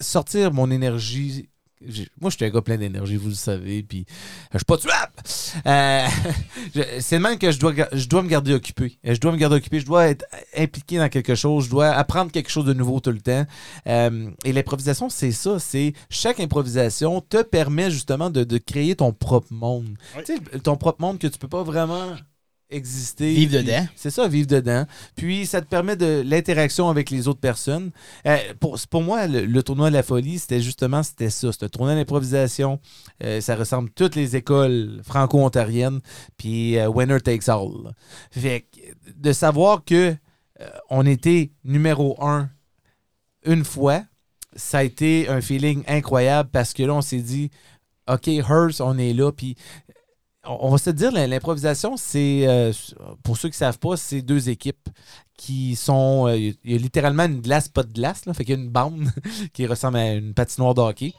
sortir mon énergie. Moi, je suis un gars plein d'énergie, vous le savez, puis euh, je suis pas tuable. Euh, <laughs> c'est le même que je dois, je dois me garder occupé. Euh, Je dois me garder occupé, je dois être impliqué dans quelque chose, je dois apprendre quelque chose de nouveau tout le temps. Euh, et l'improvisation, c'est ça. C'est chaque improvisation te permet justement de, de créer ton propre monde. Oui. Tu sais, ton propre monde que tu peux pas vraiment exister. Vivre Puis- dedans. C'est ça, vivre dedans. Puis ça te permet de l'interaction avec les autres personnes. Euh, pour, pour moi, le, le tournoi de la folie, c'était justement c'était ça. C'était un tournoi d'improvisation. Euh, ça ressemble à toutes les écoles franco-ontariennes. Puis euh, winner takes all. Fait que de savoir que on était numéro un une fois, ça a été un feeling incroyable parce que là, on s'est dit, OK, Hearst, on est là. Puis on va se dire, l'improvisation, c'est, euh, pour ceux qui ne savent pas, c'est deux équipes qui sont. euh, Il y a littéralement une glace, pas de glace. Là, fait qu'il y a une bande <laughs> qui ressemble à une patinoire de hockey.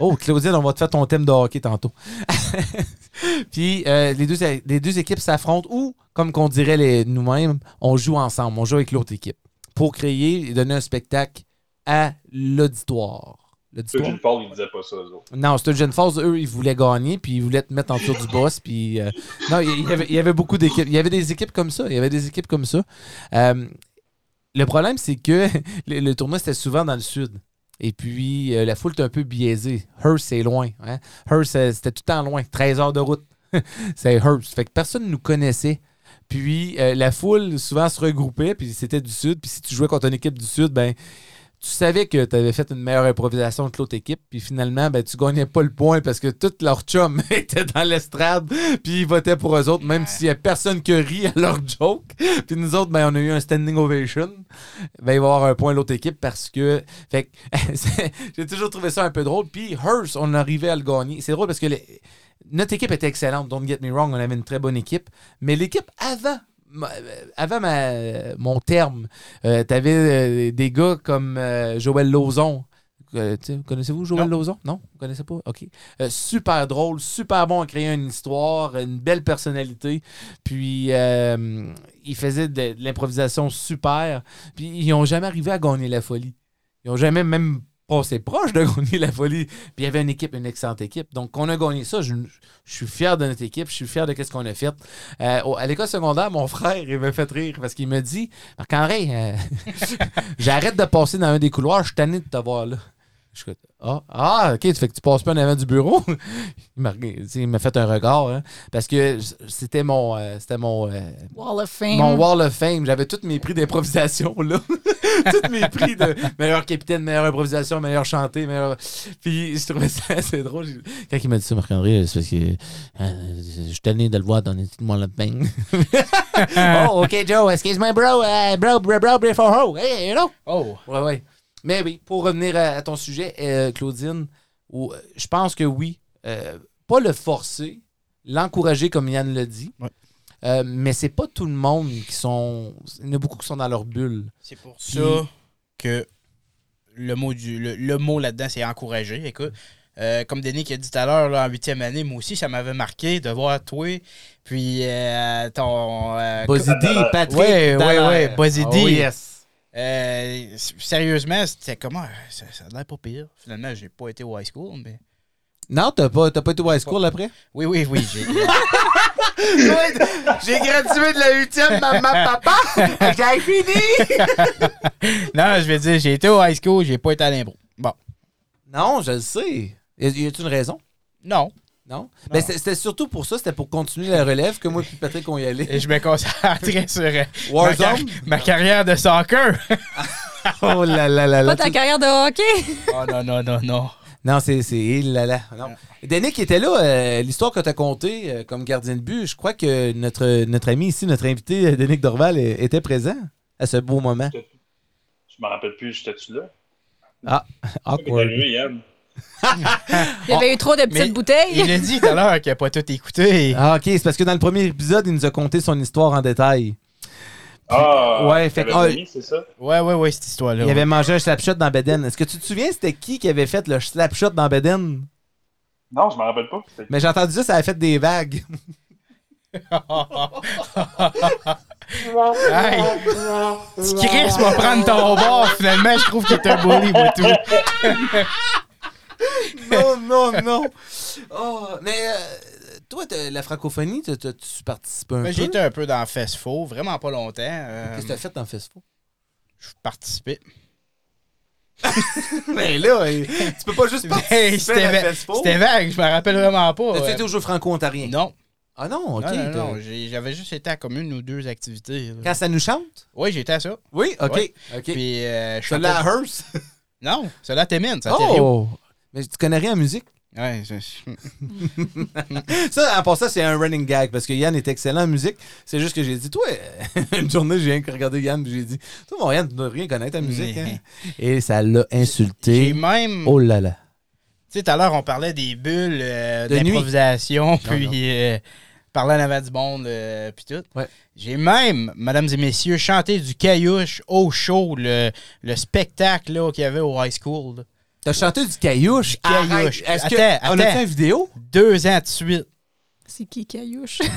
Oh, Claudine, on va te faire ton thème de hockey tantôt. <laughs> Puis euh, les, deux, les deux équipes s'affrontent ou, comme qu'on dirait nous-mêmes, on joue ensemble, on joue avec l'autre équipe pour créer et donner un spectacle à l'auditoire. Gene Paul, ils disaient pas ça, eux autres. Non, Sturgeon Falls, eux, ils voulaient gagner, puis ils voulaient te mettre en dessous du boss. Puis, euh, non, il y, avait, il y avait beaucoup d'équipes. Il y avait des équipes comme ça. Il y avait des équipes comme ça. Euh, le problème, c'est que <laughs> le, le tournoi, c'était souvent dans le sud. Et puis, euh, la foule était un peu biaisée. Hearst, c'est loin. Hein? Hearst, c'était tout le temps loin. 13 heures de route. <laughs> c'est Hearst. Fait que personne ne nous connaissait. Puis, la foule, souvent, se regroupait, puis c'était du sud. Puis, si tu jouais contre une équipe du sud, ben tu savais que tu avais fait une meilleure improvisation que l'autre équipe, puis finalement, ben, tu gagnais pas le point parce que tous leurs chums <laughs> étaient dans l'estrade, puis ils votaient pour eux autres, même s'il y a personne qui rit à leur joke. <laughs> Puis nous autres, ben, on a eu un standing ovation. Ben, il va y avoir un point à l'autre équipe parce que. Fait <laughs> j'ai toujours trouvé ça un peu drôle. Puis Hearst, on arrivait à le gagner. C'est drôle parce que les- notre équipe était excellente, don't get me wrong, on avait une très bonne équipe, mais l'équipe avant. Avant ma- mon terme, euh, t'avais euh, des gars comme euh, Joël Lauzon. Euh, tu Connaissez-vous Joël Non. Lauzon? Non? Vous connaissez pas? OK. Super drôle, super bon à créer une histoire, une belle personnalité. Puis, il faisait de, de l'improvisation super. Puis, ils n'ont jamais arrivé à gagner la folie. Ils n'ont jamais même passé proche de <laughs> gagner la folie. Puis, il y avait une équipe, une excellente équipe. Donc, on a gagné ça. Je, suis fier de notre équipe. Je suis fier de ce qu'on a fait. Euh, à l'école secondaire, mon frère, il m'a fait rire parce qu'il me dit Marc-André, euh, <laughs> j'arrête de passer dans un des couloirs. Je suis tanné de te voir là. Je suis comme, ah, ah, ok, tu fais que tu passes pas en avant du bureau. il m'a fait un regard, hein, parce que c'était mon, euh, c'était mon, euh, Wall of Fame. mon Wall of Fame. J'avais tous mes prix d'improvisation là, tous mes prix de meilleur capitaine, meilleure improvisation, meilleur chanté, meilleur. Puis je trouvais ça assez drôle. Quand il m'a dit ça, Marc-André, c'est parce que euh, je suis tanné de le voir dans les petits Wall of Fame. oh, ok, Joe, excuse-moi, bro, euh, bro, bro, bro, before ho, hey, you know. Oh, Ouais, ouais. Mais oui, pour revenir à, à ton sujet, euh, Claudine, où, euh, je pense que oui. euh, pas le forcer, l'encourager comme Yann l'a dit. Ouais. Euh, mais c'est pas tout le monde qui sont. Il y en a beaucoup qui sont dans leur bulle. c'est pour Puis- ça que le mot, du, le, le mot là-dedans, c'est encourager. Écoute, euh, comme Denis qui a dit tout à l'heure, en huitième année, moi aussi, ça m'avait marqué de voir toi, puis euh, ton... euh, D, Patrick. Ouais, ouais, ouais, D. Oh, yes. Euh, sérieusement, c'était comment? Ça, ça a l'air pas pire. Finalement, j'ai pas été au high school, mais. Non, t'as pas, t'as pas été au high school après? Oui, oui, oui. J'ai... <laughs> J'ai gradué de la huitième, maman, papa! <laughs> J'ai fini! <laughs> non, je vais dire, j'ai été au high school, j'ai pas été à l'impro. Bon. Non, je le sais. Y a- y a-tu une raison? Non. Non? Ben, c'était surtout pour ça, c'était pour continuer la relève que moi et Patrick on y allait. Et je me concentrais <laughs> sur euh, ma, car- ma carrière de soccer. <laughs> Oh là là là là. Pas ta carrière de hockey? <laughs> oh non, non, non, non. Non, c'est. c'est il là là. Non. Denis qui était là, euh, l'histoire que tu as contée euh, comme gardien de but, je crois que notre, notre ami ici, notre invité, euh, Denis Dorval, était présent à ce beau moment. Je me rappelle plus, j'étais-tu là? Ah, awkward. arrivé, Yann. Il y avait eu trop de petites Mais bouteilles. Il a dit tout à l'heure qu'il n'a pas tout écouté. Ah, ok, c'est parce que dans le premier épisode, il nous a conté son histoire en détail. Ah, Ouais, fait que- ah, mis, ça? Ouais, ouais, ouais, cette histoire-là. Il avait mangé un slapshot dans Beden. Est-ce que tu te souviens, c'était qui qui avait fait le slapshot dans Beden? Non, je m'en rappelle pas. C'était- Mais j'ai entendu ça, ça avait fait des vagues. <laughs> Hey! Si Chris va prendre ton bord, finalement, je trouve qu'il est un bully, moi, tout. <laughs> <laughs> non, non, non. Oh, mais euh, toi, la francophonie, tu participes un Ben, peu? J'ai été un peu dans Fest-Faux, vraiment pas longtemps. euh, Qu'est-ce que t'as fait dans Festival? je participais. <laughs> Mais là, tu peux pas juste Hey, participer C'était à Festival. c'était vague, je me rappelle vraiment pas. Euh, été au jeu franco-ontarien? Non, Ah non, ok. non, j'avais juste été à comme une ou deux activités. là. Quand ça nous chante? Oui, j'étais à ça. Oui, ok. Ouais. Puis, euh, je Celui-là à Hearst? Non, celui-là à Témine, Ontario. Oh! Mais tu connais rien en musique? Ouais, je- <laughs> <laughs> Ça, en passant, c'est un running gag parce que Yann est excellent en musique. C'est juste que j'ai dit, toi, <laughs> une journée, j'ai regardé Yann puis j'ai dit, toi, mon Yann, tu dois rien connaître en musique. hein? Et ça l'a J'ai insulté. même. Oh là là. Tu sais, tout à l'heure, on parlait des bulles euh, De d'improvisation, Non, puis euh, parler en avant du monde, euh, puis tout. Ouais. J'ai même, mesdames et messieurs, chanté du caillouche au show, le, le spectacle qu'il y avait au high school. là. T'as chanté du caillouche? Caillouche. Arrête. Est-ce que Attends, on a attends. fait une vidéo? Deux ans de suite. C'est qui Caillouche? <laughs>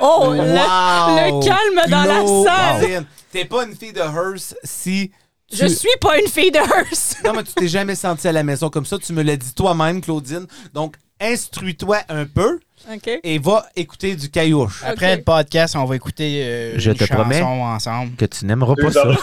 oh, le, Wow! le calme dans la salle. Claudine, T'es pas une fille de Hearst si tu... Je suis pas une fille de Hearst. <laughs> Non, mais tu t'es jamais sentie à la maison comme ça. Tu me l'as dit toi-même, Claudine. Donc, instruis-toi un peu OK. et va écouter du caillouche. Après le podcast, on va écouter euh, Je une te promets. ensemble. Que tu n'aimeras de caillouche.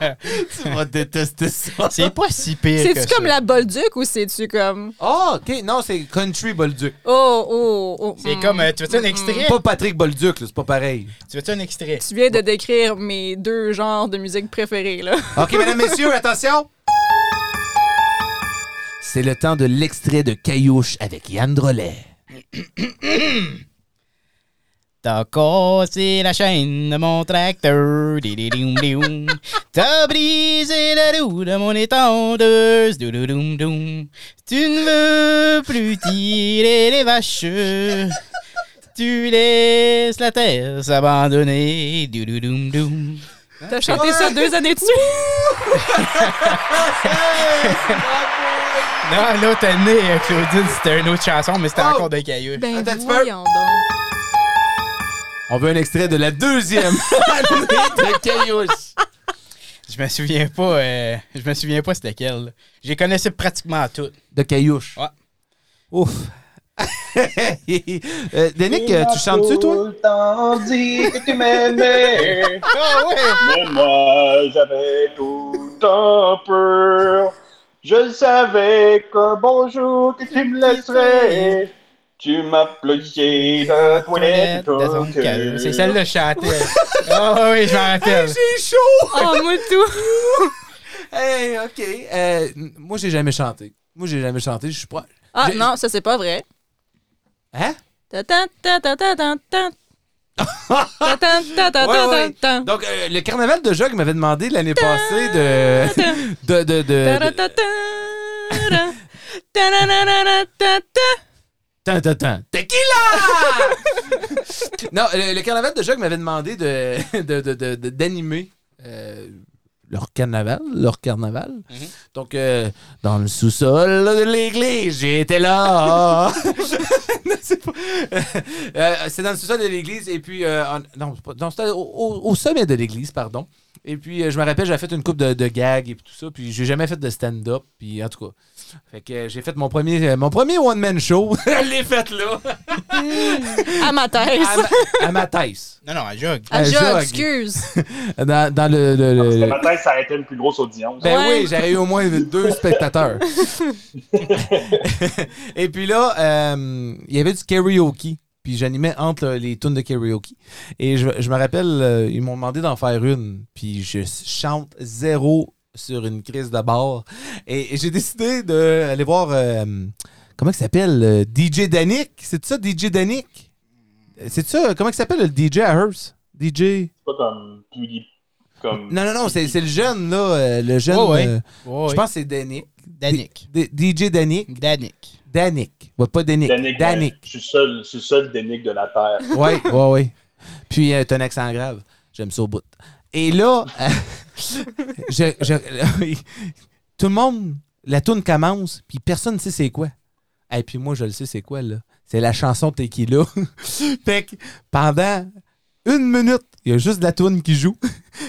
<laughs> tu vas détester ça. C'est pas si pire que C'est-tu comme ça. la Bolduc ou c'est-tu comme. Ah, OK. Non, c'est Country Bolduc. Oh, oh, oh. C'est mm. comme, euh, tu veux-tu un extrait? Pas Patrick Bolduc, là, c'est pas pareil. Tu veux-tu un extrait? Tu viens de décrire mes deux genres de musique préférés, là. <laughs> OK, mesdames, messieurs, attention. C'est le temps de l'extrait de Caillouche avec Yann Drolet. <clears throat> T'as cassé la chaîne de mon tracteur. T'as brisé la roue de mon étendeuse. Tu ne veux plus tirer les vaches. Tu laisses la terre s'abandonner. T'as chanté ça deux années dessus? Non, l'autre année, euh, Claudine, c'était une autre chanson, mais c'était Oh! encore des cailloux. Ben, voyons donc. On veut un extrait de la deuxième <laughs> année de Caillouche. Je me souviens pas, euh, je me souviens pas c'était quelle. les connaissais pratiquement toutes. De Caillouche. Ouais. Ouf. <laughs> euh, Danick, euh, tu chantes-tu, toi? Tout le temps dit que tu m'aimais. <laughs> Ah ouais! Mais moi, j'avais tout un peur. Je savais qu'un bon jour que tu me laisserais. Tu m'as plugué de toilette. C'est celle de chanter. <laughs> Ah oui, je m'en rappelle. J'ai chaud! Oh, moi tout. <laughs> Hey, OK. Euh, moi, j'ai jamais chanté. Moi, j'ai jamais chanté. Je suis pas... Ah, non, ça, c'est pas vrai. Hein? Ta ta ta ta ta ta ta. Ta ta ta ta Ouais, ta ouais. ta ta. Donc, euh, le carnaval de Jog m'avait demandé l'année passée <laughs> de... de, de, de, de- ta ta ta. Ta na na na na ta ta. Tan, tan, tan. Tequila! non, le, le carnaval de Jog m'avait demandé de, de, de, de- de- d'animer euh, leur carnaval, leur carnaval. Donc, euh, dans le sous-sol de l'église, j'étais là. <laughs> C'est pas- Euh, c'est dans le sous-sol de l'église et puis euh, en- non, c'est pas- non, c'était au, au- au sommet de l'église, pardon. Et puis euh, je me rappelle, j'avais fait une coupe de, de gags et puis tout ça, puis j'ai jamais fait de stand-up, puis en tout cas. Fait que j'ai fait mon premier mon premier one man show, <laughs> je l'ai fait là À ma thèse. à, ma, à ma thèse. Non, non, à jog. À je Jog. excuse. <laughs> Dans, dans le, le- le- C'était ma tête, ça aurait été une plus grosse audience. Ben Ouais. oui, j'aurais eu au moins deux spectateurs. <laughs> Et puis là, euh, il y avait du karaoke. Puis j'animais entre les tunes de karaoke. Et je, je me rappelle, euh, ils m'ont demandé d'en faire une. Puis je chante zéro sur une crise de bar. Et, et j'ai décidé d'aller voir, euh, comment il s'appelle? euh, DJ Danick. C'est ça, DJ Danick? C'est ça, comment il s'appelle le DJ à Hearst? DJ... C'est pas comme. Comme... Non, non, non, c'est c'est le jeune, là. euh, le jeune. Ouais. euh, Je pense que c'est Danick. Danick. D- DJ Danick. Danick. Danick. Ouais, pas Danick. Danick, Danick. ouais, Je suis seul, je suis seul Danick de la Terre. Oui, oui, oui. Puis, euh, t'as un accent grave. J'aime ça au bout. Et là, euh, <laughs> je- je- <laughs> tout le monde, la tourne commence, puis personne ne sait c'est quoi. Et puis moi, je le sais c'est quoi, là. C'est la chanson Tequila. <laughs> fait que pendant une minute, il y a juste de la tourne qui joue.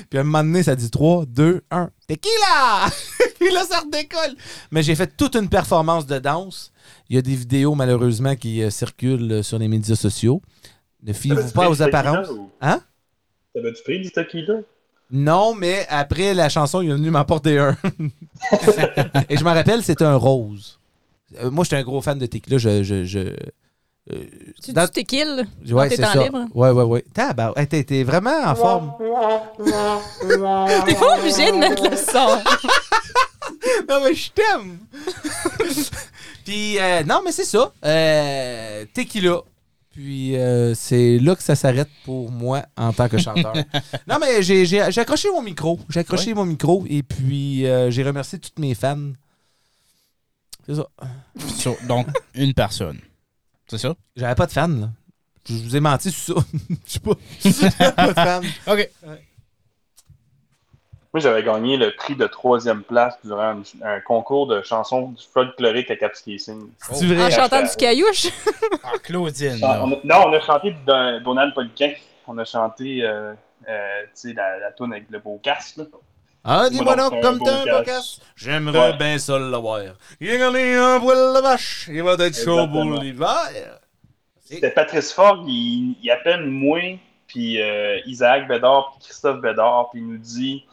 puis à un moment donné, ça dit 3, 2, 1, Tequila! puis là, ça redécolle. Mais j'ai fait toute une performance de danse. Il y a des vidéos, malheureusement, qui euh, circulent euh, sur les médias sociaux. Ne fiez-vous pas aux apparences. Hein? T'avais-tu pris du tequila? Non, mais après la chanson, il est venu m'apporter un. <laughs> Et je me rappelle, c'était un rose. Euh, moi, j'étais un gros fan de tequila. Je. je, je euh, Tu dans- dis t'es kill? Ouais, tes c'est temps ça. Ouais, ouais, ouais. Hey, t'es vraiment en forme. T'es pas obligé de mettre le son. <laughs> non, mais je t'aime. <laughs> Puis, euh, non, mais c'est ça. Euh, tequila. Puis, euh, c'est là que ça s'arrête pour moi en tant que chanteur. <laughs> non, mais j'ai, j'ai- j'ai accroché mon micro. J'ai accroché mon micro et puis euh, j'ai remercié tous mes fans. C'est ça. So- donc, une personne. C'est ça? J'avais pas de fans, là. Je vous ai menti sur ça. <laughs> Je sais pas. J'avais pas de fans. <laughs> OK. Moi, j'avais gagné le prix de troisième place durant un, un concours de chansons folkloriques à Capscasing. C'est vrai. En chantant du caillouche? <laughs> Ah, Claudine. Ah, là. on a- non, on a chanté d'un- Donald Poliquin. On a chanté euh, euh, tu sais, la, la tune avec le beau casque. là. Ah, dis-moi Moi, donc, comme un t'as un beau podcast. J'aimerais Ouais. bien ça l'avoir. Il a gagné un poil de vache. Il va être chaud pour l'hiver. C'était Patrice Fogg, il, il appelle moi, puis euh, Isaac Bédard, puis Christophe Bédard, puis il nous dit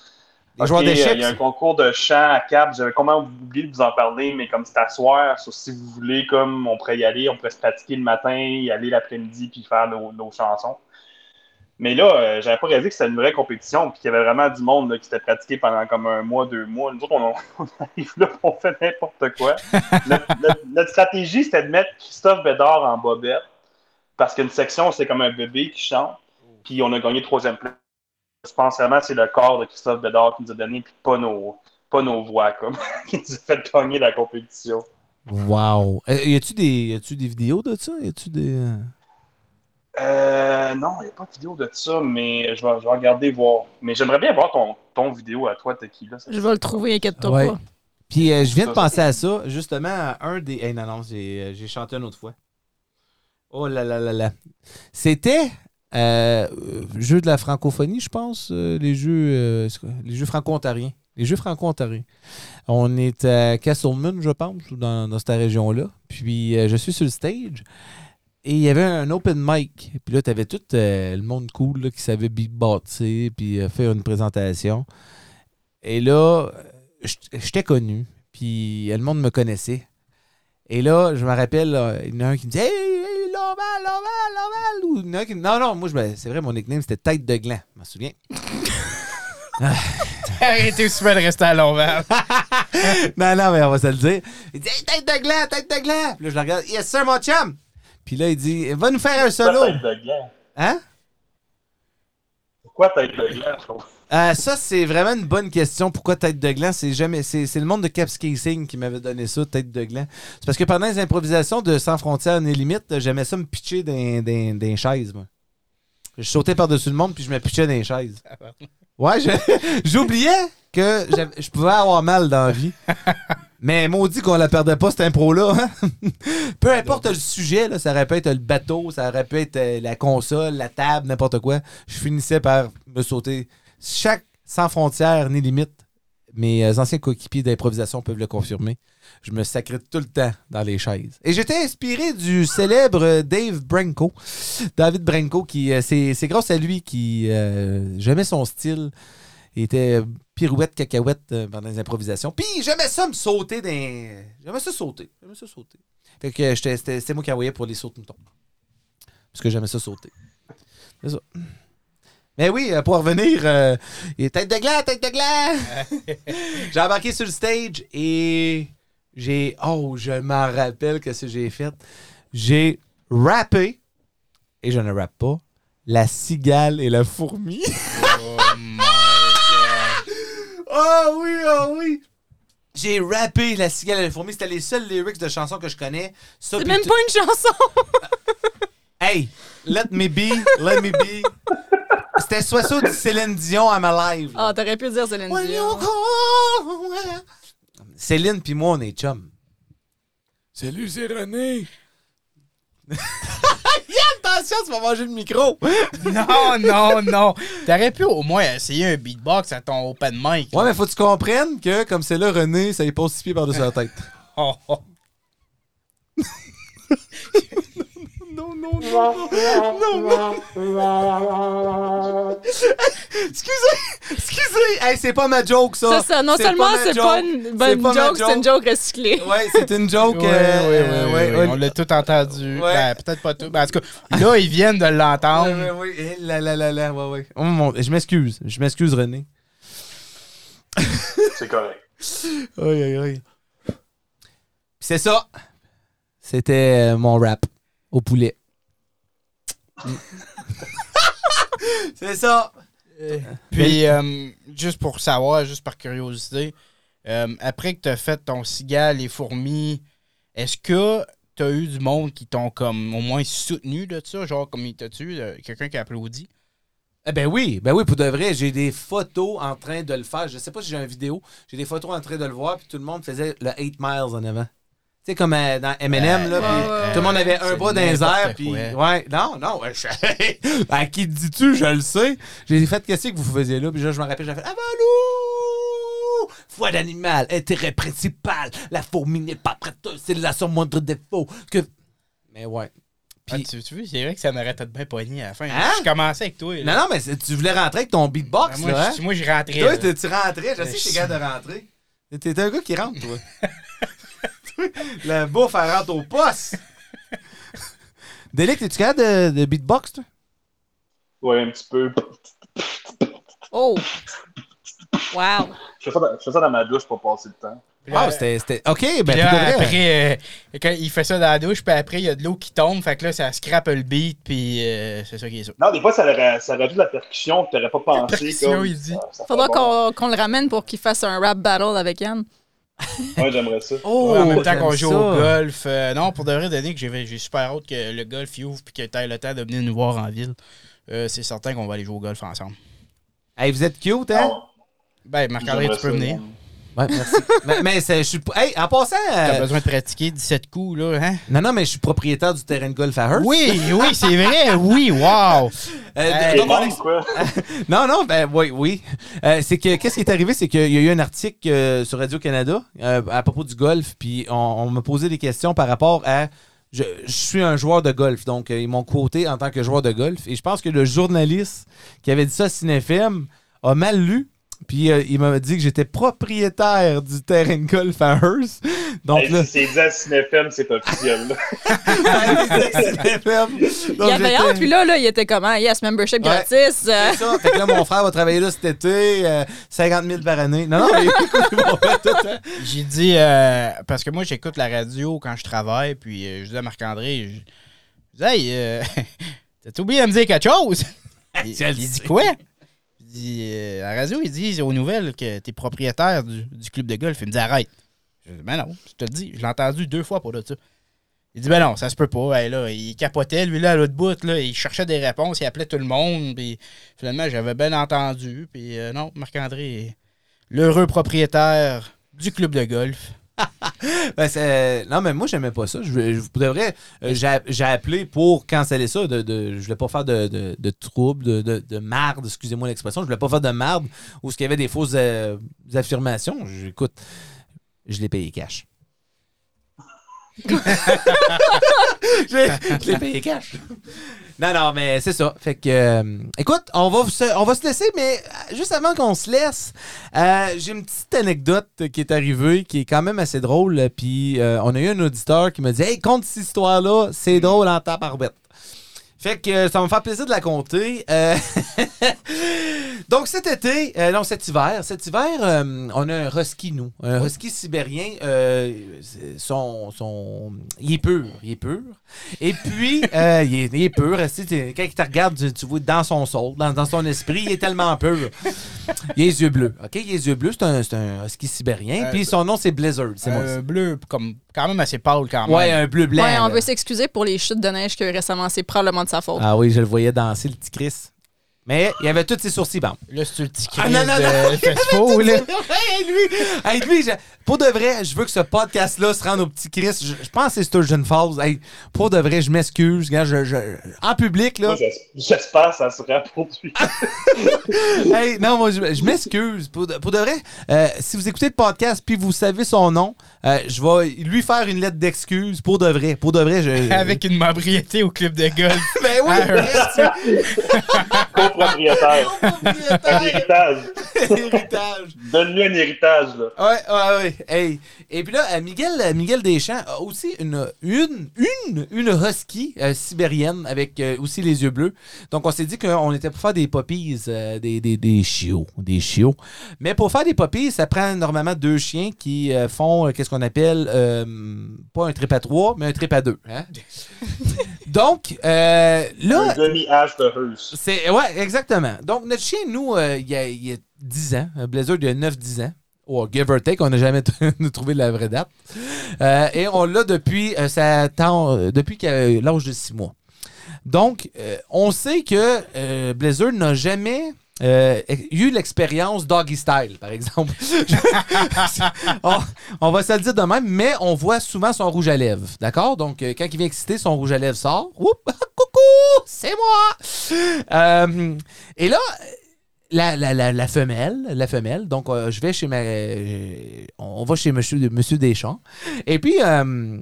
D'échecs. Il y a un concours de chant à Cap. J'avais comment oublié de vous en parler, mais comme c'est à soir, sauf si vous voulez, comme on pourrait y aller, on pourrait se pratiquer le matin, y aller l'après-midi, puis faire nos, nos chansons. Mais là, euh, j'avais pas réalisé que c'était une vraie compétition, puis qu'il y avait vraiment du monde là, qui s'était pratiqué pendant comme un mois, deux mois. Nous autres, on, <laughs> on arrive là, on fait n'importe quoi. <laughs> notre, notre- notre stratégie, c'était de mettre Christophe Bédard en bobette, parce qu'une section, c'est comme un bébé qui chante, puis on a gagné troisième place. Je pense vraiment que c'est le corps de Christophe Bédard qui nous a donné, puis pas nos, pas nos voix, comme, <laughs> qui nous a fait gagner la compétition. Wow. Euh, y a-tu des, y a-tu des vidéos de ça? Y a-tu des. euh, Euh, non, il n'y a pas de vidéo de ça, mais je vais, je vais regarder voir. Mais j'aimerais bien voir ton, ton vidéo à toi, Tequila. Je vais le trouver, inquiète-toi Ouais. pas. Puis euh, je viens de penser à ça, justement, à un des. Hey, non, non, j'ai, j'ai chanté une autre fois. Oh là là là là. C'était euh, euh, jeu de la francophonie, je pense, euh, les jeux euh, jeux franco-ontariens. Les jeux franco-ontariens. On est à Castleman, je pense, dans, dans cette région-là. Puis je suis sur le stage. Et il y avait un open mic. Puis là, tu avais tout le monde cool qui savait beatboxer, puis euh, faire une présentation. Et là, j'étais connu, puis le monde me connaissait. Et là, je me rappelle, il y en a un qui me dit Hey, Laurent, Laurent, Laurent. Ou Non, non, moi, je c'est vrai, mon nickname, c'était Tête de Gland. Je m'en souviens. <laughs> Arrêtez aussi bien de rester à Longueuil. <laughs> non, non, mais on va se le dire. Il dit Hey, Tête de Gland, Tête de Gland. Puis là, je le regarde Yes, sir, mon chum. Puis là, il dit Va nous faire un solo. Pourquoi tête de gland? Hein? Pourquoi tête de gland, je trouve? Euh, ça, c'est vraiment une bonne question. Pourquoi tête de gland? C'est jamais. C'est, le monde de Capscasing qui m'avait donné ça, tête de gland. C'est parce que pendant les improvisations de Sans frontières ni limites, j'aimais ça me pitcher les chaises, moi. Je sautais par-dessus le monde puis je me pitchais dans les chaises. Ouais, <laughs> j'oubliais que je pouvais avoir mal dans la vie. Mais maudit qu'on la perdait pas, cette impro-là. <laughs> Peu importe le sujet, ça aurait pu être le bateau, ça aurait pu être euh, la console, la table, n'importe quoi. Je finissais par me sauter. Chaque sans frontières ni limite, mes euh, anciens coéquipiers d'improvisation peuvent le confirmer. Je me sacrais tout le temps dans les chaises. Et j'étais inspiré du célèbre euh, Dave Branco. David Branco, qui euh, c'est grâce à lui qui euh, j'aimais son style. Il était pirouette, cacahuète pendant les improvisations. Puis j'aimais ça me sauter dans. J'aimais ça sauter. J'aimais ça sauter. Fait que c'était moi qui envoyais pour les sauts de mouton. Parce que j'aimais ça sauter. C'est ça. Mais oui, euh, pour revenir, euh, et tête de gland, tête de gland! <laughs> j'ai embarqué sur le stage et j'ai. Oh, je m'en rappelle que ce que j'ai fait. J'ai rappé, et je ne rappe pas, la cigale et la fourmi. Oh my <laughs> Oh oui, oh oui! J'ai rappé La cigale et la fourmi. C'était les seuls lyrics de chansons que je connais. C'est même pas une chanson. <laughs> Hey, let me be, let me be. C'était soit ça du Céline Dion à ma live. Ah, t'aurais pu dire Céline Dion. Céline puis moi, on est chum. Salut, c'est René. <laughs> Attention, tu vas manger le micro. <laughs> Non, non, non. T'aurais pu au moins essayer un beatbox à ton open mic. Ouais, mais faut que tu comprennes que, comme c'est là, René, ça y pose six pieds par-dessus la tête. <laughs> Oh, oh. Non, non, non, non, non. excusez, excusez. Hey, c'est pas ma joke, ça. C'est ça. Non seulement c'est pas une bonne joke, c'est une joke recyclée. Ouais, c'est une joke. Ouais, euh, ouais, euh, ouais, ouais, ouais, ouais. On l'a tout entendu. Ouais. Ben, peut-être pas tout. Ben, en tout cas, là, ils viennent de l'entendre. Ouais, ouais, ouais. Eh là, là, là, là, ouais, ouais. Oh, mon- Je m'excuse. Je m'excuse, René. <laughs> C'est correct. Aïe, aïe. Puis c'est ça. C'était euh, mon rap au poulet. <laughs> c'est ça. Puis, euh, juste pour savoir, juste par curiosité, euh, après que tu as fait ton cigale et fourmis, est-ce que tu as eu du monde qui t'ont comme au moins soutenu de ça? Genre, comme il t'a-tu? euh, Quelqu'un qui a applaudi? Eh ben oui, ben oui, pour de vrai, j'ai des photos en train de le faire. Je sais pas si j'ai une vidéo. J'ai des photos en train de le voir, puis tout le monde faisait le 8 miles en avant. Tu sais, comme euh, dans Eminem, là, ouais, tout le monde avait un bras dans les airs, puis... Ouais, non, non, ouais, je- <laughs> à qui dis-tu, je le sais. J'ai fait, qu'est-ce que vous faisiez là? Puis là, je me rappelle, j'ai fait, Avalou! Foi d'animal, intérêt principal, la fourmi n'est pas prête, c'est la son moindre défaut, que... Mais ouais. Ah, Puis... tu, tu vois, c'est vrai que ça m'aurait peut-être bien pogné à la fin. Hein? Je commençais avec toi. là. Non, non, mais c'est- tu voulais rentrer avec ton beatbox, Ben, moi, là, hein? je, moi, je rentrais. Toi, là. t'es- tu rentrais, je sais que t'es capable de rentrer. T'es un gars qui rentre, toi. <laughs> <laughs> La bouffe, elle rentre au poste. Delic, t'es-tu capable de, de beatbox, toi? Ouais, un petit peu. Oh! Wow! Je fais ça dans, je fais ça dans ma douche pour passer le temps. Wow, c'était. c'était- Ok, ben, là, après, euh, quand il fait ça dans la douche, puis après, il y a de l'eau qui tombe, fait que là, ça scrape le beat, puis euh, c'est ça qui est ça. Non, des fois, ça, aurait- ça rajoute de la percussion que t'aurais pas pensé. percussion, comme, il dit. ça Faudra qu'on le ramène pour qu'il fasse un rap battle avec Yann. <laughs> Ouais, j'aimerais ça. Oh, Ouais, en même temps qu'on joue ça. au golf. euh, non, pour de vrai, Denis, que j'ai super hâte que le golf y ouvre puis que tu aies le temps de venir nous voir en ville. Euh, c'est certain qu'on va aller jouer au golf ensemble. Hey, vous êtes cute, hein? Ben, Marc-André, tu peux ça, venir. moi. Ouais, merci. <laughs> mais je suis. Hey, en passant. T'as euh, besoin de pratiquer 17 coups, là, hein? Non, non, mais je suis propriétaire du terrain de golf à Hearst. Oui, oui, c'est vrai, oui, wow! <laughs> Euh, donc, bon, quoi? <laughs> Non, non, ben oui, oui. Euh, c'est que qu'est-ce qui est arrivé, c'est qu'il y a eu un article euh, sur Radio Canada euh, à propos du golf, puis on, on m'a posé des questions par rapport à. Je, je suis un joueur de golf, donc euh, ils m'ont quoté en tant que joueur de golf, et je pense que le journaliste qui avait dit ça à CineFM a mal lu. Puis euh, il m'a dit que j'étais propriétaire du terrain de golf à Hearst. Donc Hey, là, c'est dit à CineFM, c'est officiel. là. CineFM. il Donc, avait hâte, puis là, là, il était comment? Yes, membership Ouais. gratis. euh, C'est ça. Fait que là, mon frère va travailler là cet été, euh, 50 000 par année. Non, non, mais hein. J'ai dit, euh, parce que moi, j'écoute la radio quand je travaille, puis euh, je dis à Marc-André, je, je dis, hey, euh, <laughs> t'as oublié de me dire quelque chose? <laughs> Il, il dit quoi? Dit, euh, à la radio, il dit aux nouvelles que t'es propriétaire du, club de golf. Il me dit, arrête. Je dis, ben non, je te le dis, je l'ai entendu deux fois pour de ça. Il dit, ben non, ça se peut pas. Là, il capotait, lui, là, à l'autre bout, là, il cherchait des réponses, il appelait tout le monde, puis finalement, j'avais bien entendu, puis euh, non, Marc-André est l'heureux propriétaire du club de golf. Ben, c'est- non, mais moi, j'aimais pas ça. Je, euh, j'ai appelé pour canceller ça. De, de- je voulais pas faire de, de, de troubles, de, de, de marde, excusez-moi l'expression. Je voulais pas faire de marde où il y avait des fausses euh, affirmations. Je- Écoute, je l'ai payé cash. <laughs> je l'ai payé cash. Non, non, mais c'est ça. Fait que, euh, écoute, on va, se, on va se laisser, mais euh, juste avant qu'on se laisse, euh, j'ai une petite anecdote qui est arrivée, qui est quand même assez drôle. Puis, euh, on a eu un auditeur qui me dit Hey, compte cette histoire-là, c'est drôle en tabarouette. Fait que euh, ça va me faire plaisir de la compter. Euh, <laughs> Donc cet été, euh, non, cet hiver, cet hiver, euh, on a un husky, nous. Un husky sibérien. euh, c'est- son, son, il est pur. Il est pur. Et puis, <laughs> euh, il, est, il est pur. Quand il te regarde, tu, tu vois dans son soul, dans, dans son esprit, il est tellement pur. Il a les yeux bleus. OK? Il a les yeux bleus. C'est un, c'est un husky sibérien. Euh, Puis son nom, c'est Blizzard. C'est moi. Un bleu, comme, quand même assez pâle quand même. Ouais, un bleu blanc. Ouais, on veut s'excuser pour les chutes de neige que récemment, c'est probablement de Ah oui, je le voyais danser, le petit Chris. Mais il avait tous ses sourcils blancs. Là, c'est le petit Ah, Chris non, non, non, de Fespo, là. hey, lui, hey, lui je- pour de vrai, je veux que ce podcast-là se rende au petit Chris. Je, je pense que c'est Sturgeon Falls. Hey, pour de vrai, je m'excuse. gars, Je, je- en public, là. J'espère que ça sera produit. <laughs> hey, non, moi, je, je m'excuse. Pour, de- pour de vrai, euh, si vous écoutez le podcast puis vous savez son nom, euh, je vais lui faire une lettre d'excuse. Pour de vrai. Pour de vrai, je. Avec une membriété au club de golf. <laughs> Ben oui, <laughs> Vrai, Copropriétaire. Un <laughs> propriétaire. héritage. Héritage. Donne-lui un héritage, là. Ouais, ouais, ouais. Hey. Et puis là, euh, Miguel, euh, Miguel Deschamps a aussi une, une, une, une husky euh, sibérienne avec euh, aussi les yeux bleus. Donc, on s'est dit qu'on était pour faire des puppies, euh, des, des, des chiots, des chiots. Mais pour faire des puppies, ça prend normalement deux chiens qui euh, font, euh, qu'est-ce qu'on appelle, euh, pas un trip à trois, mais un trip à deux. hein. <laughs> Donc, euh, là... Un demi-âge de. C'est ouais, exactement. Donc notre chien nous euh, il y a, il y a 10 ans, un y a 9 10 ans. Oh, give or take, on n'a jamais <laughs> trouvé la vraie date. Euh, et on l'a depuis euh, depuis l'âge de 6 mois. Donc on sait que Blizzard n'a jamais euh, eu l'expérience doggy style, par exemple. <laughs> on, va se le dire de même, mais on voit souvent son rouge à lèvres. D'accord? Donc, euh, quand il vient exciter, son rouge à lèvres sort. Oups! <laughs> Coucou! C'est moi! Euh, et là, la, la, la, la femelle, la femelle, donc euh, je vais chez ma. on va chez Monsieur, monsieur Deschamps. Et puis, euh,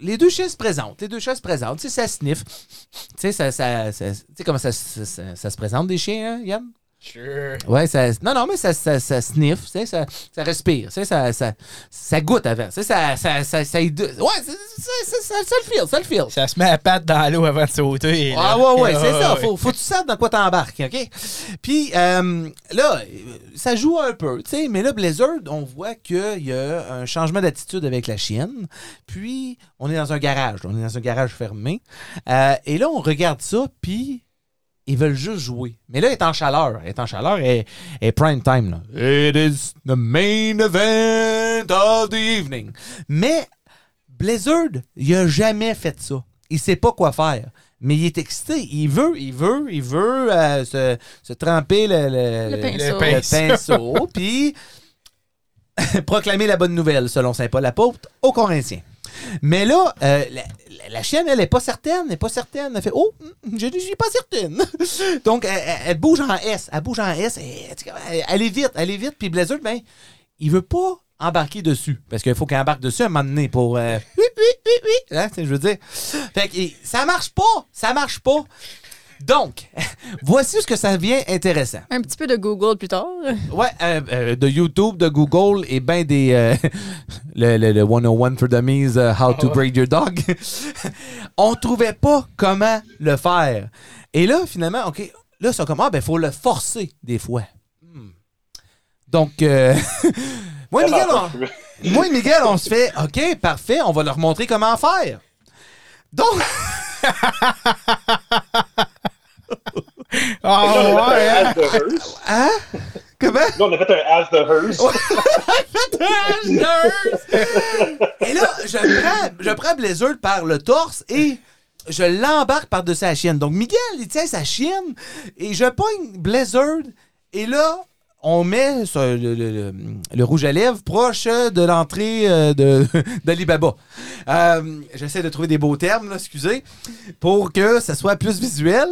les deux chiens se présentent. Les deux chiens se présentent. Tu sais, ça sniffe. Tu sais, ça, ça, ça- tu sais comment ça- ça se présente des chiens, hein, Yann? Sure. Ouais, ça, non, non, mais ça, ça, ça sniffe, tu sais, ça, ça respire, sais, ça, ça, ça goûte avant, ça, ça, ça, ça, y- ouais, ça, ça, ça, ça, ça le feel, ça le feel. Ça se met à patte dans l'eau avant de sauter. là. Ah ouais, ouais, c'est <laughs> ça. Faut, faut que tu saches dans quoi t'embarques, OK? Puis euh, là, ça joue un peu, tu sais, mais là, Blizzard, on voit qu'il y a un changement d'attitude avec la chienne. Puis, on est dans un garage. On est dans un garage fermé. Euh, et là, on regarde ça, puis ils veulent juste jouer. Mais là, elle est en chaleur. Elle est en chaleur et, et prime time. Là. It is the main event of the evening. Mais Blizzard, il a jamais fait ça. Il sait pas quoi faire. Mais il est excité. Il veut, il veut, il veut euh, se, se tremper le, le, Le pinceau. le pinceau, puis <laughs> proclamer la bonne nouvelle, selon Saint Paul-Apôtre, aux Corinthiens. Mais là, euh, la, chienne, elle n'est pas certaine, elle n'est pas certaine. Elle fait Oh, hum, je ne suis pas certaine. <laughs> Donc, elle, bouge en S. Elle bouge en S. Elle, est vite, elle est vite. Puis Blizzard, ben, il veut pas embarquer dessus. Parce qu'il faut qu'il embarque dessus à un moment donné pour. euh, <laughs> oui, oui, oui, oui. Hein, je veux dire. Fait que ça marche pas. Ça marche pas. Donc, <laughs> voici ce que ça devient intéressant. Un petit peu de Google plus tard. Ouais, euh, euh, de YouTube, de Google et ben des. euh, <laughs> le, le, le 101 for Dummies, euh, How to Break Your Dog. <laughs> On trouvait pas comment le faire. Et là, finalement, OK, là, c'est comme, ah, ben, faut le forcer des fois. Hmm. Donc, euh, moi, Miguel, on, moi et Miguel, on se fait, OK, parfait, on va leur montrer comment faire. Donc, Ah ouais, hein? As hein? Comment? Là, on a fait un As de Hearst. et là, je prends, je prends Blizzard par le torse et je l'embarque par-dessus la chienne. Donc, Miguel, il tient sa chienne et je pogne Blizzard et là, on met le, le- le- le rouge à lèvres proche de l'entrée euh, de <laughs> d'Alibaba. Euh, J'essaie de trouver des beaux termes, là, excusez, pour que ça soit plus visuel.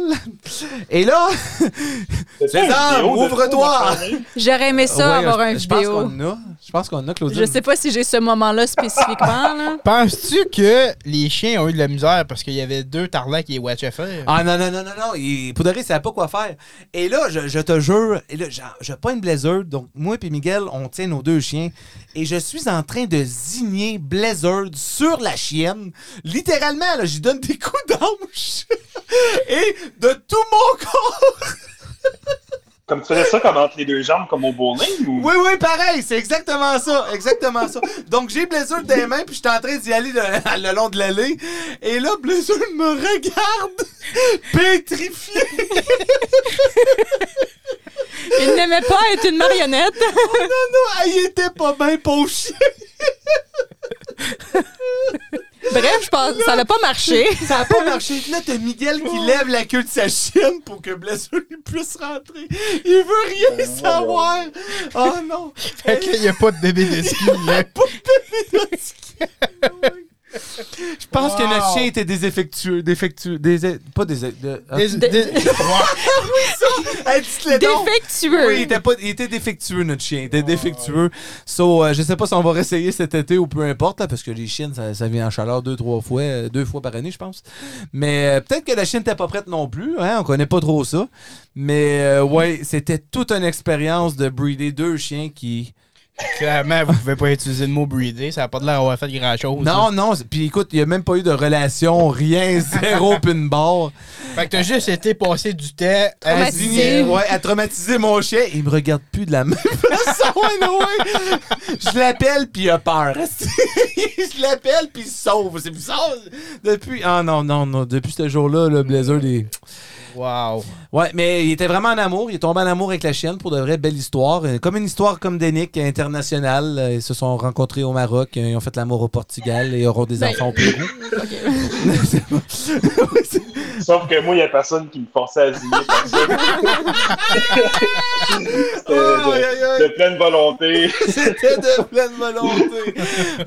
Et là, <laughs> ouvre-toi. ça? J'aurais aimé ça, ouais, avoir je, un je pense vidéo. Je pense qu'on a, Claudine. Je sais pas si j'ai ce moment-là spécifiquement. Là. <laughs> Penses-tu que les chiens ont eu de la misère parce qu'il y avait deux tarlacs et watch faire? Ah non, non, non, non, non. Vrai, il savait pas quoi faire. Et là, je, je te jure, et là, genre, je pogne Blizzard. Donc, moi et Miguel, on tient nos deux chiens. Et je suis en train de zigner Blizzard sur la chienne. Littéralement, là, j'y donne des coups d'anche. <laughs> et de tout mon corps. Comme tu faisais ça comme entre les deux jambes, comme au bowling ou... Oui, oui, pareil, c'est exactement ça, exactement ça. Donc, j'ai Blizzard dans les mains, puis j'étais en train d'y aller le, <laughs> le long de l'allée, et là, Blizzard me regarde, <laughs> pétrifié. Il n'aimait pas être une marionnette. <laughs> non, non, il était pas bien, pauvre. Bref, je pense ça n'a pas marché. Ça a pas marché. Là, t'as Miguel qui lève la queue de sa chienne pour que lui puisse rentrer. Il veut rien savoir. Oh non. Fait qu'il n'y a pas de bébé de ski, là. <laughs> Pas de bébé de ski. <laughs> Je pense que notre chien était déséfectueux. Défectueux. Désé, pas désé. De, hein? <laughs> Hey, dites-le donc. Défectueux. Oui, il était, pas, il était défectueux, notre chien. Il était défectueux. So, euh, je sais pas si on va réessayer cet été ou peu importe, là, parce que les chiens, ça, ça vient en chaleur deux, trois fois, euh, deux fois par année, je pense. Mais euh, peut-être que la chienne n'était pas prête non plus. Hein, on connaît pas trop ça. Mais euh, ouais, c'était toute une expérience de breeder deux chiens qui. Clairement, vous pouvez pas utiliser le mot breeder, ça n'a pas de l'air d'avoir fait grand-chose. Non, non. c'est- Puis écoute, il n'y a même pas eu de relation, rien, <laughs> zéro pin bar. Fait que t'as juste été passer du temps à signer. Ouais, à traumatiser mon chien. Il me regarde plus de la même <laughs> façon, anyway. Je l'appelle, puis il a peur. <laughs> je l'appelle, puis il se sauve. C'est bizarre. Depuis. Ah non, non, non. Depuis ce jour-là, le Blazer, il... Wow. Ouais, mais il était vraiment en amour. Il est tombé en amour avec la chienne pour de vraies belles histoires. Euh, Comme une histoire comme Denick, internationale. Euh, Ils se sont rencontrés au Maroc. euh, Ils ont fait l'amour au Portugal et auront des Ben- enfants au Pérou. <laughs> <laughs> <laughs> Sauf que moi, il n'y a personne qui me forçait à signer Aïe, aïe, aïe. de, de pleine volonté. C'était de pleine volonté.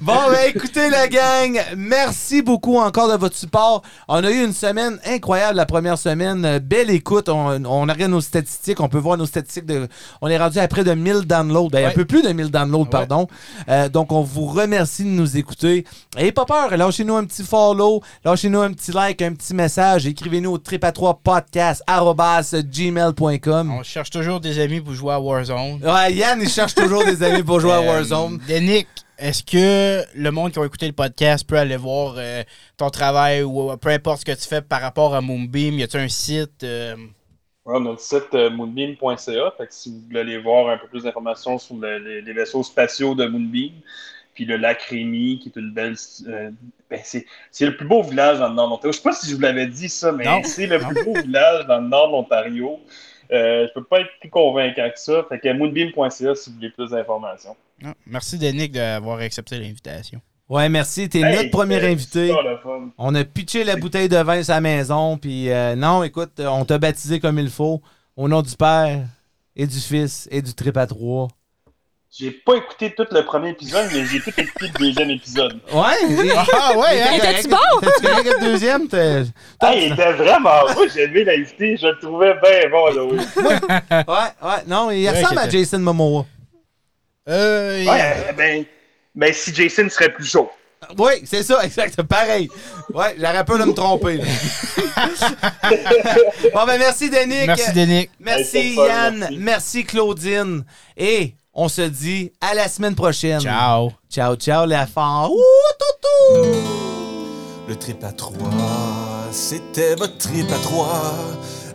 Bon, ben écoutez la gang, merci beaucoup encore de votre support. On a eu une semaine incroyable la première semaine. Belle écoute. On, on regarde nos statistiques. On peut voir nos statistiques. De, on est rendu à près de 1000 downloads. Un peu plus de 1000 downloads, pardon. Euh, donc, on vous remercie de nous écouter. Et pas peur, lâchez-nous un petit follow, lâchez-nous un petit like, un petit message. Écrivez-nous au tripatroipodcast.gmail.com. On cherche toujours des amis pour jouer à Warzone. Ouais, Yann, il cherche toujours des amis pour jouer à Euh, Warzone. Denick, est-ce que le monde qui a écouté le podcast peut aller voir euh, ton travail ou peu importe ce que tu fais par rapport à Moonbeam? Y a-tu un site? euh, Ouais, on a le site euh, moonbeam.ca. Fait que si vous voulez aller voir un peu plus d'informations sur le- les, les vaisseaux spatiaux de Moonbeam, puis le lac Rémy, qui est une belle. euh, ben, c'est le plus beau village dans le nord de l'Ontario. Je sais pas si je vous l'avais dit ça, mais c'est le plus beau village dans le nord de l'Ontario. Euh, je peux pas être plus convaincant que ça. Fait que moonbeam.ca si vous voulez plus d'informations. non. Merci, Denick, d'avoir accepté l'invitation. Ouais, merci. T'es Hey, notre premier invité. On a pitché la bouteille de vin sur la maison. Puis euh, non, écoute, euh, on t'a baptisé comme il faut. Au nom du Père et du Fils et du Trip à trois. J'ai pas écouté tout le premier épisode, mais j'ai tout écouté le deuxième épisode. <laughs> Ouais? Ah ouais, hein? Était-tu bon? T'es-tu le deuxième? T'es- <laughs> Ah, il était vraiment. Moi, j'ai aimé l'invité. Je le trouvais bien bon, là, oui. <laughs> Ouais, ouais. Non, il ressemble à Jason Momoa. Euh, Ouais, ben, ben, si Jason serait plus chaud. Oui, c'est ça, exact. Pareil. Ouais, j'aurais peur de me tromper. là. <laughs> bon, ben merci, Denick. Merci, Denick. Merci, Yann. merci. Merci, Claudine. Et on se dit à la semaine prochaine. Ciao. Ciao, ciao, la fin. Ouh, toutou! Le trip à trois, c'était votre trip à trois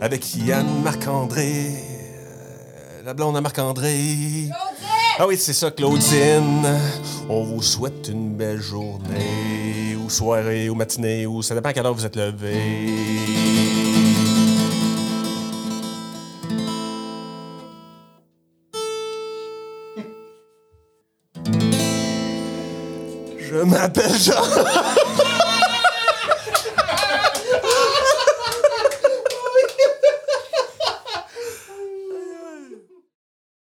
avec Yann Marc-André. euh, La blonde à Marc-André. Ah oui, c'est ça, Claudine. On vous souhaite une belle journée, ou soirée, ou matinée, ou ça dépend à quelle heure vous êtes levé. Je m'appelle Jean. <laughs>